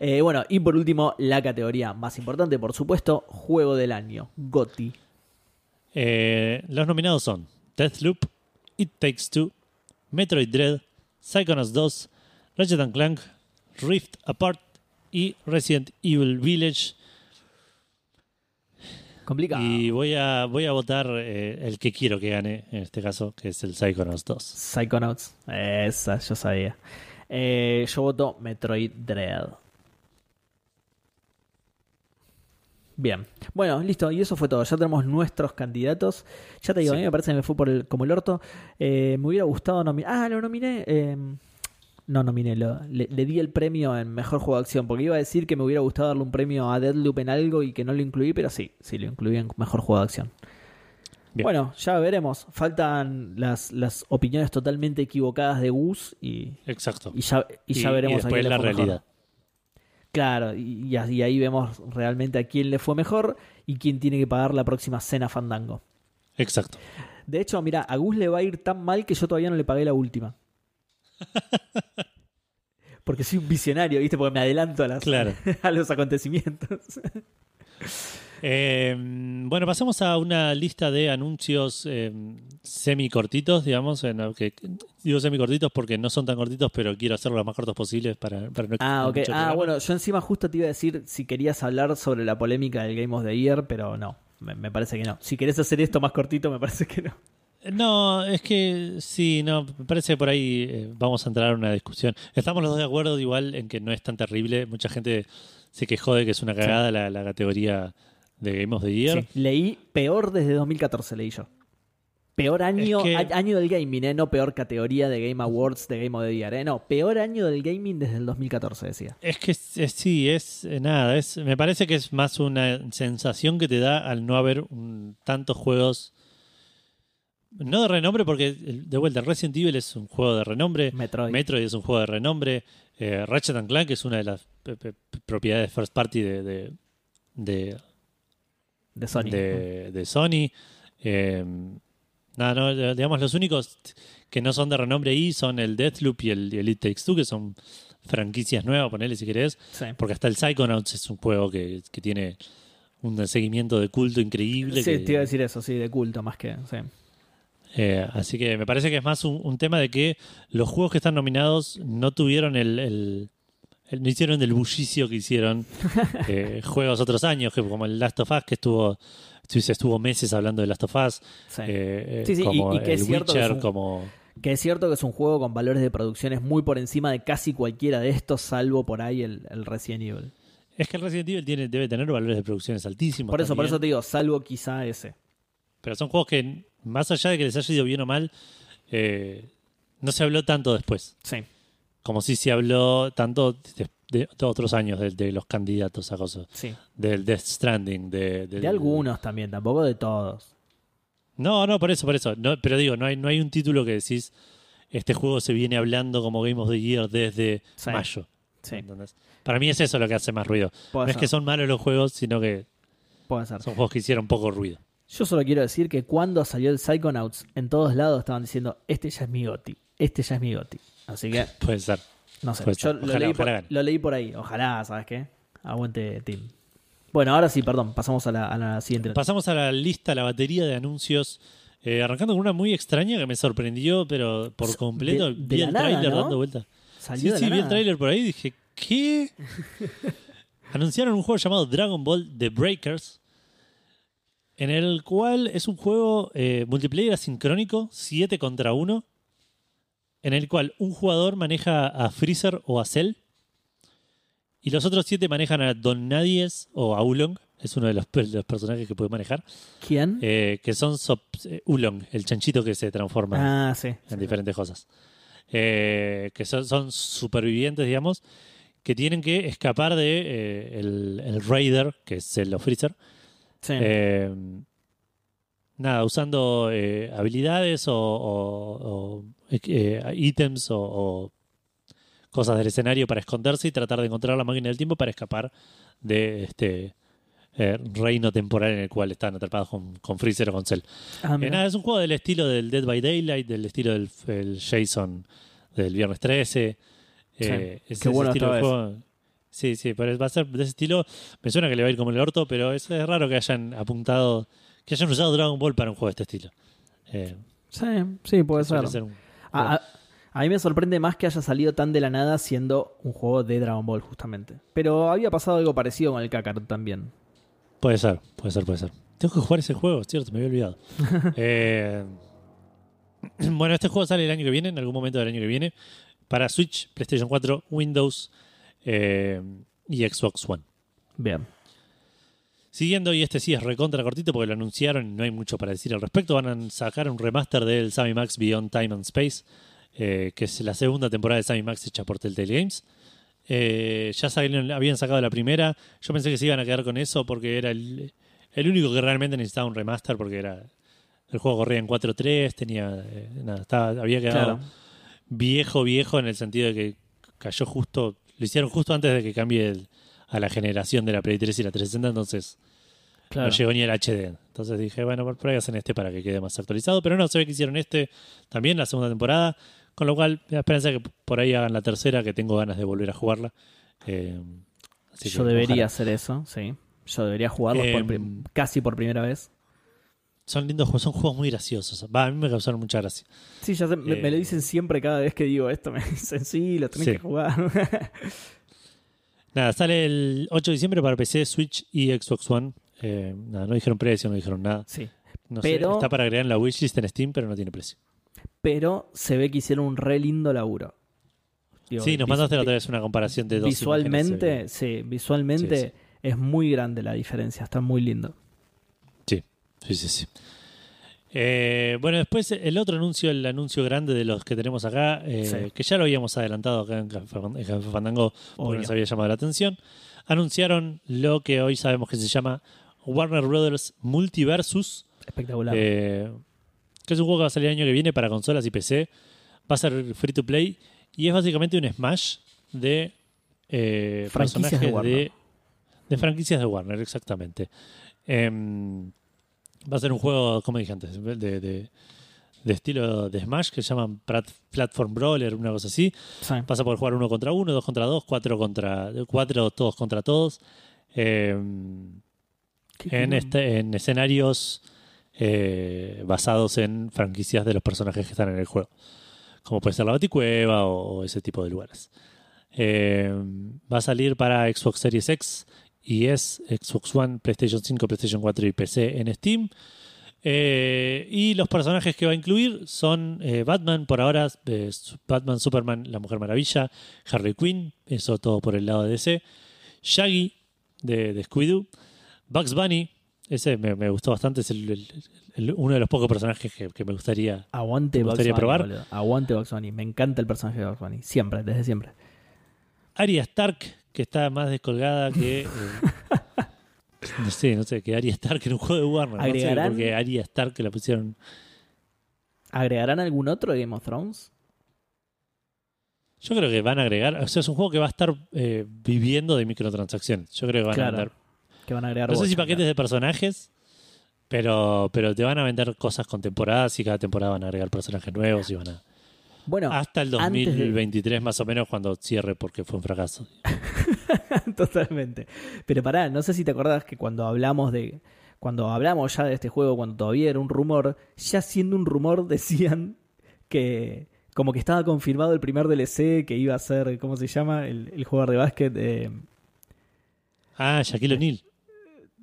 Eh, bueno, y por último, la categoría más importante, por supuesto, juego del año, GOTY. Eh, los nominados son Deathloop, It Takes Two, Metroid Dread, Psychonauts 2, Ratchet Clank, Rift Apart y Resident Evil Village. Complicado. Y voy a, voy a votar eh, el que quiero que gane, en este caso, que es el Psychonauts 2. Psychonauts. Esa, yo sabía. Eh, yo voto Metroid Dread. Bien. Bueno, listo. Y eso fue todo. Ya tenemos nuestros candidatos. Ya te digo, Sí. a mí me parece que me fue por el, como el orto. Eh, me hubiera gustado nominar. Ah, lo nominé. eh, no nominé. Lo, le, le di el premio en mejor juego de acción. Porque iba a decir que me hubiera gustado darle un premio a Deadloop en algo y que no lo incluí. Pero sí, sí lo incluí en mejor juego de acción. Bien. Bueno, ya veremos. Faltan las, las opiniones totalmente equivocadas de Gus y, Exacto. y ya, y ya veremos a después quién le la mejor. realidad. Claro, y, y y ahí vemos realmente a quién le fue mejor y quién tiene que pagar la próxima cena Fandango. Exacto. De hecho, mira, a Gus le va a ir tan mal que yo todavía no le pagué la última. Porque soy un visionario, ¿viste? Porque me adelanto a, las, Claro. a los acontecimientos. Eh, bueno, pasamos a una lista de anuncios eh, semi cortitos, digamos. en que, digo semi cortitos porque no son tan cortitos, pero quiero hacerlos lo más cortos posibles para, para no Ah, ok. Ah, bueno, yo encima justo te iba a decir si querías hablar sobre la polémica del Game of the Year, pero no. Me, me parece que no. Si querés hacer esto más cortito, me parece que no. No, es que sí, no, me parece que por ahí eh, vamos a entrar en una discusión. Estamos los dos de acuerdo igual en que no es tan terrible. Mucha gente se quejó de que es una cagada la, la categoría de Game of the Year. Sí, Leí peor desde 2014, leí yo. Peor año, Es que- a- año del gaming, ¿eh? no peor categoría de Game Awards de Game of the Year. ¿eh? No, peor año del gaming desde el 2014, decía. Es que es- es- sí, es eh, nada, es me parece que es más una sensación que te da al no haber un- tantos juegos no de renombre porque el- de vuelta Resident Evil es un juego de renombre, Metroid. Metroid es un juego de renombre, eh, Ratchet and Clank es una de las propiedades first party de, de, de, de Sony. de- de Sony. Eh, nada, no, digamos, los únicos que no son de renombre ahí son el Deathloop y el, y el It Takes Two, que son franquicias nuevas, ponele si querés. Sí. Porque hasta el Psychonauts es un juego que, que tiene un seguimiento de culto increíble. Sí, que- te iba a decir eso, sí, de culto más que. Sí. Eh, así que me parece que es más un, un tema de que los juegos que están nominados no tuvieron el, el- el- no hicieron el bullicio que hicieron eh, juegos otros años, que como el Last of Us, que estuvo, se estuvo meses hablando de Last of Us, sí. eh, Sí, como y que es el cierto que Witcher, es un- como... Que es cierto que es un juego con valores de producciones muy por encima de casi cualquiera de estos, salvo por ahí el, el Resident Evil. Es que el Resident Evil tiene, debe tener valores de producciones altísimos. Por eso, por eso te digo, salvo quizá ese. Pero son juegos que, más allá de que les haya ido bien o mal, eh, no se habló tanto después. Sí. Como si se habló tanto de, de otros años de, de los candidatos a cosas. Sí. Del Death Stranding. De, del- De algunos también, tampoco de todos. No, no, por eso, por eso. No, pero digo, no hay, no hay un título que decís, este juego se viene hablando como Game of the Year desde Sí. mayo. Sí, ¿entendés? Para mí es eso lo que hace más ruido. puede no es que son malos los juegos, sino que puede ser. son juegos que hicieron poco ruido. Yo solo quiero decir que cuando salió el Psychonauts, en todos lados estaban diciendo, este ya es mi goti, este ya es mi goti. Así que, Puede ser. no sé, Puede yo ser. lo, leí por, ojalá gane. lo leí por ahí. Ojalá, ¿sabes qué? Aguante Team. Bueno, ahora sí, perdón, pasamos a la, a la siguiente. noticia. Pasamos a la lista, la batería de anuncios. eh, arrancando con una muy extraña que me sorprendió, pero por completo. de- de vi el tráiler ¿no? dando vuelta. Salió Sí, sí, vi el nada. tráiler por ahí y dije, ¿qué? anunciaron un juego llamado Dragon Ball The Breakers, en el cual es un juego eh, multiplayer asincrónico, 7 contra 1, en el cual un jugador maneja a Freezer o a Cell, y los otros 7 manejan a Don Nadies o a Ulong, es uno de los, de los personajes que puede manejar, ¿Quién? eh, que son Sop- eh, Ulong, el chanchito que se transforma ah, sí. en diferentes cosas. Eh, que son, son supervivientes, digamos, que tienen que escapar de el, el Raider, que es el Freezer. Sí. Eh, nada, usando eh, habilidades o, o- o, eh, ítems o, o cosas del escenario para esconderse y tratar de encontrar la máquina del tiempo para escapar de este eh, reino temporal en el cual están atrapados con, con Freezer o con Cell. Ah, Eh, nada, es un juego del estilo del Dead by Daylight, del estilo del el Jason del Viernes 13. Eh, es qué ese bueno estilo de juego. Sí, sí, pero va a ser de ese estilo. Me suena que le va a ir como el orto, pero es, es raro que hayan apuntado, que hayan usado Dragon Ball para un juego de este estilo. Eh, Sí, sí, puede ser. ser un- A, a- a mí me sorprende más que haya salido tan de la nada siendo un juego de Dragon Ball, justamente. Pero había pasado algo parecido con el Kakarot también. Puede ser, puede ser, puede ser. Tengo que jugar ese juego, cierto, me había olvidado. Eh, bueno, este juego sale el año que viene, en algún momento del año que viene, para Switch, PlayStation 4, Windows eh, y Xbox One. Bien. Siguiendo, y este sí es recontra cortito porque lo anunciaron y no hay mucho para decir al respecto, van a sacar un remaster del Sammy Max Beyond Time and Space, eh, que es la segunda temporada de Sammy Max hecha por Telltale Games. Eh, ya salieron- habían sacado la primera, yo pensé que se iban a quedar con eso porque era el, el único que realmente necesitaba un remaster porque era el juego corría en 4.3, tenía eh, nada, estaba, había quedado Claro. viejo, viejo en el sentido de que cayó justo, lo hicieron justo antes de que cambie el- a la generación de la Play 3 y la 360, entonces Claro. no llegó ni el HD. Entonces dije, bueno, por ahí hacen este para que quede más actualizado. Pero no, se ve que hicieron este también, la segunda temporada. Con lo cual, da esperanza que por ahí hagan la tercera, que tengo ganas de volver a jugarla. Eh, así que Yo debería ojalá. hacer eso, sí. Yo debería jugarlos por Em, casi por primera vez. Son lindos juegos, son juegos muy graciosos. Va, a mí me causaron mucha gracia. Sí, ya sé, me, me lo Eh, dicen siempre cada vez que digo esto. Me dicen, sí, lo tenés Sí. que jugar. Nada, sale el 8 de diciembre para PC, Switch y Xbox One. Eh, nada, no dijeron precio, no dijeron nada. sí. No Pero- sé, está para agregar en la wishlist en Steam, pero no tiene precio. Pero se ve que hicieron un re lindo laburo. Digo, sí, nos mandaste la otra vez una comparación de dos Visualmente, imágenes, sí, visualmente Sí, sí. es muy grande la diferencia. Está muy lindo. Sí, sí, sí. Eh, bueno, después el otro anuncio, el anuncio grande de los que tenemos acá, eh, Sí. que ya lo habíamos adelantado acá en Café Fandango porque Obvio. nos había llamado la atención. Anunciaron lo que hoy sabemos que se llama Warner Brothers Multiversus, Espectacular. eh, que es un juego que va a salir el año que viene para consolas y PC. Va a ser free to play y es básicamente un Smash de eh, Franquicias de personajes Warner. de, de franquicias de Warner, exactamente. Em, va a ser un juego, como dije antes, de, de- de estilo de Smash que se llaman Plat- Platform Brawler, una cosa así. Sí. Vas a poder jugar uno contra uno, dos contra dos, cuatro contra cuatro, todos contra todos. Em, en, este, en escenarios eh, basados en franquicias de los personajes que están en el juego. Como puede ser la Baticueva o, o ese tipo de lugares. Eh, va a salir para Xbox Series X y es Xbox One, PlayStation 5, PlayStation 4 y PC en Steam. Eh, y los personajes que va a incluir son eh, Batman, por ahora, eh, Batman, Superman, la Mujer Maravilla, Harley Quinn, eso todo por el lado de DC, Shaggy de, de Scooby-Doo, Bugs Bunny, ese me, me gustó bastante, es el- el- el- uno de los pocos personajes que, que me gustaría. Aguante ¿Te Bugs gustaría Bunny, probar? boludo. Aguante Bugs Bunny. Me encanta el personaje de Bugs Bunny. Siempre, desde siempre. Arya Stark, que está más descolgada que. eh, no sé, no sé, que Arya Stark en un juego de Warner. No sé Agregarán- por qué Arya Stark la pusieron. ¿Agregarán algún otro de Game of Thrones? Yo creo que van a agregar. O sea, es un juego que va a estar eh, viviendo de microtransacciones. Yo creo que van Claro. a vender. Que van a agregar No sé si paquetes de personajes, pero, pero te van a vender cosas con temporadas y cada temporada van a agregar personajes nuevos y van a. Bueno, hasta el antes de- 2023 más o menos cuando cierre porque fue un fracaso. Totalmente. Pero pará, no sé si te acordás que cuando hablamos de. Cuando hablamos ya de este juego, cuando todavía era un rumor, ya siendo un rumor decían que. Como que estaba confirmado el primer DLC que iba a ser. ¿Cómo se llama? El, el jugador de básquet. eh, Ah, Shaquille O'Neal.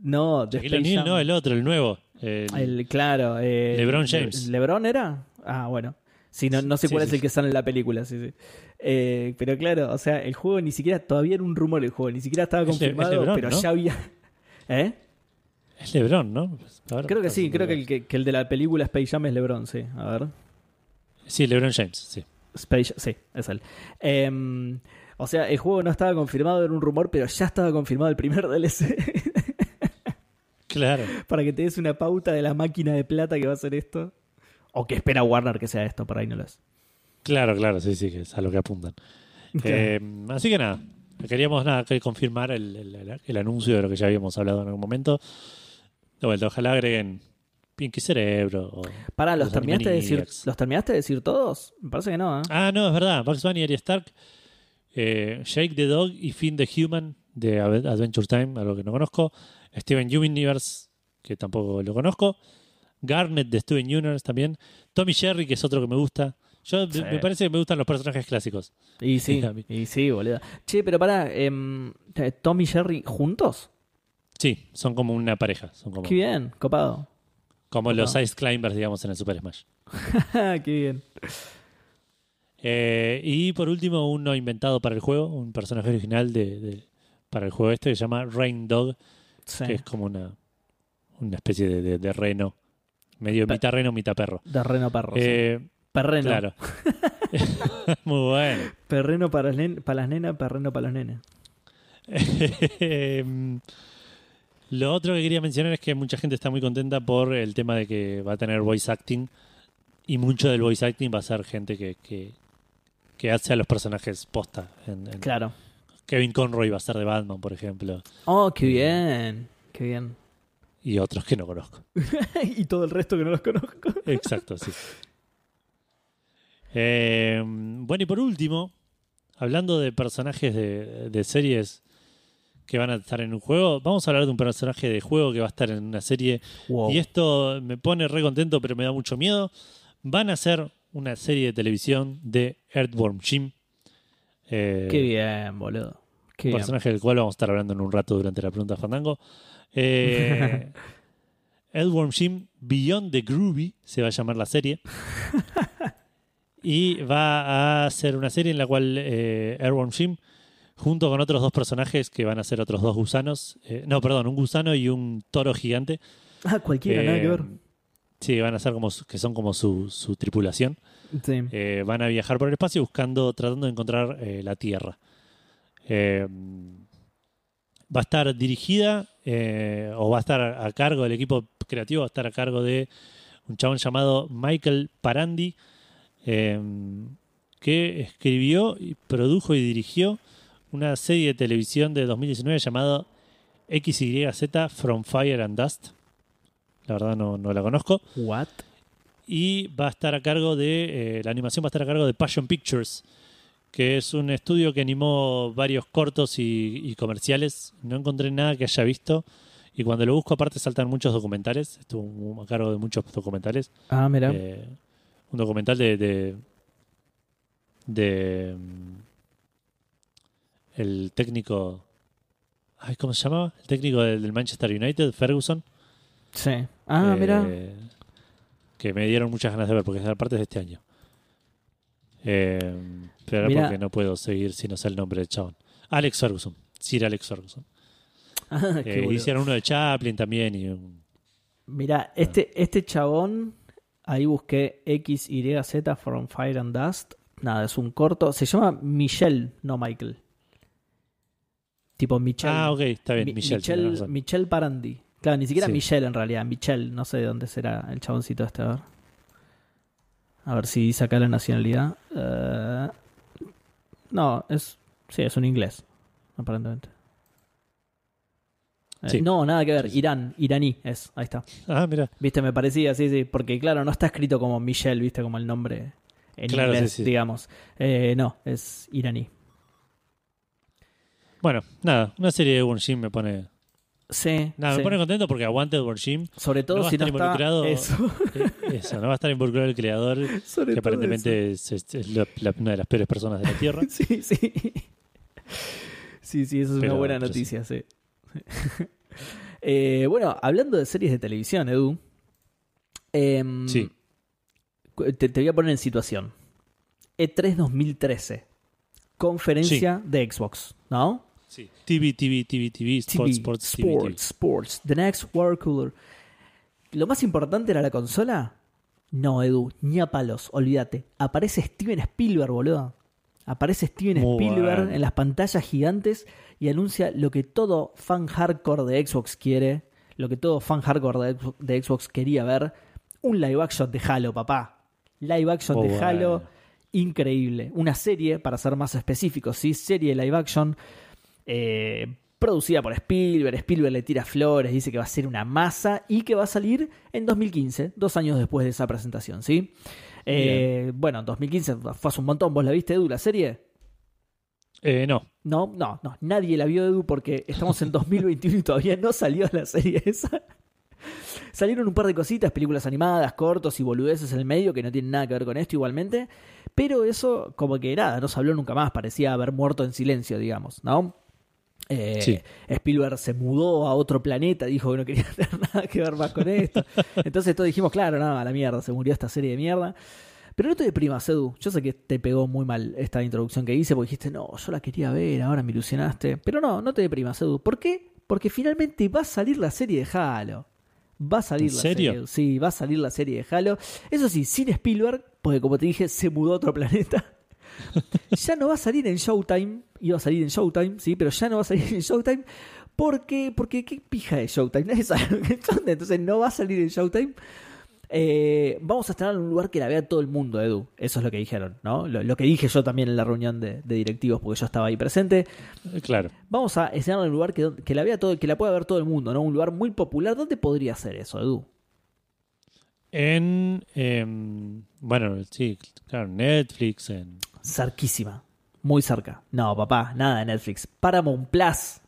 No, de Shaquille O'Neal, no, el otro, el nuevo. El- El- claro. eh, LeBron Le- James. ¿LeBron era? Ah, bueno. Sí, no, no sé Sí, cuál sí, es el que sale en la película, sí, sí. Eh, pero claro, o sea, el juego ni siquiera, todavía era un rumor el juego, ni siquiera estaba Es Le- es confirmado, pero ¿no? ya había... ¿Eh? Es LeBron, ¿no? Ahora- Creo que sí, creo que el, que, que el de la película Space Jam es LeBron, sí. A ver. Sí, LeBron James, sí. Space sí, es él. Em, o sea, el juego no estaba confirmado, era un rumor, pero ya estaba confirmado el primer DLC. Claro. Para que te des una pauta de la máquina de plata que va a ser esto. O que espera Warner que sea esto, por ahí no lo es. Claro, claro, sí, sí, que es a lo que apuntan. Eh, así que nada, queríamos nada que confirmar el, el- el anuncio de lo que ya habíamos hablado en algún momento. De vuelta, ojalá agreguen Pinky Cerebro. o- Pará, ¿los los terminaste, de decir. ¿los terminaste de decir todos? Me parece que no, ¿eh? Ah, no, es verdad. Bugs Bunny, Arya Stark, eh, Jake the Dog y Finn the Human de Ad- Adventure Time, algo que no conozco. Steven Universe, que tampoco lo conozco. Garnet de Steven Universe también. Tommy Jerry, que es otro que me gusta. Yo Sí. me parece que me gustan los personajes clásicos. Y sí, y sí, boludo. Che, pero pará, em, ¿Tom y Jerry juntos? Sí, son como una pareja. Son como, Qué bien, copado. como los. Ice Climbers, digamos, en el Super Smash. Qué bien. Eh, y por último, uno inventado para el juego, un personaje original de, de- para el juego este que se llama Rain Dog, Sí. que es como una, una especie de, de- de reno, medio Pe- mitad reno, mitad perro. De reno perro. sí. Eh, Perreno. Claro. Muy bueno. Perreno para para las nenas, perreno para los nenes. Em, Lo otro que quería mencionar es que mucha gente está muy contenta por el tema de que va a tener voice acting y mucho del voice acting va a ser gente que, que, que hace a los personajes posta. En- en- Claro. Kevin Conroy va a ser de Batman, por ejemplo, Oh, qué bien. Qué bien. Y otros que no conozco. y todo el resto que no los conozco. Exacto, sí. Eh, bueno, y por último, hablando de personajes de, de series que van a estar en un juego, vamos a hablar de un personaje de juego que va a estar en una serie. Wow. Y esto me pone re contento, pero me da mucho miedo. Van a hacer una serie de televisión de Earthworm Jim. Eh, Qué bien, boludo. Qué bien. personaje del cual vamos a estar hablando en un rato durante la pregunta Fandango. Eh, Earthworm Jim Beyond the Groovy se va a llamar la serie. y va a ser una serie en la cual eh, Earthworm Jim, junto con otros dos personajes que van a ser otros dos gusanos, eh, no, perdón, un gusano y un toro gigante. Ah, cualquiera, nada que eh, ver. Sí, van a ser como que son como su, su tripulación. Sí. Eh, van a viajar por el espacio buscando, tratando de encontrar la Tierra. Eh, va a estar dirigida eh, o va a estar a cargo del equipo creativo, va a estar a cargo de un chabón llamado Michael Parandi, eh, que escribió, y produjo y dirigió una serie de televisión de 2019 llamada XYZ From Fire and Dust. La verdad no, no la conozco What? y va a estar a cargo de eh, la animación va a estar a cargo de Passion Pictures que es un estudio que animó varios cortos y, y comerciales no encontré nada que haya visto y cuando lo busco aparte saltan muchos documentales estuvo a cargo de muchos documentales Ah, mira. Eh, un documental de de, de, mm, el técnico ay, ¿cómo se llamaba? el técnico del, del Manchester United Ferguson sí. Ah, eh, mira. Que me dieron muchas ganas de ver, porque es parte de este año. Eh, pero Mira. porque no puedo seguir si no sé el nombre del chabón. Alex Ferguson. Sir Alex Ferguson. Ah, Eh, hicieron uno de Chaplin también y un- Mira, este, este chabón, ahí busqué XYZ From Fire and Dust. Nada, es un corto. Se llama Michelle, no Michael. Tipo Michelle. Ah, ok, está bien. Mi-. Michelle Parandi. Claro, ni siquiera Sí. Michelle en realidad. Michelle, no sé de dónde será el chaboncito este. A ver, a ver si dice acá la nacionalidad. Eh, no, es. Sí, es un inglés, aparentemente. Eh, Sí. No, nada que ver. Irán, iraní es. Ahí está. Ah, mira. Viste, me parecía, sí, sí. Porque claro, no está escrito como Michelle, viste, como el nombre en Claro, inglés, sí, sí. digamos. Eh, no, es iraní. Bueno, nada, una serie de Jim me pone. Sí. Nada, sí. me pone contento porque aguante Worm Jim. Sobre todo no va a si no estar está involucrado- eso. Eso, no va a estar involucrado el creador, Sobre que aparentemente es, es- es la- la- una de las peores personas de la Tierra. Sí, sí. Sí, sí, eso es Pero- una buena sí. noticia, sí. Eh, bueno, hablando de series de televisión, Edu. em, Sí. Te, te voy a poner en situación. E3 2013. Conferencia de Xbox, ¿no? Sí. TV, TV, TV, TV, Sports, TV, Sports, TV, TV. Sports, Sports, The Next Water Cooler. ¿Lo más importante era la consola? No, Edu, ni a palos, olvídate. Aparece Steven Spielberg, boludo. Aparece Steven Muy Spielberg bueno. en las pantallas gigantes y anuncia lo que todo fan hardcore de Xbox quiere, lo que todo fan hardcore de Xbox, quería ver. Un live action de Halo, papá. Live action Muy de Halo, increíble. Una serie, para ser más específicos, ¿sí? Serie live action eh, producida por Spielberg. Spielberg le tira flores, dice que va a ser una masa y que va a salir en 2015, dos años después de esa presentación, ¿sí? Eh, bueno, 2015 fue hace un montón. ¿Vos la viste, Edu, la serie? Eh, no. No, no, no. Nadie la vio, Edu, porque estamos en 2021 y todavía no salió la serie esa. Salieron un par de cositas, películas animadas, cortos y boludeces en el medio que no tienen nada que ver con esto igualmente. Pero eso, como que nada, no se habló nunca más. Parecía haber muerto en silencio, digamos, ¿no? Eh, Sí. Spielberg se mudó a otro planeta, dijo que no quería tener nada que ver más con esto. Entonces todos dijimos, claro, no, a la mierda, se murió esta serie de mierda. Pero no te deprimas, Edu. Yo sé que te pegó muy mal esta introducción que hice porque dijiste, no, yo la quería ver, ahora me ilusionaste. Pero no, no te deprimas, Edu. ¿Por qué? Porque finalmente va a salir la serie de Halo. Va a salir ¿En la serio? serie. Sí, va a salir la serie de Halo. Eso sí, sin Spielberg, porque como te dije, se mudó a otro planeta. ya no va a salir en Showtime. Iba a salir en Showtime, sí, pero ya no va a salir en Showtime. Porque, porque qué pija de Showtime. Nadie sabe Entonces no va a salir en Showtime. Eh, vamos a estrenar en un lugar que la vea todo el mundo, Edu. Eso es lo que dijeron, ¿no? Lo, lo que dije yo también en la reunión de, de directivos, porque yo estaba ahí presente. Eh, Claro. Vamos a estrenar en un lugar que, que la vea todo, que la pueda ver todo el mundo, ¿no? Un lugar muy popular. ¿Dónde podría ser eso, Edu? En. em, bueno, sí, claro, Netflix. En, Cerquísima. Muy cerca. No, papá, nada de Netflix. Paramount Plus.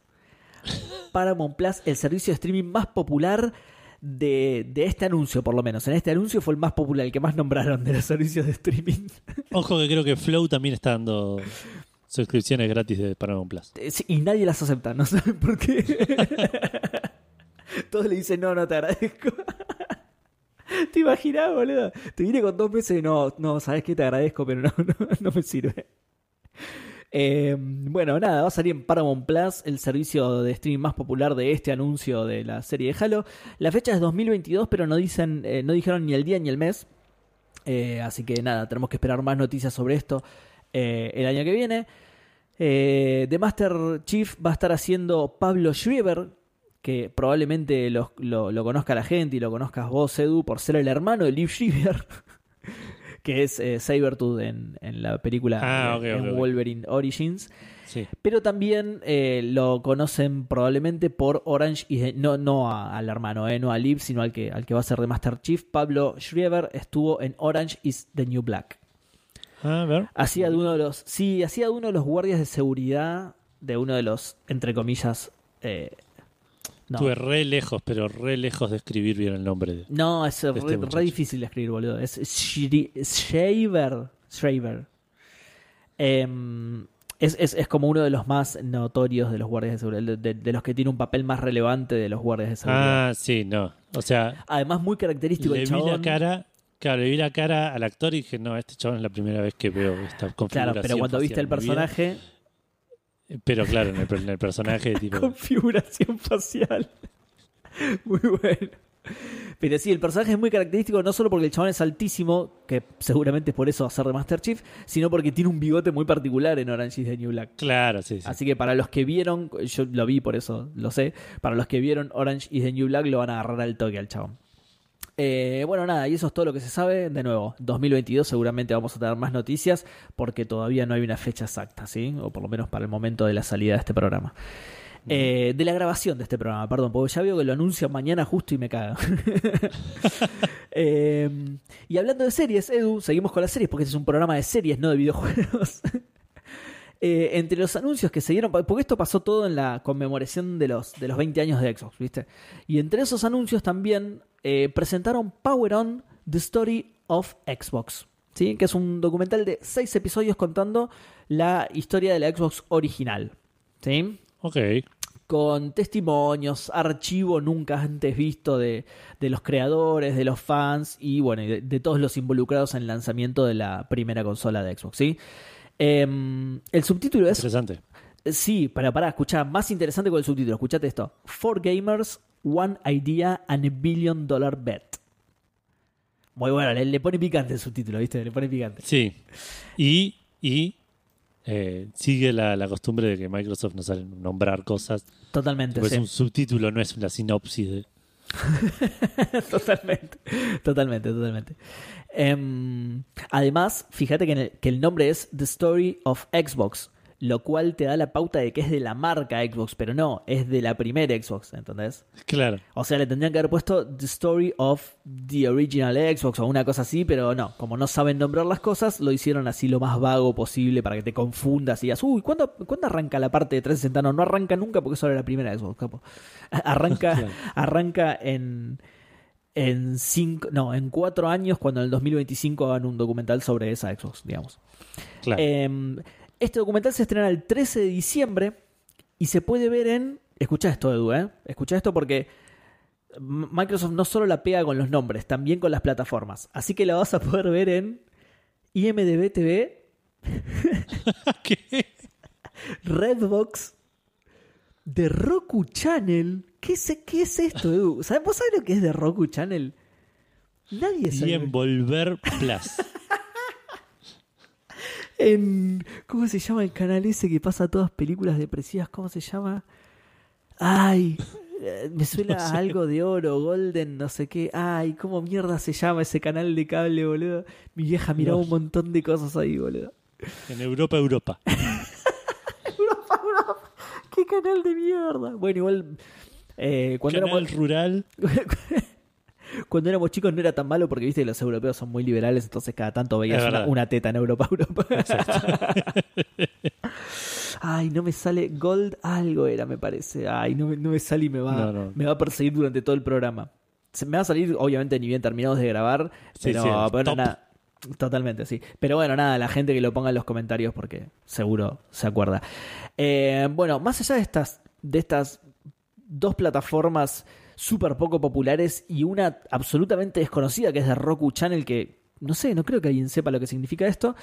Paramount Plus, el servicio de streaming más popular de, de este anuncio, por lo menos. En este anuncio fue el más popular, el que más nombraron de los servicios de streaming. Ojo que creo que Flow también está dando suscripciones gratis de Paramount Plus. Eh, sí, y nadie las acepta, no saben por qué. Todos le dicen, no, no te agradezco. ¿Te imaginas, boludo? Te vine con dos meses y no, no, sabes que te agradezco, pero no, no, no me sirve. Eh, bueno, nada, va a salir en Paramount Plus, el servicio de streaming más popular de este anuncio de la serie de Halo. La fecha es 2022, pero no dicen, eh, no dijeron ni el día ni el mes. Eh, así que nada, tenemos que esperar más noticias sobre esto el año que viene. The Master Chief va a estar haciendo Pablo Schreiber, que probablemente lo conozca la gente y lo conozcas vos, Edu, por ser el hermano de Liv Schreiber, que es eh, Sabretooth en, en la película Ah, eh, en. Wolverine Origins. Sí. Pero también eh, lo conocen probablemente por Orange y the- no, no a- al hermano, eh, no a Liv, sino al que, al que va a ser de Master Chief. Pablo Schreiber estuvo en Orange is the New Black. Ah, a ver. Hacía de uno de los. Sí, hacía de uno de los guardias de seguridad de uno de los, entre comillas. eh, no, Estuve re lejos, pero re lejos de escribir bien el nombre. De... no, es re, este re difícil de escribir, boludo. Es Shaver. Shaver. Em, es, es, es como uno de los más notorios de los guardias de seguridad, de, los que tiene un papel más relevante de los guardias de seguridad. Ah, sí, no. O sea, Además, muy característico le el vi la cara. Claro, le vi la cara al actor y dije, no, este chabón es la primera vez que veo esta configuración. Claro, pero cuando viste el vida. Pero claro, en el, en el personaje, tipo. configuración facial. Muy bueno. Pero sí, el personaje es muy característico no solo porque el chabón es altísimo, que seguramente es por eso ser de Master Chief, sino porque tiene un bigote muy particular en Orange is the New Black. Claro, sí, sí. Así que para los que vieron, yo lo vi por eso lo sé, para los que vieron Orange is the New Black lo van a agarrar al toque al chabón. Eh, bueno, nada, y eso es todo lo que se sabe. De nuevo, 2022 seguramente vamos a tener más noticias porque todavía no hay una fecha exacta, ¿sí? O por lo menos para el momento de la salida de este programa. Eh, de la grabación de este programa, perdón, porque ya veo que lo anuncian mañana justo y me caga. Eh, y hablando de series, Edu, seguimos con las series porque este es un programa de series, no de videojuegos. Eh, entre los anuncios que se dieron, porque esto pasó todo en la conmemoración de los, de los 20 años de Xbox, ¿viste? Y entre esos anuncios también eh, presentaron Power On, The Story of Xbox, ¿sí? Que es un documental de 6 episodios contando la historia de la Xbox original, ¿sí? Ok. con testimonios, archivo nunca antes visto de, de los creadores, de los fans y bueno, de, de todos los involucrados en el lanzamiento de la primera consola de Xbox, ¿sí? Em, el subtítulo es... Interesante. Sí, para, para, escuchar, más interesante con el subtítulo, escuchate esto. Four Gamers, One Idea and a Billion Dollar Bet. Muy bueno, le, le pone picante el subtítulo, ¿viste? Le pone picante. Sí. Y, y eh, sigue la, la costumbre de que Microsoft no sabe nombrar cosas. Totalmente, Pues sí. un subtítulo no es una sinopsis de. totalmente, totalmente, totalmente. Em, además, fíjate que, el, que el nombre es The Story of Xbox, lo cual te da la pauta de que es de la marca Xbox, pero no, es de la primera Xbox, ¿entendés? Claro. O sea, le tendrían que haber puesto The Story of the Original Xbox o una cosa así, pero no, como no saben nombrar las cosas, lo hicieron así lo más vago posible para que te confundas y digas, uy, ¿cuándo, ¿cuándo arranca la parte de 360? No, no arranca nunca porque solo era la primera Xbox, capo. Arranca, Claro. arranca en, en cinco, no, en cuatro años cuando en el 2025 hagan un documental sobre esa Xbox, digamos. Claro. Eh, este documental se estrena el 13 de diciembre y se puede ver en. Escucha esto, Edu, ¿eh? Escucha esto porque Microsoft no solo la pega con los nombres, también con las plataformas. Así que la vas a poder ver en IMDB TV, ¿Qué? Redbox, The Roku Channel. ¿Qué es, qué es esto, Edu? ¿Sabes- ¿Vos sabés lo que es The Roku Channel? Nadie Y sabe. Envolver Plus. en ¿cómo se llama el canal ese que pasa todas películas depresivas? ¿Cómo se llama? Ay, eh, me suena No a sé. algo de oro, golden, no sé qué. Ay, ¿cómo mierda se llama ese canal de cable, boludo? Mi vieja miraba No. un montón de cosas ahí, boludo. En Europa, Europa. ¿Qué canal de mierda? Bueno, igual eh, cuando Canal éramos rural. cuando éramos chicos no era tan malo porque viste que los europeos son muy liberales, entonces cada tanto veías una, teta en Europa, Europa. Ay, no me sale Gold algo era, me parece. Ay, no, me- no me sale y me va, No, no. me va a perseguir durante todo el programa. Se me va a salir, obviamente, ni bien terminados de grabar, Sí, pero, sí, pero nada. Totalmente, sí. Pero bueno, nada, la gente que lo ponga en los comentarios porque seguro se acuerda. Eh, bueno, más allá de estas, de estas dos plataformas súper poco populares y una absolutamente desconocida que es de Roku Channel que no sé, no creo que alguien sepa lo que significa esto.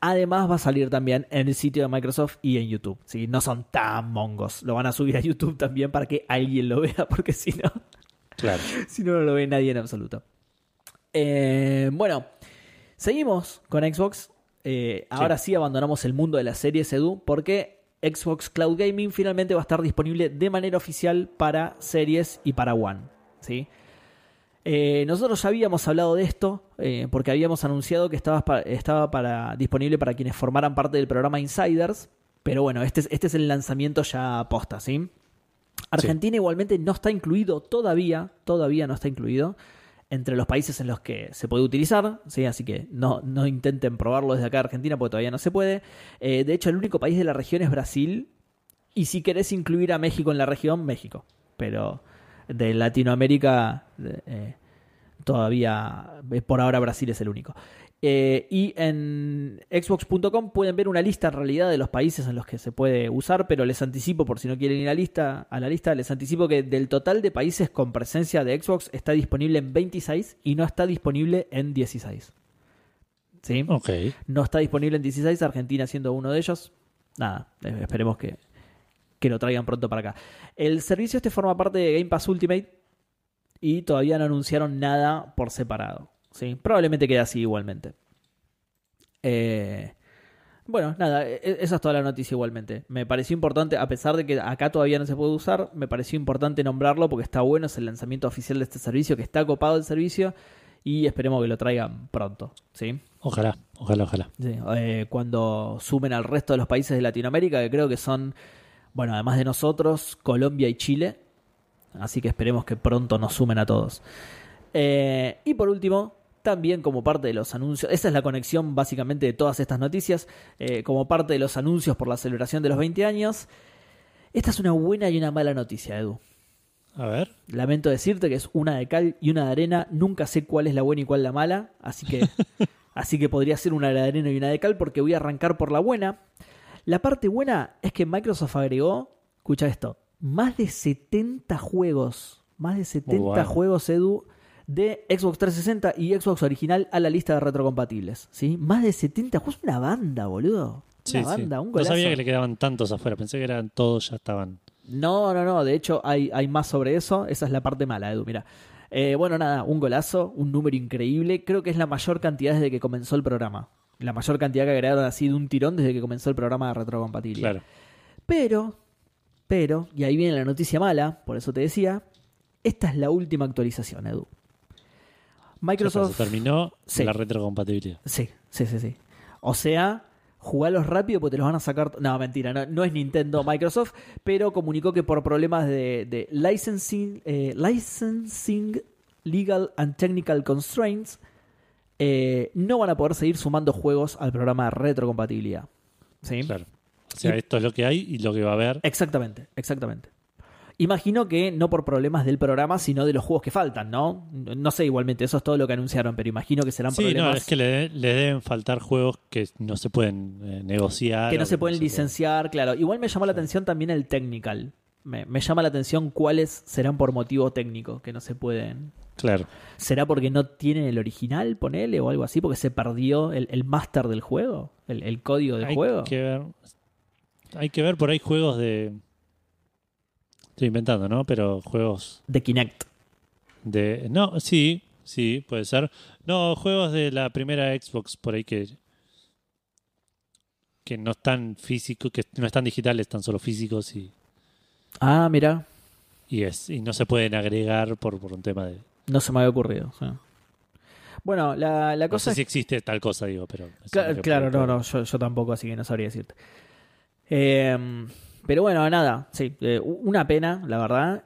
Además va a salir también en el sitio de Microsoft y en YouTube. ¿sí? No son tan mongos. Lo van a subir a YouTube también para que alguien lo vea porque si no... Claro. Si no, no lo ve nadie en absoluto. Eh, bueno, seguimos con Xbox. Eh, ahora sí abandonamos el mundo de las series, Edu, porque Xbox Cloud Gaming finalmente va a estar disponible de manera oficial para series y para One. ¿sí? Eh, nosotros ya habíamos hablado de esto eh, porque habíamos anunciado que estaba, pa- estaba para, disponible para quienes formaran parte del programa Insiders. Pero bueno, este es, este es el lanzamiento ya posta, ¿sí? Argentina igualmente no está incluido todavía, todavía no está incluido entre los países en los que se puede utilizar, ¿sí? así que no, no intenten probarlo desde acá Argentina porque todavía no se puede. Eh, de hecho, el único país de la región es Brasil y si querés incluir a México en la región, México. Pero de Latinoamérica eh, todavía, eh, por ahora Brasil es el único. Eh, y en xbox.com pueden ver una lista en realidad de los países en los que se puede usar, pero les anticipo, por si no quieren ir a, lista, a la lista, les anticipo que del total de países con presencia de Xbox está disponible en 26 y no está disponible en 16. ¿Sí? Ok. No está disponible en 16, Argentina siendo uno de ellos. Nada, eh, esperemos que, que lo traigan pronto para acá. El servicio este forma parte de Game Pass Ultimate y todavía no anunciaron nada por separado. ¿Sí? Probablemente quede así igualmente. Eh, bueno, nada, e- e- esa es toda la noticia igualmente. Me pareció importante, a pesar de que acá todavía no se puede usar, me pareció importante nombrarlo porque está bueno, es el lanzamiento oficial de este servicio, que está copado el servicio y esperemos que lo traigan pronto. ¿sí? Ojalá, ojalá, ojalá. Sí, eh, cuando sumen al resto de los países de Latinoamérica, que creo que son, bueno, además de nosotros, Colombia y Chile. Así que esperemos que pronto nos sumen a todos. Eh, y por último, también como parte de los anuncios, esa es la conexión básicamente de todas estas noticias, eh, como parte de los anuncios por la celebración de los 20 años, esta es una buena y una mala noticia, Edu. A ver. Lamento decirte que es una de cal y una de arena. Nunca sé cuál es la buena y cuál la mala. Así que, así que podría ser una de arena y una de cal porque voy a arrancar por la buena. La parte buena es que Microsoft agregó, escucha esto, más de 70 juegos, más de 70 bueno. juegos, Edu, de Xbox 360 y Xbox original a la lista de retrocompatibles. ¿sí? Más de 70 juegos, una banda, boludo. Una Sí, sí. banda, un No golazo. sabía que le quedaban tantos afuera. Pensé que eran todos, ya estaban. No, no, no. De hecho, hay, hay más sobre eso. Esa es la parte mala, Edu. Mira. Eh, bueno, nada, un golazo, un número increíble. Creo que es la mayor cantidad desde que comenzó el programa. La mayor cantidad que agregaron así de un tirón desde que comenzó el programa de retrocompatibilidad. Claro. Pero, pero, y ahí viene la noticia mala, por eso te decía, esta es la última actualización, Edu. Ya Microsoft. se terminó Sí. la retrocompatibilidad. Sí, sí, sí, sí. O sea, jugalos rápido porque te los van a sacar. No, mentira, no, no es Nintendo Microsoft, pero comunicó que por problemas de, de licensing, eh, licensing, legal and technical constraints, eh, no van a poder seguir sumando juegos al programa de retrocompatibilidad. ¿Sí? Claro. O sea, Y- esto es lo que hay y lo que va a haber. Exactamente, exactamente. Imagino que no por problemas del programa, sino de los juegos que faltan, ¿no? No sé igualmente, eso es todo lo que anunciaron, pero imagino que serán Sí, problemas no, es que le, de- le deben faltar juegos que no se pueden eh, negociar. que no se pueden licenciar, claro. Igual me llamó la atención también el technical. Me, me llama la atención cuáles serán por motivo técnico, que no se pueden. Claro. ¿Será porque no tienen el original, ponele, o algo así? Porque se perdió el, el máster del juego, el, el código del hay juego. que ver. Hay que ver por ahí juegos de. Estoy inventando, ¿no? Pero juegos De Kinect. de. No, sí, sí, puede ser. No, juegos de la primera Xbox por ahí que. que no están físicos, que no están digitales, están solo físicos y. Ah, mira, Y, es, y no se pueden agregar por, por un tema de. no se me había ocurrido. sí. Bueno, la, la No cosa sé es si existe tal cosa, digo, pero. claro, no, no, yo, yo tampoco, así que no sabría decirte. Eh, pero bueno, nada, sí, eh, una pena, la verdad.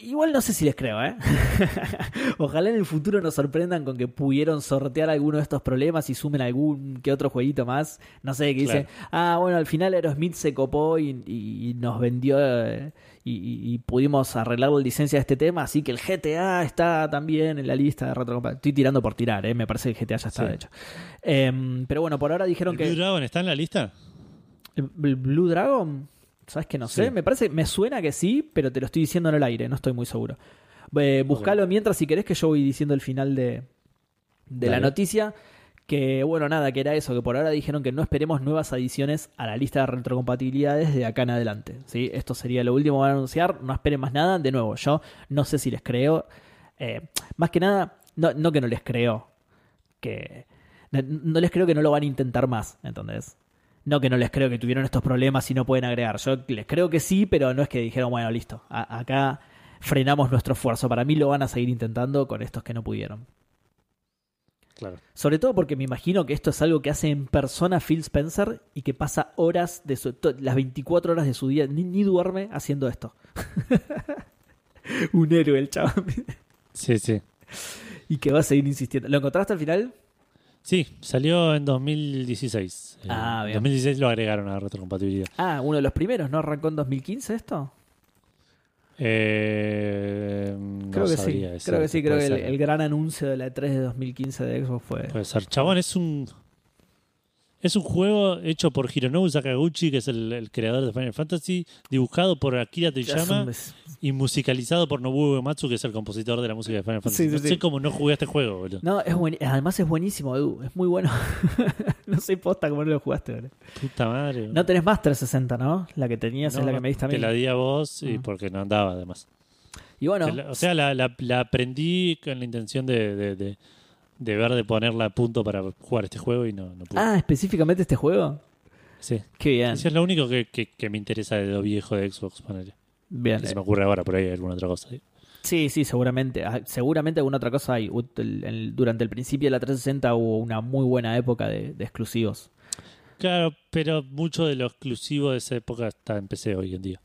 Igual no sé si les creo, ¿eh? Ojalá en el futuro nos sorprendan con que pudieron sortear alguno de estos problemas y sumen algún que otro jueguito más. No sé, que dice, ah, bueno, al final Aerosmith se copó y, y- nos vendió eh, y, pudimos arreglar la licencia de este tema, así que el GTA está también en la lista de retrocompatibilidad. Estoy tirando por tirar, ¿eh? Me parece que el GTA ya está, Sí. de hecho. Em, pero bueno, por ahora dijeron ¿El que... Blue Dragon está en la lista? ¿El el Blue Dragon? ¿Sabes que no sé? Sí. Me parece, me suena que sí, pero te lo estoy diciendo en el aire, no estoy muy seguro. Eh, buscalo mientras si querés que yo voy diciendo el final de, de la noticia. Que bueno, nada, que era eso, que por ahora dijeron que no esperemos nuevas adiciones a la lista de retrocompatibilidades de acá en adelante. ¿sí? Esto sería lo último que van a anunciar, no esperen más nada. De nuevo, yo no sé si les creo. Eh, más que nada, no, no que no les creo, que no, no les creo que no lo van a intentar más, ¿entendés? No que no les creo que tuvieron estos problemas y no pueden agregar. Yo les creo que sí, pero no es que dijeron, bueno, listo, a- acá frenamos nuestro esfuerzo. Para mí lo van a seguir intentando con estos que no pudieron. Claro. Sobre todo porque me imagino que esto es algo que hace en persona Phil Spencer y que pasa horas de su, las 24 horas de su día, ni, ni duerme haciendo esto. Un héroe el chaval. Sí, sí. y que va a seguir insistiendo. ¿Lo encontraste al final? Sí, salió en 2016. Eh, Ah, en bien. 2016 lo agregaron a la retrocompatibilidad. Ah, uno de los primeros, ¿no arrancó en 2015 esto? Eh, no Creo que sí, sabría decirte, creo que sí, creo que el, ser. el gran anuncio de la E3 de 2015 de Xbox fue... Puede ser. Chabón, es un. Es un juego hecho por Hironobu Sakaguchi, que es el, el creador de Final Fantasy, dibujado por Akira un- y musicalizado por Nobuo Uematsu, que es el compositor de la música de Final Fantasy. Sí, no sí. sé cómo no jugué a este juego, boludo. No, es buen- además es buenísimo, Edu. Es muy bueno. no sé posta cómo no lo jugaste. boludo. Puta madre. No tenés más 360, ¿no? La que tenías es la que me diste a mí. Te la di a vos y porque no andaba, además. Y bueno, O sea, la, la- la aprendí con la intención de, de, de- de ver de ponerla a punto para jugar este juego y no, no pude. ah, específicamente este juego. sí. Qué bien. Eso es lo único que, que- que me interesa de lo viejo de Xbox. Ponele. Bien. Que se me ocurre ahora, por ahí hay alguna otra cosa. ¿sí? Sí, sí, seguramente. Ah, Seguramente alguna otra cosa hay. Durante el principio de la 360 hubo una muy buena época de, de exclusivos. Claro, pero mucho de lo exclusivo de esa época está en PC hoy en día.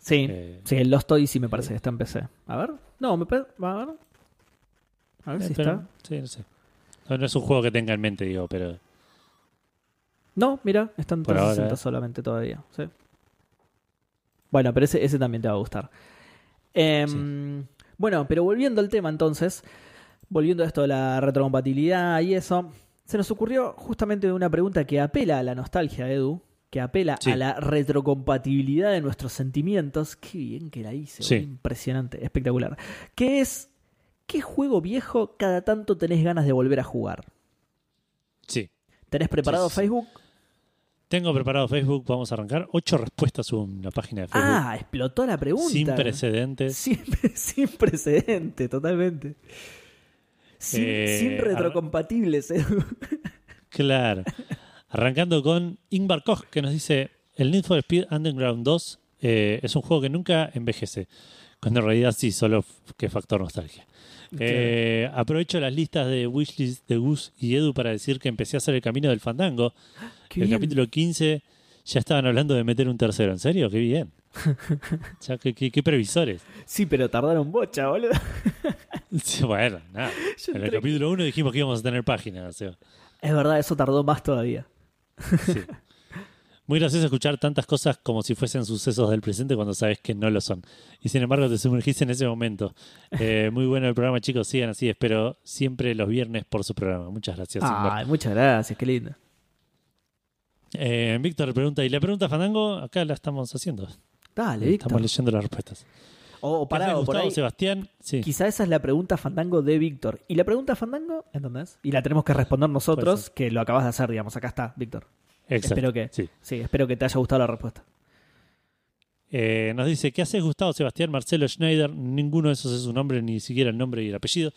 Sí, Eh, sí, el Lost Odyssey me parece que está en PC. A ver. No, me. A ver. A ver si está. Sí, no sé. No, no es un juego que tenga en mente, digo, pero No, mira, está en Por 360 ahora, ¿eh? solamente todavía. sí. Bueno, pero ese, ese también te va a gustar. Em, Bueno, pero volviendo al tema entonces, volviendo a esto de la retrocompatibilidad y eso, se nos ocurrió justamente una pregunta que apela a la nostalgia, Edu, que apela Sí. a la retrocompatibilidad de nuestros sentimientos. Qué bien que la hice, Sí. impresionante, espectacular. Que es, ¿qué juego viejo cada tanto tenés ganas de volver a jugar? Sí. ¿Tenés preparado Sí, sí, sí. Facebook? Tengo preparado Facebook, vamos a arrancar. Ocho respuestas hubo en la página de Facebook. Ah, explotó la pregunta. sin precedentes. Sin, sin precedente, totalmente. Sin, Eh, sin retrocompatibles, Edu. Claro. Arrancando con Ingvar Koch, que nos dice: El Need for Speed Underground 2 eh, es un juego que nunca envejece. Cuando en realidad sí, solo que factor nostalgia. Eh, aprovecho las listas de wishlist de Gus y Edu para decir que empecé a hacer el camino del fandango. Qué el bien. capítulo 15 ya estaban hablando de meter un tercero. ¿En serio? Qué bien. Ya, qué, qué- qué previsores. Sí, pero tardaron bocha, boludo. Sí, Bueno, nada. Yo En el entré- capítulo 1 dijimos que íbamos a tener página. o sea, Es verdad, eso tardó más todavía. sí. Muy gracioso escuchar tantas cosas como si fuesen sucesos del presente cuando sabes que no lo son. Y sin embargo te sumergiste en ese momento. Eh, muy bueno el programa, chicos. Sigan así. Espero siempre los viernes por su programa. Muchas gracias. Ay, muchas gracias, qué lindo. Eh, Víctor pregunta, ¿y la pregunta Fandango? Acá la estamos haciendo. Dale, Víctor. Estamos leyendo las respuestas. O, o ¿Qué hace pará, o por Gustavo ahí. Sebastián? Sí. Quizá esa es la pregunta fandango de Víctor. ¿Y la pregunta fandango? ¿Entendés? Y la tenemos que responder nosotros, que lo acabas de hacer, digamos. Acá está, Víctor. Exacto. Espero que, Sí. sí, espero que te haya gustado la respuesta. Eh, nos dice, ¿qué haces Gustavo Sebastián Marcelo Schneider? Ninguno de esos es su nombre, ni siquiera el nombre y el apellido.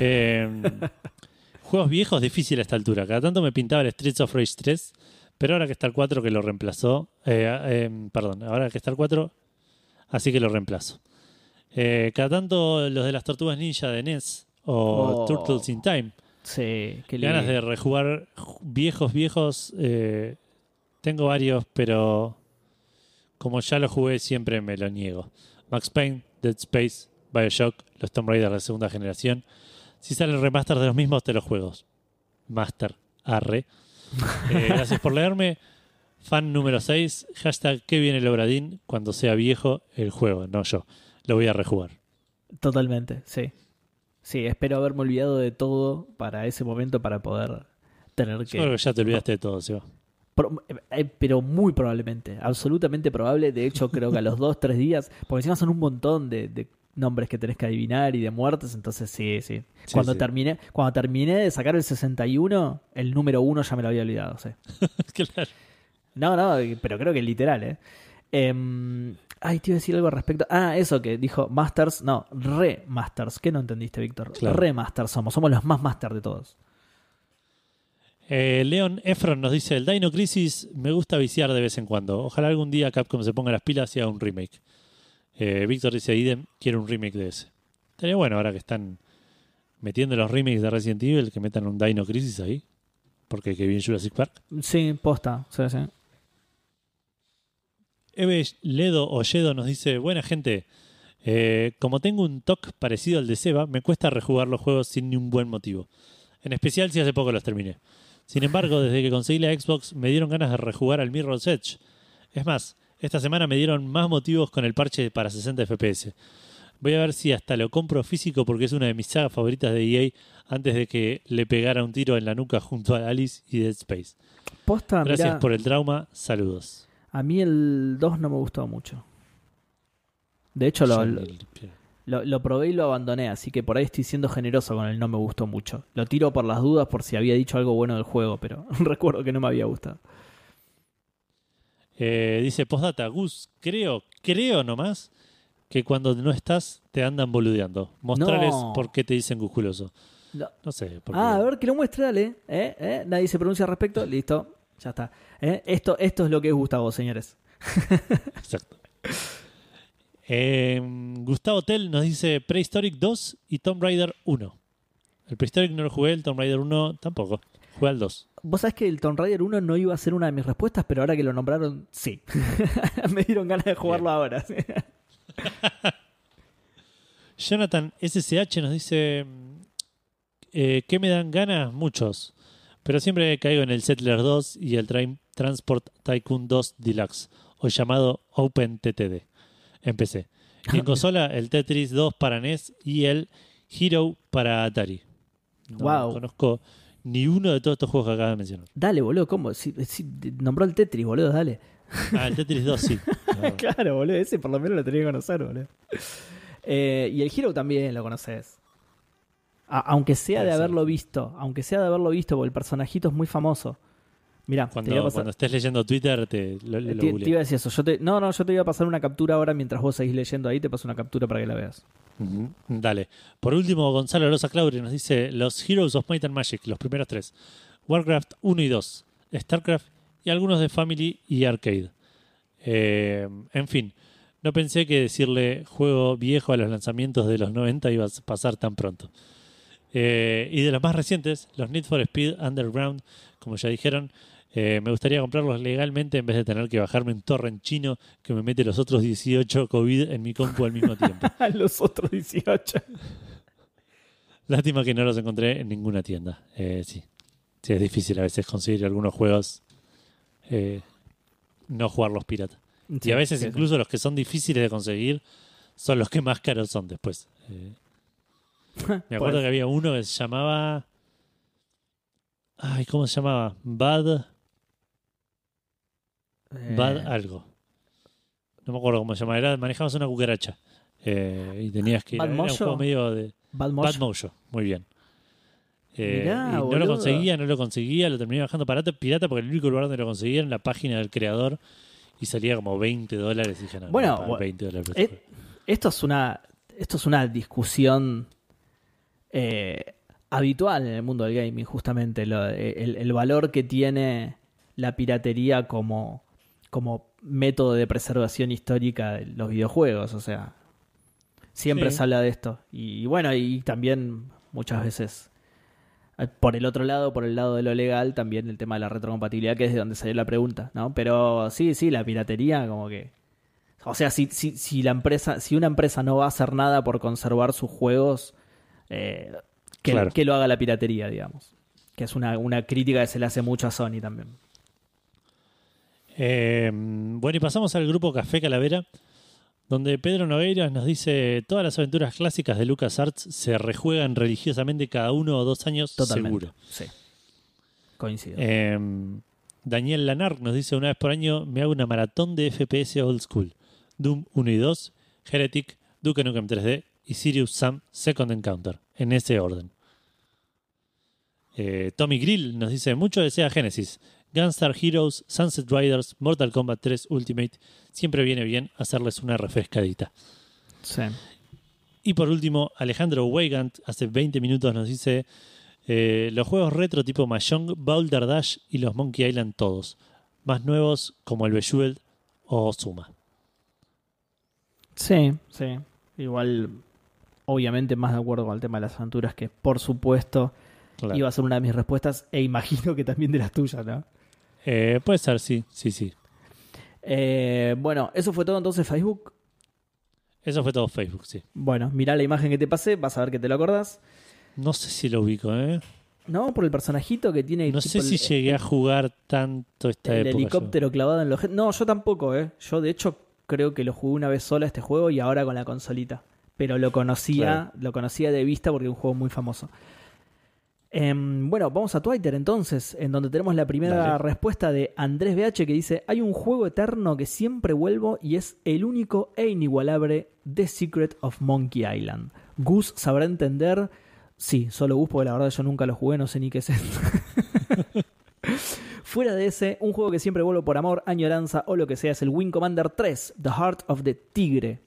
Eh, juegos viejos, difícil a esta altura. Cada tanto me pintaba el Streets of Rage 3, pero ahora que está el 4 que lo reemplazó, eh, eh, perdón, ahora que está el 4, así que lo reemplazo. Eh, cada tanto los de las tortugas ninja de NES o Oh. Turtles in Time. Sí, qué lindo. Ganas de rejugar ju- viejos, viejos. eh, tengo varios, pero como ya lo jugué, siempre me lo niego. Max Payne, Dead Space, Bioshock, los Tomb Raider de segunda generación. Si salen remaster de los mismos, te los juegos. Master, arre. Eh, gracias por leerme. Fan número 6, hashtag que viene el Obradín cuando sea viejo el juego, no yo. Lo voy a rejugar. Totalmente, sí. Sí, espero haberme olvidado de todo para ese momento para poder tener Yo que... creo que ya te olvidaste de todo, Seba. Pro- eh, pero muy probablemente, absolutamente probable. De hecho, creo que a los dos, tres días, porque encima son un montón de, de nombres que tenés que adivinar y de muertes, entonces sí, sí. Sí, cuando, sí. Terminé, cuando terminé de sacar el 61, el número uno ya me lo había olvidado, sí. claro. No, no, pero creo que literal, ¿eh? Em, ay, te iba a decir algo al respecto. Ah, eso que dijo Masters, no, Remasters. ¿Qué no entendiste, Víctor? Claro. Remasters somos, somos los más Master de todos. Eh, Leon Efron nos dice: El Dino Crisis me gusta viciar de vez en cuando. Ojalá algún día Capcom se ponga las pilas y haga un remake. Eh, Víctor dice: Idem, quiero un remake de ese. Estaría bueno ahora que están metiendo los remakes de Resident Evil que metan un Dino Crisis ahí. Porque que bien Jurassic Park. Sí, posta, sí, sí. Eve Ledo Olledo nos dice: Buena gente. eh, como tengo un TOC parecido al de Seba, me cuesta rejugar los juegos sin ni un buen motivo. En especial si hace poco los terminé. Sin embargo, desde que conseguí la Xbox me dieron ganas de rejugar al Mirror's Edge. Es más, esta semana me dieron más motivos con el parche para 60 FPS. Voy a ver si hasta lo compro físico porque es una de mis sagas favoritas de EA antes de que le pegara un tiro en la nuca junto a Alice y Dead Space. Posta, Gracias mirá, por el trauma, saludos. A mí el 2 no me gustó mucho. De hecho, lo, lo, ni- lo- lo probé y lo abandoné, así que por ahí estoy siendo generoso con el no me gustó mucho. Lo tiro por las dudas por si había dicho algo bueno del juego, pero recuerdo que no me había gustado. Eh, dice postdata, Gus, creo, creo nomás que cuando no estás te andan boludeando. Mostrales No. por qué te dicen gusculoso. No. No sé. Porque... Ah, a ver, que lo muestre, dale. ¿Eh? ¿Eh? Nadie se pronuncia al respecto. Listo. Ya está. ¿Eh? Esto, esto es lo que es Gustavo, señores. Exacto. Eh, Gustavo Tell nos dice Prehistoric 2 y Tomb Raider 1. El Prehistoric no lo jugué, el Tomb Raider 1 tampoco. Jugué al 2. Vos sabés que el Tomb Raider 1 no iba a ser una de mis respuestas, pero ahora que lo nombraron, sí. Me dieron ganas de jugarlo Bien. ahora. Jonathan SSH nos dice eh, ¿Qué me dan ganas? Muchos. Pero siempre caigo en el Settler 2 y el Train- Transport Tycoon 2 Deluxe, o llamado OpenTTD. En PC. Y en consola, el Tetris 2 para NES y el Hero para Atari. No Guau. conozco ni uno de todos estos juegos que acabas de mencionar. Dale, boludo, ¿cómo? Si, si- nombró el Tetris, boludo, dale. Ah, el Tetris 2 sí. Ah, claro, boludo, ese por lo menos lo tenía que conocer, boludo. Eh, y el Hero también lo conoces. A- aunque sea de haberlo visto, aunque sea de haberlo visto, porque el personajito es muy famoso. Mirá, te, voy a Cuando, estés leyendo Twitter, te lo, lo te- te googleas. iba a decir eso. Yo te, no, no, yo te iba a pasar una captura ahora mientras vos seguís leyendo ahí, te paso una captura para que la veas. Dale. Por último, Gonzalo Rosa Claure nos dice los Heroes of Might and Magic, los primeros tres. Warcraft 1 y 2, StarCraft y algunos de Family y Arcade. Eh, en fin, no pensé que decirle juego viejo a los lanzamientos de los 90 iba a pasar tan pronto. Eh, y de los más recientes, los Need for Speed Underground, como ya dijeron, eh, me gustaría comprarlos legalmente en vez de tener que bajarme un torrent chino que me mete los otros 18 COVID en mi compu al mismo tiempo. Los otros 18. Lástima que no los encontré en ninguna tienda. Eh, sí. sí, es difícil a veces conseguir algunos juegos, eh, no jugarlos pirata. y a veces incluso los que son difíciles de conseguir son los que más caros son después. Eh, me acuerdo que había uno que se llamaba... Ay, ¿cómo se llamaba? Bad, Eh, Bad algo. No me acuerdo cómo se llamaba. Era, manejabas una cucaracha. Eh, y tenías que... Bad era un juego medio de... Bad Mojo. Muy bien. Eh, Mirá, y no lo conseguía, no lo conseguía, lo terminé bajando pirata, pirata porque el único lugar donde lo conseguía era en la página del creador y salía como 20 dólares. Y dije, no, no Bueno, voy a pagar bu- 20 dólares esto es una esto es una discusión eh, habitual en el mundo del gaming justamente lo- el, el valor que tiene la piratería como como método de preservación histórica de los videojuegos o sea siempre Sí. se habla de esto y, bueno y también muchas veces eh, por el otro lado, por el lado de lo legal, también el tema de la retrocompatibilidad, que es de donde salió la pregunta, ¿no? Pero sí, sí, la piratería, como que. O sea, si, si, si la empresa, si una empresa no va a hacer nada por conservar sus juegos, eh, que, Claro. que lo haga la piratería, digamos. Que es una, una crítica que se le hace mucho a Sony también. Eh, bueno, y pasamos al grupo Café Calavera, donde Pedro Nogueiras nos dice: Todas las aventuras clásicas de LucasArts se rejuegan religiosamente cada uno o dos años, Totalmente. seguro. Sí. Coincido. Eh, Daniel Lanar nos dice una vez por año me hago una maratón de FPS old school. Doom 1 y 2, Heretic, Duke Nukem 3D y Sirius Sam Second Encounter. En ese orden. Eh, Tommy Grill nos dice mucho de Sega Genesis. Gunstar Heroes, Sunset Riders, Mortal Kombat 3 Ultimate. Siempre viene bien hacerles una refrescadita. sí. Y por último, Alejandro Weigand hace 20 minutos nos dice eh, los juegos retro tipo Mahjong, Boulder Dash y los Monkey Island todos. Más nuevos como el Bejeweled o Suma. Sí, sí. Igual, obviamente, más de acuerdo con el tema de las aventuras, que por supuesto Claro. iba a ser una de mis respuestas, e imagino que también de las tuyas, ¿no? Eh, puede ser, sí, sí, sí. Eh, bueno, eso fue todo entonces Facebook. Eso fue todo Facebook, sí. Bueno, mirá la imagen que te pasé, vas a ver que te lo acordás. No sé si lo ubico, ¿eh? ¿No? Por el personajito que tiene No sé si el, llegué a jugar tanto esta el época. yo. helicóptero clavado en los... No, yo tampoco, ¿eh? Yo de hecho creo que lo jugué una vez sola este juego y ahora con la consolita. Pero lo conocía, Claro. lo conocía de vista porque es un juego muy famoso. Em, bueno, vamos a Twitter entonces, en donde tenemos la primera Dale. respuesta de Andrés BH que dice: Hay un juego eterno que siempre vuelvo y es el único e inigualable The Secret of Monkey Island. Gus sabrá entender. Sí, solo Gus, porque la verdad yo nunca lo jugué, no sé ni qué es esto. Fuera de ese, un juego que siempre vuelvo por amor, añoranza o lo que sea es el Wing Commander 3, The Heart of the Tigre.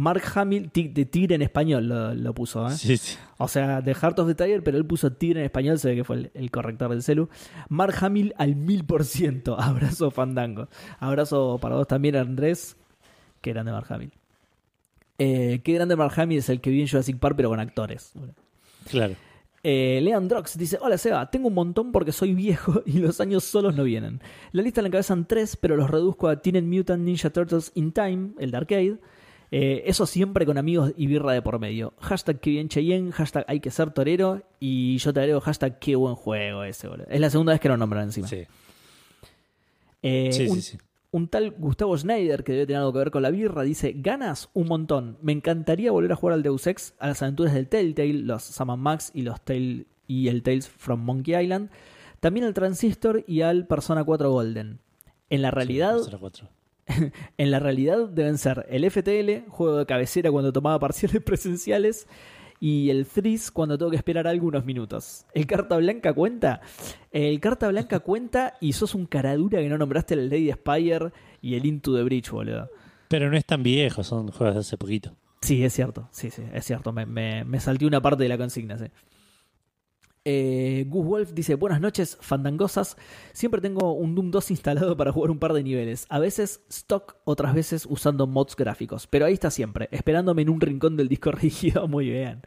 Mark Hamill, de Tigre en español lo, lo puso, ¿eh? Sí, sí. O sea, The Heart of the Tiger, pero él puso Tigre en español, se ve que fue el, el corrector del celu. Mark Hamill al mil por ciento. Abrazo Fandango. Abrazo para vos también, Andrés. Qué grande Mark Hamill. Eh, qué grande Mark Hamill es el que vi en Jurassic Park, pero con actores. Claro. Eh, Leon Drox dice: Hola Seba, tengo un montón porque soy viejo y los años solos no vienen. La lista la encabezan tres, pero los reduzco a Teenage Mutant Ninja Turtles in Time, el de arcade. Eh, eso siempre con amigos y birra de por medio. Hashtag que bien Cheyenne, hashtag hay que ser torero. Y yo te agrego hashtag qué buen juego ese, boludo. Es la segunda vez que lo nombran encima. Sí, Eh, sí, un, sí, sí. un tal Gustavo Schneider, que debe tener algo que ver con la birra, dice: Ganas un montón. Me encantaría volver a jugar al Deus Ex, a las aventuras del Telltale, los Sam Max y los Tale y el Tales from Monkey Island. También al Transistor y al Persona 4 Golden. En la realidad, Sí, Persona 4. en la realidad deben ser el FTL, juego de cabecera cuando tomaba parciales presenciales, y el Threes cuando tengo que esperar algunos minutos. ¿El carta blanca cuenta? El carta blanca cuenta y sos un caradura que no nombraste el Lady Spire y el Into the Bridge, boludo. Pero no es tan viejo, son juegos de hace poquito. Sí, es cierto, sí, sí, es cierto. Me, me, me salté una parte de la consigna, sí. Eh, Gus Wolf dice, buenas noches, fandangosas. Siempre tengo un Doom 2 instalado para jugar un par de niveles. A veces stock, otras veces usando mods gráficos. Pero ahí está siempre, esperándome en un rincón del disco rígido. Muy bien.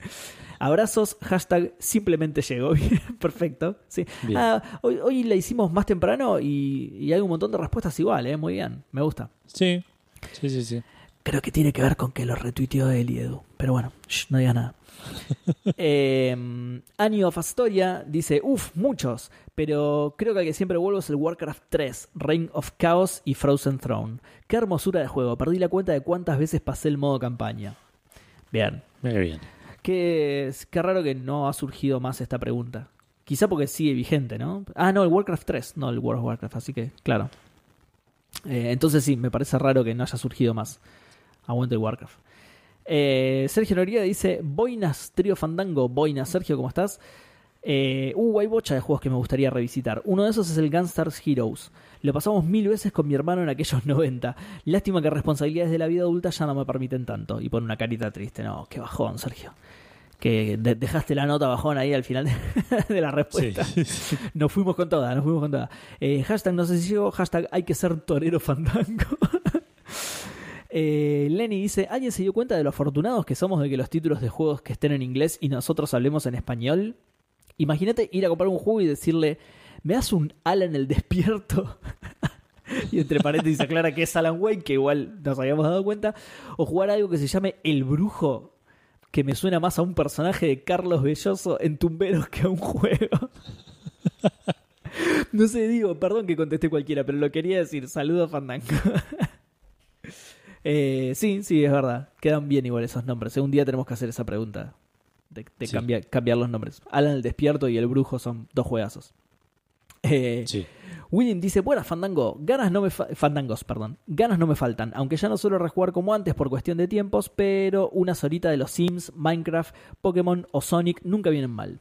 Abrazos, hashtag simplemente llegó. Perfecto. Sí. Bien. Ah, hoy, hoy la hicimos más temprano y, y hay un montón de respuestas igual, ¿eh? Muy bien, me gusta. Sí, sí, sí, sí. Creo que tiene que ver con que lo retuiteó y Edu. Pero bueno, shh, no digas nada. eh, Annie of Astoria dice, uff, muchos, pero creo que al que siempre vuelvo es el Warcraft 3, Reign of Chaos y Frozen Throne. Qué hermosura de juego, perdí la cuenta de cuántas veces pasé el modo campaña. Bien, Muy bien. qué, qué raro que no ha surgido más esta pregunta. Quizá porque sigue vigente, ¿no? Ah, no, el Warcraft 3, no el World of Warcraft, así que, claro. Eh, entonces sí, me parece raro que no haya surgido más. Aguante el Warcraft. Eh, Sergio Noriega dice: Boinas, trío fandango. Boinas, Sergio, ¿cómo estás? Eh, uh, hay bocha de juegos que me gustaría revisitar. Uno de esos es el Gunstars Heroes. Lo pasamos mil veces con mi hermano en aquellos 90. Lástima que responsabilidades de la vida adulta ya no me permiten tanto. Y pone una carita triste. No, qué bajón, Sergio. Que de- dejaste la nota bajón ahí al final de, de la Sí. respuesta. Nos fuimos con toda, nos fuimos con toda. Eh, hashtag no sé si llego, hashtag hay que ser torero fandango. Eh, Lenny dice, ¿alguien se dio cuenta de lo afortunados que somos de que los títulos de juegos que estén en inglés y nosotros hablemos en español? Imagínate ir a comprar un juego y decirle, ¿me das un Alan el despierto? y entre paréntesis aclara que es Alan Wake, que igual nos habíamos dado cuenta. O jugar algo que se llame El Brujo, que me suena más a un personaje de Carlos Belloso en Tumberos que a un juego. no sé, digo, perdón que contesté cualquiera, pero lo quería decir. Saludos, Fandango. Eh, sí, sí, es verdad. Quedan bien igual esos nombres. Un día tenemos que hacer esa pregunta. De, de Sí. cambiar, cambiar los nombres. Alan el Despierto y el Brujo son dos juegazos. Eh, Sí. William dice, buenas Fandango, ganas no me fa- Fandangos, perdón. Ganas no me faltan, aunque ya no suelo rejugar como antes por cuestión de tiempos, pero unas horitas de los Sims, Minecraft, Pokémon o Sonic nunca vienen mal.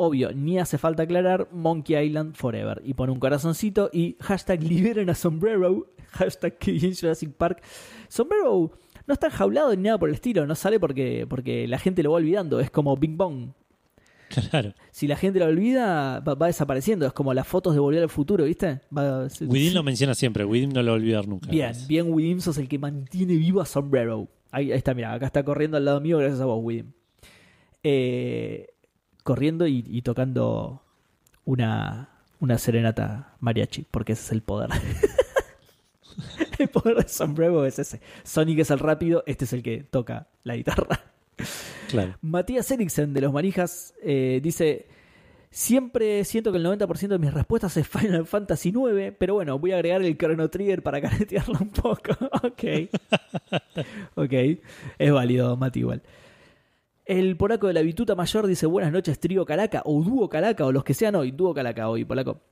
Obvio, ni hace falta aclarar Monkey Island Forever. Y pone un corazoncito y hashtag liberen a Sombrero, hashtag que Jurassic Park. Sombrero no está enjaulado ni nada por el estilo, no sale porque, porque la gente lo va olvidando, es como Bing Bong. Claro. Si la gente lo olvida, va, va desapareciendo, es como las fotos de Volver al Futuro, ¿viste? Va- se- Widim lo menciona siempre, Widim no lo va a olvidar nunca. Bien, bien, Widim, sos el que mantiene vivo a Sombrero. Ahí, ahí está, mira, acá está corriendo al lado mío gracias a vos, Widim. Eh, corriendo y, y tocando una, una serenata mariachi, porque ese es el poder. el poder de Sombrero es ese. Sonic es el rápido, este es el que toca la guitarra. Claro. Matías Eriksen de los Manijas eh, dice: Siempre siento que el 90% de mis respuestas es Final Fantasy IX, pero bueno, voy a agregar el Chrono Trigger para caretearlo un poco. ok. ok. Es válido, Mati, igual. El polaco de la bituta mayor dice: Buenas noches, trío Calaca, o dúo Calaca, o los que sean hoy. Dúo Calaca hoy, polaco.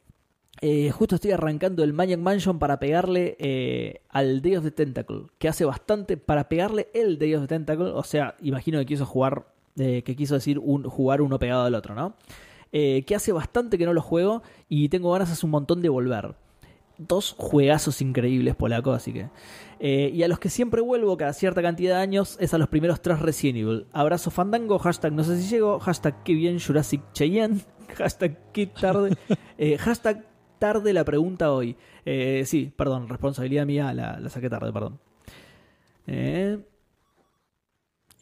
Eh, justo estoy arrancando el Maniac Mansion para pegarle eh, al Day of the Tentacle, que hace bastante para pegarle el Day of the Tentacle, o sea, imagino que quiso jugar, eh, que quiso decir un, jugar uno pegado al otro, ¿no? Que hace bastante que no lo juego y tengo ganas hace un montón de volver. Dos juegazos increíbles polaco, así que... Eh, y a los que siempre vuelvo cada cierta cantidad de años es a los primeros tres Resident Evil. Abrazo fandango, hashtag no sé si llego, hashtag que bien Jurassic Cheyenne, hashtag que tarde, eh, hashtag tarde la pregunta hoy. Eh, sí, perdón, responsabilidad mía, la, la saqué tarde, perdón. Eh,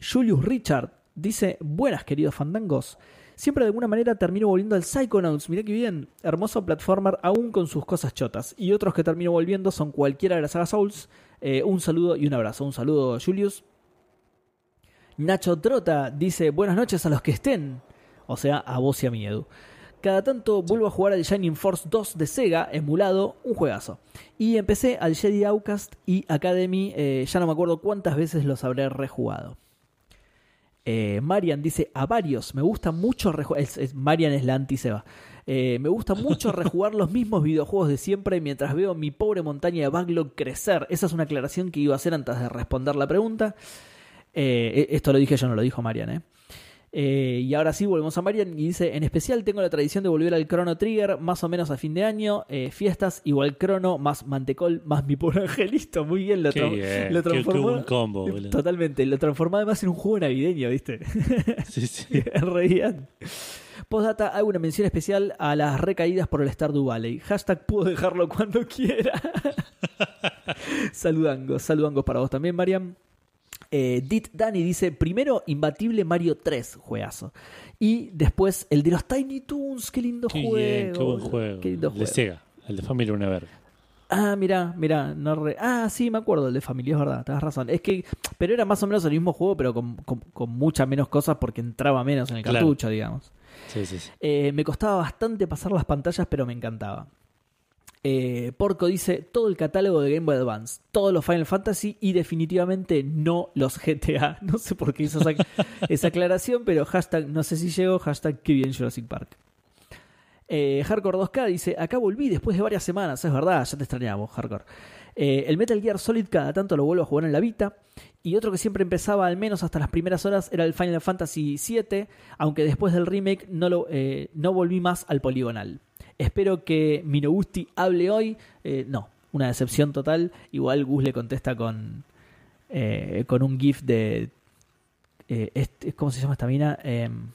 Julius Richard dice, buenas queridos fandangos. Siempre de alguna manera termino volviendo al Psychonauts. Mirá que bien. Hermoso platformer aún con sus cosas chotas. Y otros que termino volviendo son cualquiera de la saga Souls. Eh, un saludo y un abrazo. Un saludo, Julius. Nacho Trota dice, buenas noches a los que estén. O sea, a vos y a mi Edu. Cada tanto vuelvo a jugar al Shining Force 2 de Sega, emulado, un juegazo. Y empecé al Jedi Outcast y Academy, eh, ya no me acuerdo cuántas veces los habré rejugado. Eh, Marian dice, a varios, me gusta mucho rejugar, es, es- Marian es la anti-Seba. Eh, me gusta mucho rejugar los mismos videojuegos de siempre mientras veo mi pobre montaña de backlog crecer. Esa es una aclaración que iba a hacer antes de responder la pregunta. Eh, esto lo dije yo, no lo dijo Marian, ¿eh? Eh, y ahora sí, volvemos a Marian y dice, en especial tengo la tradición de volver al Chrono Trigger más o menos a fin de año, eh, fiestas, igual Chrono, más Mantecol, más mi pobre angelito, muy bien, lo, tra- lo qué- qué transformó. combo, boludo. Totalmente, lo transformó además en un juego navideño, ¿viste? Sí, sí. Re bien. Postdata, hago una mención especial a las recaídas por el Stardew Valley. Hashtag puedo dejarlo cuando quiera. saludangos, saludangos para vos también, Mariam. Eh, Dit Dani dice: primero, imbatible Mario 3, juegazo. Y después el de los Tiny Toons, qué lindo Qué juego. bien, qué buen juego. Qué lindo El de. Sega, el de Family una verga. Ah, mira, mira, no re- Ah, sí, me acuerdo, el de familia, es verdad, tenés razón. Es que, pero era más o menos el mismo juego, pero con, con, con muchas menos cosas porque entraba menos en el Claro. cartucho, digamos. Sí, sí, sí. Eh, me costaba bastante pasar las pantallas, pero me encantaba. Eh, Porco dice todo el catálogo de Game Boy Advance, todos los Final Fantasy y definitivamente no los GTA. No sé por qué hizo esa, aclaración, pero hashtag no sé si llegó, hashtag que bien Jurassic Park. Eh, Hardcore 2K dice, acá volví después de varias semanas, es verdad, ya te extrañamos, Hardcore. Eh, el Metal Gear Solid cada tanto lo vuelvo a jugar en la Vita. Y otro que siempre empezaba al menos hasta las primeras horas era el Final Fantasy VII, aunque después del remake no, lo, no volví más al poligonal. Espero que Minogusti hable hoy. Eh, no, una decepción total. Igual Gus le contesta con, eh, con un GIF de... eh, este- ¿Cómo se llama esta mina? Em,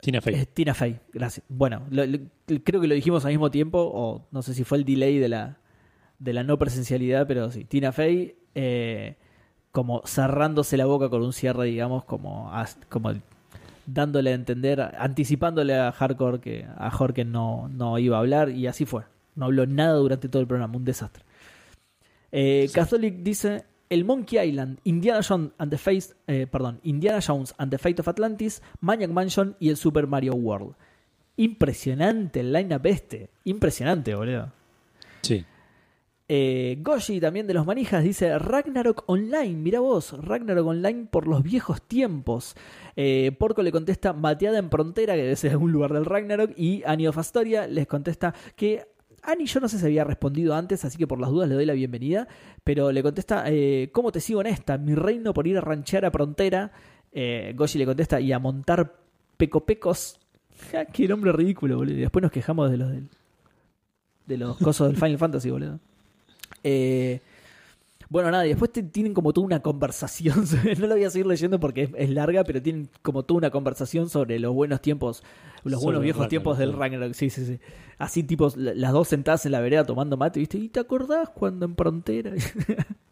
Tina Fey. Tina Fey, gracias. Bueno, lo- lo- creo que lo dijimos al mismo tiempo, o no sé si fue el delay de la, de la no presencialidad, pero sí, Tina Fey eh, como cerrándose la boca con un cierre, digamos, como, como dándole a entender, anticipándole a Hardcore que a Jorge no, no iba a hablar, y así fue. No habló nada durante todo el programa, un desastre. Eh, Catholic dice el Monkey Island, Indiana Jones and the Face, eh, perdón, Indiana Jones and the Fate of Atlantis, Maniac Mansion y el Super Mario World. Impresionante el line-up este. Impresionante, boludo. Sí. Eh, Goshi, también de los manijas, dice Ragnarok Online. Mira vos, Ragnarok Online por los viejos tiempos. Eh, Porco le contesta Mateada en Frontera, que debe ser algún lugar del Ragnarok. Y Ani of Astoria les contesta que Ani yo no sé si había respondido antes, así que por las dudas le doy la bienvenida. Pero le contesta, eh, ¿cómo te sigo en esta? Mi reino por ir a ranchear a Frontera. Eh, Goshi le contesta, y a montar pecopecos. Ja, Qué nombre ridículo, boludo. Después nos quejamos de los del, de los cosos del Final Fantasy, boludo. Eh, bueno, nada, y después te- tienen como toda una conversación. no la voy a seguir leyendo porque es, es larga, pero tienen como toda una conversación sobre los buenos tiempos, los Sobre buenos viejos Ragnarok, tiempos del. Ragnarok. Sí, sí, sí. Así, tipos, la- las dos sentadas en la vereda tomando mate, ¿viste? ¿Y te acordás cuando en Frontera?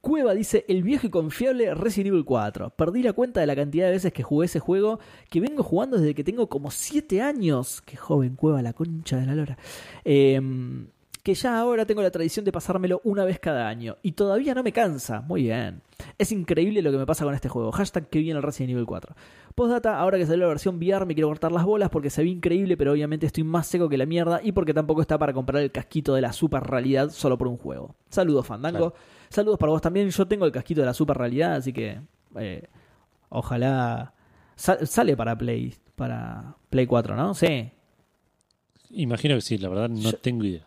Cueva dice, el viejo y confiable Resident Evil 4. Perdí la cuenta de la cantidad de veces que jugué ese juego, que vengo jugando desde que tengo como 7 años. Qué joven, Cueva, la concha de la lora. Em, que ya ahora tengo la tradición de pasármelo una vez cada año. Y todavía no me cansa. Muy bien. Es increíble lo que me pasa con este juego. Hashtag que viene el Resident Evil 4. Postdata, ahora que salió la versión VR me quiero cortar las bolas porque se ve increíble, pero obviamente estoy más seco que la mierda y porque tampoco está para comprar el casquito de la super realidad solo por un juego. Saludos, Fandango. Claro. Saludos para vos también. Yo tengo el casquito de la super realidad, así que eh, ojalá sa- sale para Play, para Play 4, ¿no? Sí. Imagino que sí, la verdad no Yo- tengo idea.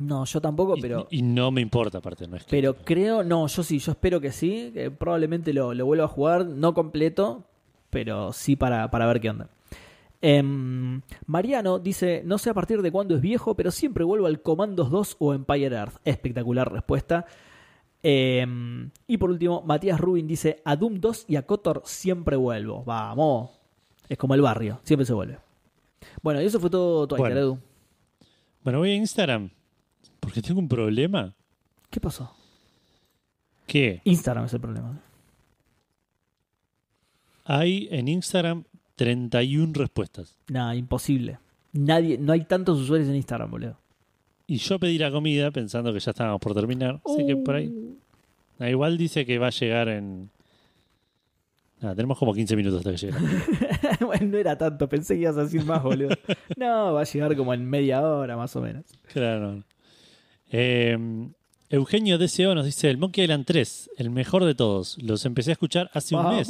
No, yo tampoco, Y- pero y, no me importa, aparte, no es que- Pero creo, no, yo sí, yo espero que sí, que probablemente lo, lo vuelva a jugar, no completo, pero sí para, para ver qué onda. Em, Mariano dice, no sé a partir de cuándo es viejo, pero siempre vuelvo al Commandos 2 o Empire Earth. Espectacular respuesta. Em, y por último, Matías Rubin dice, a Doom 2 y a Kotor siempre vuelvo. Vamos. Es como el barrio, siempre se vuelve. Bueno, y eso fue todo, Twitter, Bueno. Edu. Bueno, voy a Instagram porque tengo un problema. ¿Qué pasó? Que Instagram es el problema. hay en Instagram 31 respuestas. Nada, imposible. Nadie, no hay tantos usuarios en Instagram, boludo. Y yo pedí la comida pensando que ya estábamos por terminar. Así que por ahí. Uh. Ah, igual dice que va a llegar en. Nada, tenemos como 15 minutos hasta que llegue. bueno, no era tanto, pensé que ibas a decir más, boludo. No, va a llegar como en media hora, más o menos. Claro. Eh, Eugenio DCO nos dice: el Monkey Island 3, el mejor de todos. Los empecé a escuchar hace un mes.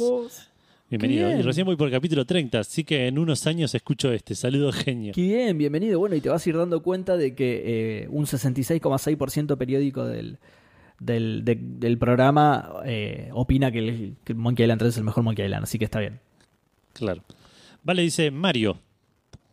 Bienvenido. Y recién voy por el capítulo 30, así que en unos años escucho este. Saludos, genio. Bien, bienvenido. Bueno, y te vas a ir dando cuenta de que eh, un 66,6% periódico del, del, de- del programa eh, opina que el, que el Monkey Island 3 es el mejor Monkey Island, así que está bien. Claro. Vale, dice Mario.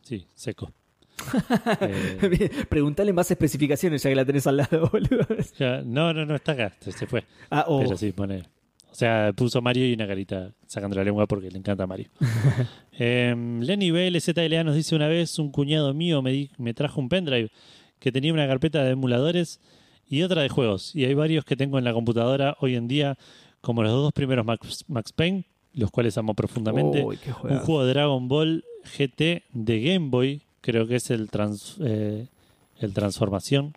Sí, seco. Eh, Preguntale más especificaciones ya que la tenés al lado, boludo. ya- no, no, no, está acá, se, fue. Ah, oh. Pero sí, pone. O sea, puso Mario y una carita sacando la lengua porque le encanta Mario. eh, Lenny BLZLA nos dice una vez: un cuñado mío me, di- me trajo un pendrive que tenía una carpeta de emuladores y otra de juegos. Y hay varios que tengo en la computadora hoy en día, como los dos primeros Max, Max Payne, los cuales amo profundamente. Un juego de Dragon Ball GT de Game Boy, creo que es el, trans, eh, el Transformación.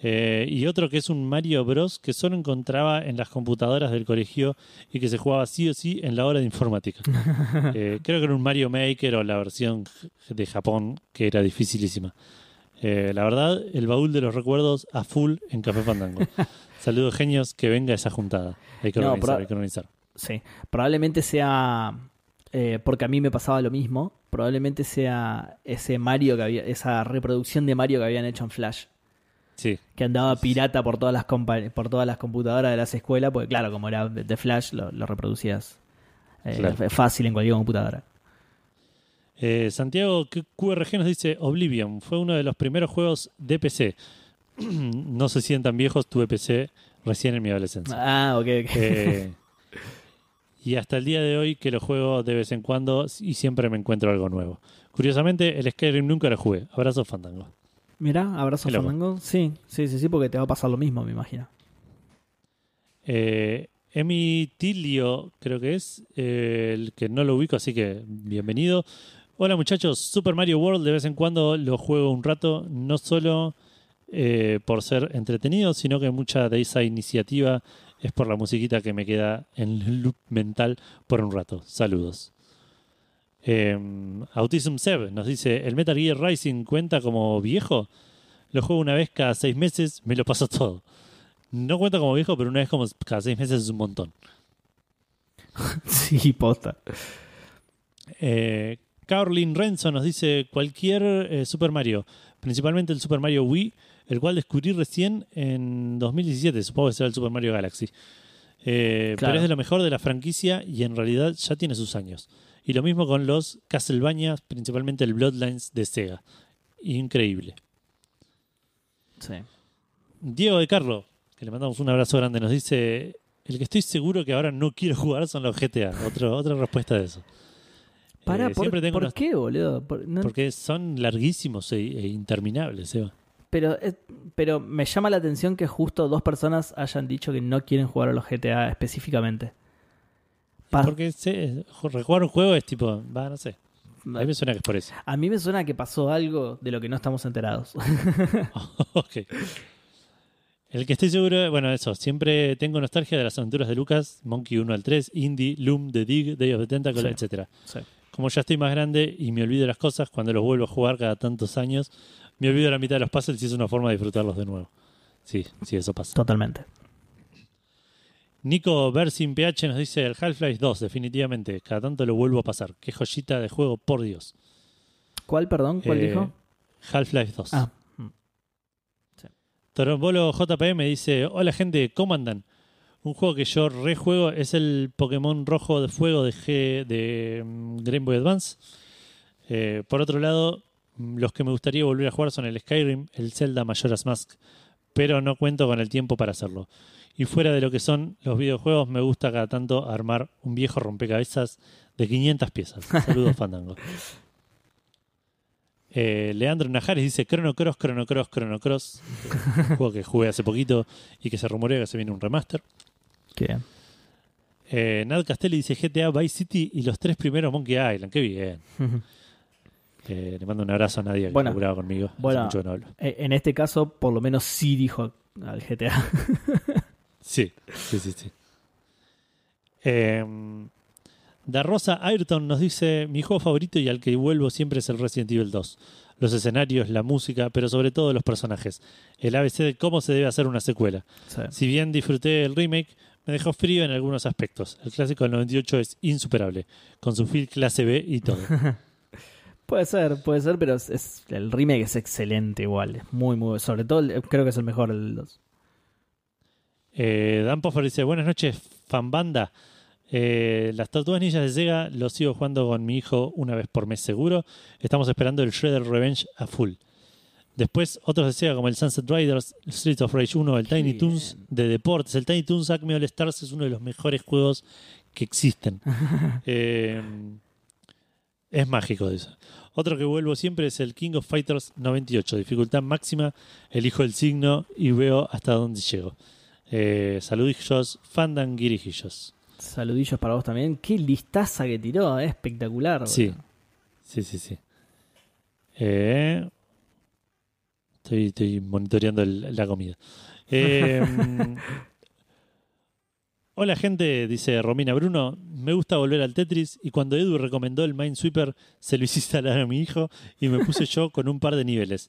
Eh, y otro que es un Mario Bros. que solo encontraba en las computadoras del colegio y que se jugaba sí o sí en la hora de informática. Eh, creo que era un Mario Maker o la versión de Japón que era dificilísima. Eh, la verdad, el baúl de los recuerdos a full en Café Fandango. Saludos genios, que venga esa juntada. Hay que organizar, hay que organizar. Sí, probablemente sea eh, porque a mí me pasaba lo mismo. Probablemente sea ese Mario que había, esa reproducción de Mario que habían hecho en Flash, Sí, que andaba pirata por todas las por todas las computadoras de las escuelas, porque claro, como era de Flash, lo, lo reproducías eh, Claro. fácil en cualquier computadora. Eh, Santiago QRG nos dice Oblivion fue uno de los primeros juegos de PC. no se sientan viejos, tuve PC recién en mi adolescencia. Ah, ok, ok. Eh, y hasta el día de hoy que lo juego de vez en cuando y siempre me encuentro algo nuevo. Curiosamente, el Skyrim nunca lo jugué. Abrazo Fandango. Mirá, abrazo. Fandango. Sí, sí, sí, sí, porque te va a pasar lo mismo, me imagino. Eh, Emi Tilio, creo que es, eh, el que no lo ubico, así que bienvenido. Hola muchachos, Super Mario World de vez en cuando lo juego un rato, no solo eh, por ser entretenido, sino que mucha de esa iniciativa es por la musiquita que me queda en el loop mental por un rato. Saludos. Eh, Autism Seb nos dice, ¿el Metal Gear Rising cuenta como viejo? Lo juego una vez cada seis meses, me lo paso todo. No cuenta como viejo, pero una vez como cada seis meses es un montón. sí, posta. Eh, Carlin Renzo nos dice cualquier eh, Super Mario, principalmente el Super Mario Wii, el cual descubrí recién en 2017, supongo que será el Super Mario Galaxy. Eh, Claro. Pero es de lo mejor de la franquicia y en realidad ya tiene sus años. Y lo mismo con los Castlevania, principalmente el Bloodlines de Sega. Increíble. Sí. Diego de Carlo, que le mandamos un abrazo grande, nos dice: El que estoy seguro que ahora no quiero jugar son los GTA. Otro, otra respuesta de eso. Pará, Eh, ¿por, siempre tengo ¿por unos- qué, boludo? Por- no- Porque son larguísimos e, e interminables, Eva. Pero, eh, pero me llama la atención que justo dos personas hayan dicho que no quieren jugar a los GTA específicamente. Pa- Porque se, rejugar un juego es tipo, va, no sé. A mí me suena que es por eso. A mí me suena que pasó algo de lo que no estamos enterados. ok. El que estoy seguro, bueno, eso, siempre tengo nostalgia de las aventuras de Lucas, Monkey 1 al 3, Indie, Loom, The Dig, Day of the Tentacle, Sí. Sí. Como ya estoy más grande y me olvido de las cosas, cuando los vuelvo a jugar cada tantos años, me olvido de la mitad de los puzzles y es una forma de disfrutarlos de nuevo. Sí, sí, eso pasa. Totalmente. Nico Bersin PH nos dice el Half-Life 2, definitivamente. Cada tanto lo vuelvo a pasar. Qué joyita de juego, por Dios. ¿Cuál, perdón? ¿Cuál Eh, dijo? Half-Life 2. Ah. Torombolo JPM dice: Hola gente, ¿cómo andan? Un juego que yo rejuego es el Pokémon Rojo de Fuego de, G, de mm, Game Boy Advance. Eh, por otro lado, los que me gustaría volver a jugar son el Skyrim, el Zelda Majora's Mask, pero no cuento con el tiempo para hacerlo. Y fuera de lo que son los videojuegos, me gusta cada tanto armar un viejo rompecabezas de 500 piezas. Saludos, Fandango. Eh, Leandro Najares dice Chrono Cross, Chrono Cross, Chrono Cross. Un juego que jugué hace poquito y que se rumorea que se viene un remaster. Qué bien. Eh, Nad Castelli dice GTA Vice City y los tres primeros Monkey Island. Qué bien. Eh, le mando un abrazo a Nadia que Bueno. laburaba conmigo. Bueno. mucho que no hablo. Eh, En este caso, por lo menos sí dijo al GTA. Sí, sí, sí, sí. Eh, Da Rosa Ayrton nos dice: Mi juego favorito y al que vuelvo siempre es el Resident Evil 2. Los escenarios, la música, pero sobre todo los personajes. El ABC de cómo se debe hacer una secuela. Sí. Si bien disfruté el remake, me dejó frío en algunos aspectos. El clásico del 98 es insuperable, con su feel clase B y todo. Puede ser, puede ser, pero es, es- el remake es excelente igual. Es muy, muy. Sobre todo, el- creo que es el mejor el 2. Eh, Dan Poffer dice: Buenas noches, fanbanda. Eh, las tortugas ninjas de Sega lo sigo jugando con mi hijo una vez por mes seguro. Estamos esperando el Shredder Revenge a full. Después otros de Sega como el Sunset Riders, el Street of Rage 1, el Qué Tiny bien. Toons de deportes. El Tiny Toons Acme All Stars es uno de los mejores juegos que existen. Eh, es mágico eso. Otro que vuelvo siempre es el King of Fighters 98. Dificultad máxima, elijo el signo y veo hasta dónde llego. Eh, saludillos, fandanguirijillos. Saludillos para vos también. Qué listaza que tiró, eh, espectacular. Sí, sí, sí, sí. Eh, estoy, estoy monitoreando el- la comida. Hola gente, dice Romina Bruno. Me gusta volver al Tetris y cuando Edu recomendó el Minesweeper se lo hice instalar a mi hijo y me puse yo con un par de niveles.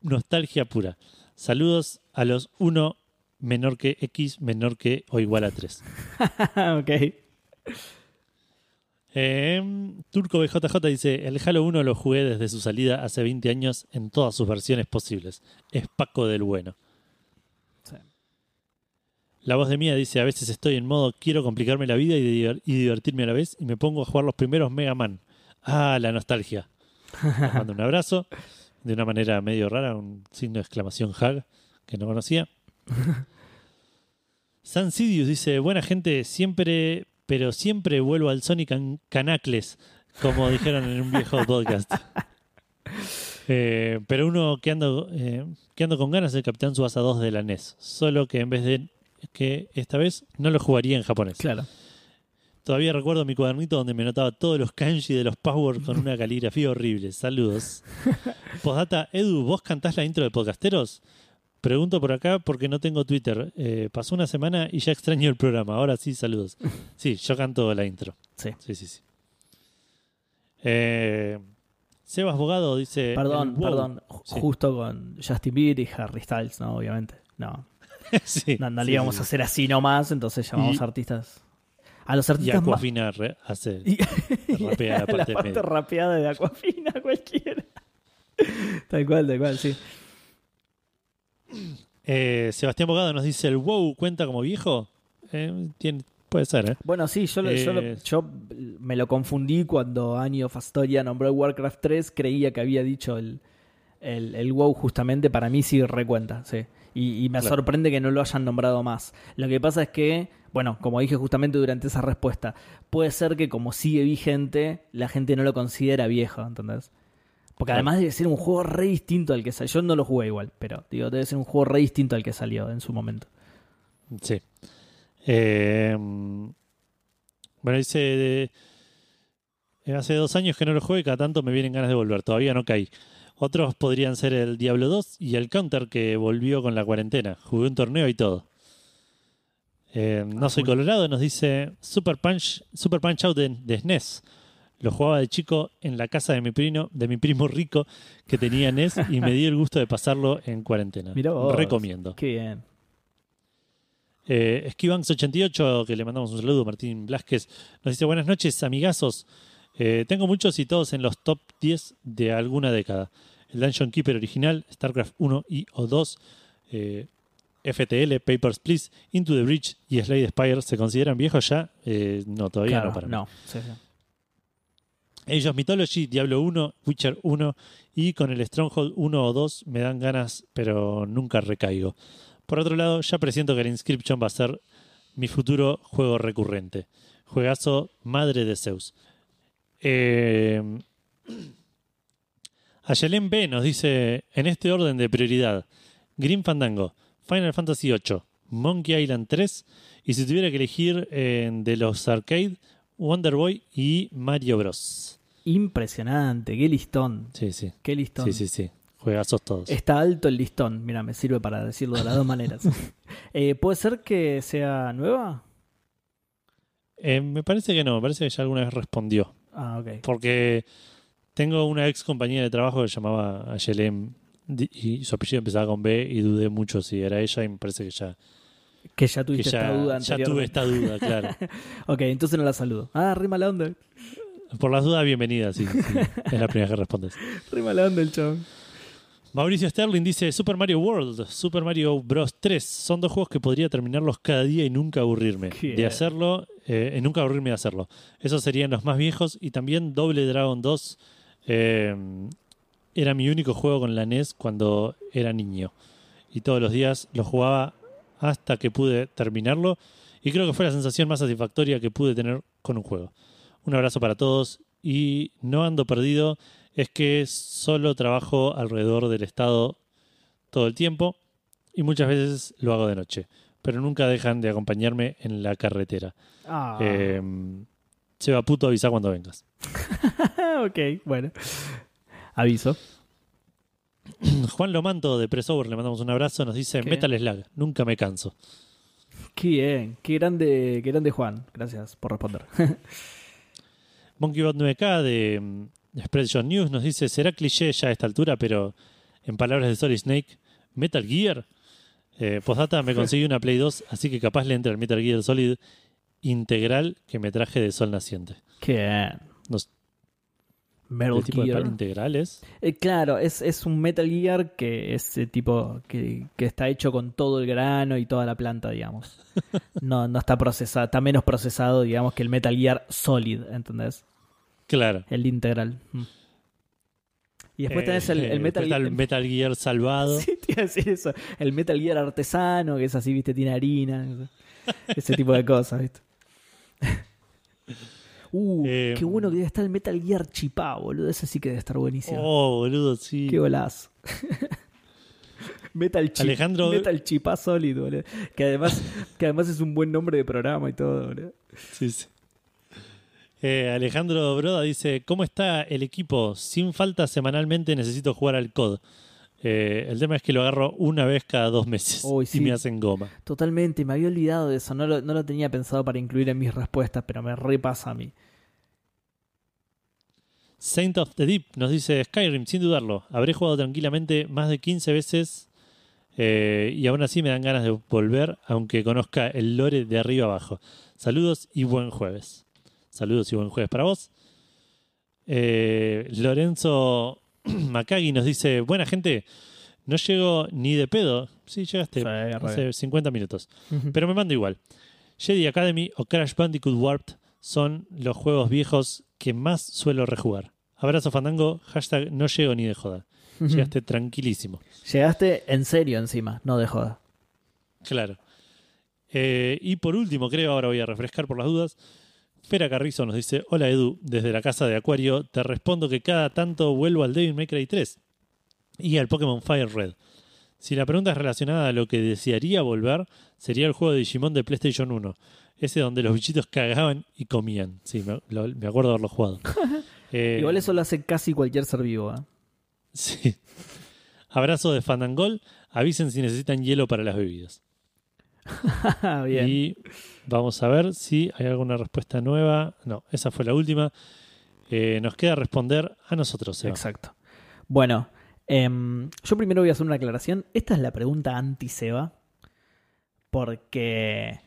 Nostalgia pura. Saludos a los 1 menor que X menor que o igual a 3. ok. Eh, Turco BJJ dice: El Halo 1 lo jugué desde su salida hace 20 años en todas sus versiones posibles. Es Paco del bueno. La voz de Mía dice: A veces estoy en modo quiero complicarme la vida y, diver- y divertirme a la vez y me pongo a jugar los primeros Mega Man. Ah, la nostalgia. Les mando un abrazo. De una manera medio rara, un signo de exclamación hag que no conocía. San Sidious dice: Buena gente, siempre, pero siempre vuelvo al Sonic Can- Canacles, como dijeron en un viejo podcast. Eh, pero uno que ando, eh, que ando con ganas es el Capitán Subasa 2 de la NES. Solo que en vez de que esta vez no lo jugaría en japonés. Claro. Todavía recuerdo mi cuadernito donde me notaba todos los kanji de los passwords con una caligrafía horrible. Saludos. Postdata, Edu, ¿vos cantás la intro de Podcasteros? Pregunto por acá porque no tengo Twitter. Eh, pasó una semana y ya extraño el programa. Ahora sí, saludos. Sí, yo canto la intro. Sí. Sí, sí, sí. Eh, Sebas Bogado dice... Perdón, wow. perdón. Sí. Justo con Justin Bieber y Harry Styles, ¿no? Obviamente. No. Sí, No, no le íbamos a hacer así nomás, entonces llamamos Y- artistas. A los. Y artistas más. Aquafina re- hace... Y- rapea la parte medio. rapeada de Aquafina cualquiera. tal cual, tal cual, sí. Eh, Sebastián Bogado nos dice, ¿el WoW cuenta como viejo? Eh, tiene, puede ser, ¿eh? Bueno, sí, yo, lo- yo, lo- Eh, yo me lo confundí cuando Annie of Astoria nombró Warcraft 3. Creía que había dicho el, el, el WoW justamente. Para mí sí recuenta, sí. Y, y me Claro. sorprende que no lo hayan nombrado más. Lo que pasa es que, bueno, como dije justamente durante esa respuesta, puede ser que como sigue vigente, la gente no lo considera viejo, ¿entendés? Porque además debe ser un juego re distinto al que salió. Yo no lo jugué igual, pero digo, debe ser un juego re distinto al que salió en su momento. Sí. Eh, bueno, dice... de- eh, hace dos años que no lo juego y cada tanto me vienen ganas de volver. Todavía no caí. Otros podrían ser el Diablo 2 y el Counter que volvió con la cuarentena. Jugué un torneo y todo. Eh, no soy colorado, nos dice Super Punch, Super Punch Out de, de SNES. Lo jugaba de chico en la casa de mi primo, de mi primo rico que tenía NES y me di el gusto de pasarlo en cuarentena. Mirá vos. Recomiendo. Qué bien. Eh, Esquivanx88, que le mandamos un saludo, Martín Blasquez, nos dice buenas noches, amigazos. Eh, tengo muchos y todos en los top 10 de alguna década. El Dungeon Keeper original, StarCraft 1 y o 2, eh, FTL, Papers, Please, Into the Breach y Slade Spire, ¿se consideran viejos ya? Eh, no, todavía Claro, no para mí. no. Sí, sí. Ellos Mythology, Diablo 1, Witcher 1 y con el Stronghold 1 o 2 me dan ganas, pero nunca recaigo. Por otro lado, ya presiento que el Inscription va a ser mi futuro juego recurrente. Juegazo Madre de Zeus. Eh, Ayelen B nos dice, en este orden de prioridad, Green Fandango, Final Fantasy VIII, Monkey Island 3 y si tuviera que elegir eh, de los arcade, Wonder Boy y Mario Bros. Impresionante, qué listón. Sí, sí. Qué listón. Sí, sí, sí. Juegazos todos. Está alto el listón. Mira, me sirve para decirlo de las dos maneras. Eh, ¿Puede ser que sea nueva? Eh, me parece que no, me parece que ya alguna vez respondió. Ah, ok. Porque tengo una ex compañía de trabajo que se llamaba Ayelem y su apellido empezaba con B y dudé mucho si era ella y me parece que ya, Que ya que tuviste ya, esta duda ya tuve esta duda, claro. Ok, entonces no la saludo. Ah, rima la onda. Por las dudas, bienvenida, sí, sí, es la primera que respondes. Rima la onda el chabón. Mauricio Sterling dice Super Mario World, Super Mario Bros. 3 son dos juegos que podría terminarlos cada día y nunca aburrirme. Qué De hacerlo, eh, y nunca aburrirme de hacerlo. Esos serían los más viejos y también Doble Dragon 2 eh, era mi único juego con la NES cuando era niño. Y todos los días lo jugaba hasta que pude terminarlo y creo que fue la sensación más satisfactoria que pude tener con un juego. Un abrazo para todos y no ando perdido es que solo trabajo alrededor del estado todo el tiempo y muchas veces lo hago de noche, pero nunca dejan de acompañarme en la carretera. Ah, Eh, Seba puto, avisa cuando vengas. ok, bueno. Aviso. Juan Lomanto de Pressover, le mandamos un abrazo, nos dice ¿Qué? Metal Slug, nunca me canso. Qué bien. Qué grande, qué grande Juan. Gracias por responder. MonkeyBot 9K de mm, Spreadshot News nos dice, será cliché ya a esta altura, pero en palabras de Solid Snake, Metal Gear. Eh, postdata, me conseguí una Play 2, así que capaz le entra el Metal Gear Solid integral que me traje de Sol Naciente. qué bien. No sé, Metal ¿El tipo de Gear. pan integral es? Eh, claro, es, es un Metal Gear que es eh, tipo que, que está hecho con todo el grano y toda la planta, digamos. No, no está procesado, está menos procesado, digamos, que el Metal Gear Solid, ¿entendés? Claro. El integral. Mm. Y después Eh, tenés el, el eh, Metal el Metal Gear salvado. Sí, te iba a decir eso. El Metal Gear artesano, que es así, viste, tiene harina. Ese tipo de cosas, viste. Uh, Eh, qué bueno que debe estar el Metal Gear chipá, boludo. Ese sí que debe estar buenísimo. Oh, boludo, sí. Qué golazo. Metal Chip. Alejandro- Metal Chipá Solid, boludo. Que además, que además es un buen nombre de programa y todo, boludo. Sí, sí. Eh, Alejandro Broda dice, ¿cómo está el equipo? Sin falta semanalmente necesito jugar al COD. Eh, el tema es que lo agarro una vez cada dos meses y sí. me hacen goma. Totalmente, me había olvidado de eso. No lo, no lo tenía pensado para incluir en mis respuestas, pero me repasa a mí. Saint of the Deep nos dice Skyrim, sin dudarlo. Habré jugado tranquilamente más de 15 veces eh, y aún así me dan ganas de volver, aunque conozca el lore de arriba abajo. Saludos y buen jueves. Saludos y buen jueves para vos. Eh, Lorenzo Macagui nos dice, buena gente, no llego ni de pedo. Sí, llegaste Sí, hace bien. 50 minutos. Pero me mando igual. Jedi Academy o Crash Bandicoot Warped son los juegos viejos que más suelo rejugar. Abrazo Fandango, hashtag no llego ni de joda. Llegaste tranquilísimo. Llegaste en serio encima, no de joda. Claro. Eh, y por último, creo, ahora voy a refrescar por las dudas. Fera Carrizo nos dice: Hola Edu, desde la casa de Acuario te respondo que cada tanto vuelvo al Devil May Cry 3 y al Pokémon Fire Red. Si la pregunta es relacionada a lo que desearía volver, sería el juego de Digimon de PlayStation 1. Ese donde los bichitos cagaban y comían. Sí, me, lo- me acuerdo haberlo jugado. Eh, Igual eso lo hace casi cualquier ser vivo. ¿eh? Sí. Abrazo de Fandangol. Avisen si necesitan hielo para las bebidas. Bien. Y vamos a ver si hay alguna respuesta nueva. No, esa fue la última. Eh, nos queda responder a nosotros. Seba. Exacto. Bueno, em, yo primero voy a hacer una aclaración. Esta es la pregunta anti-Seba. Porque.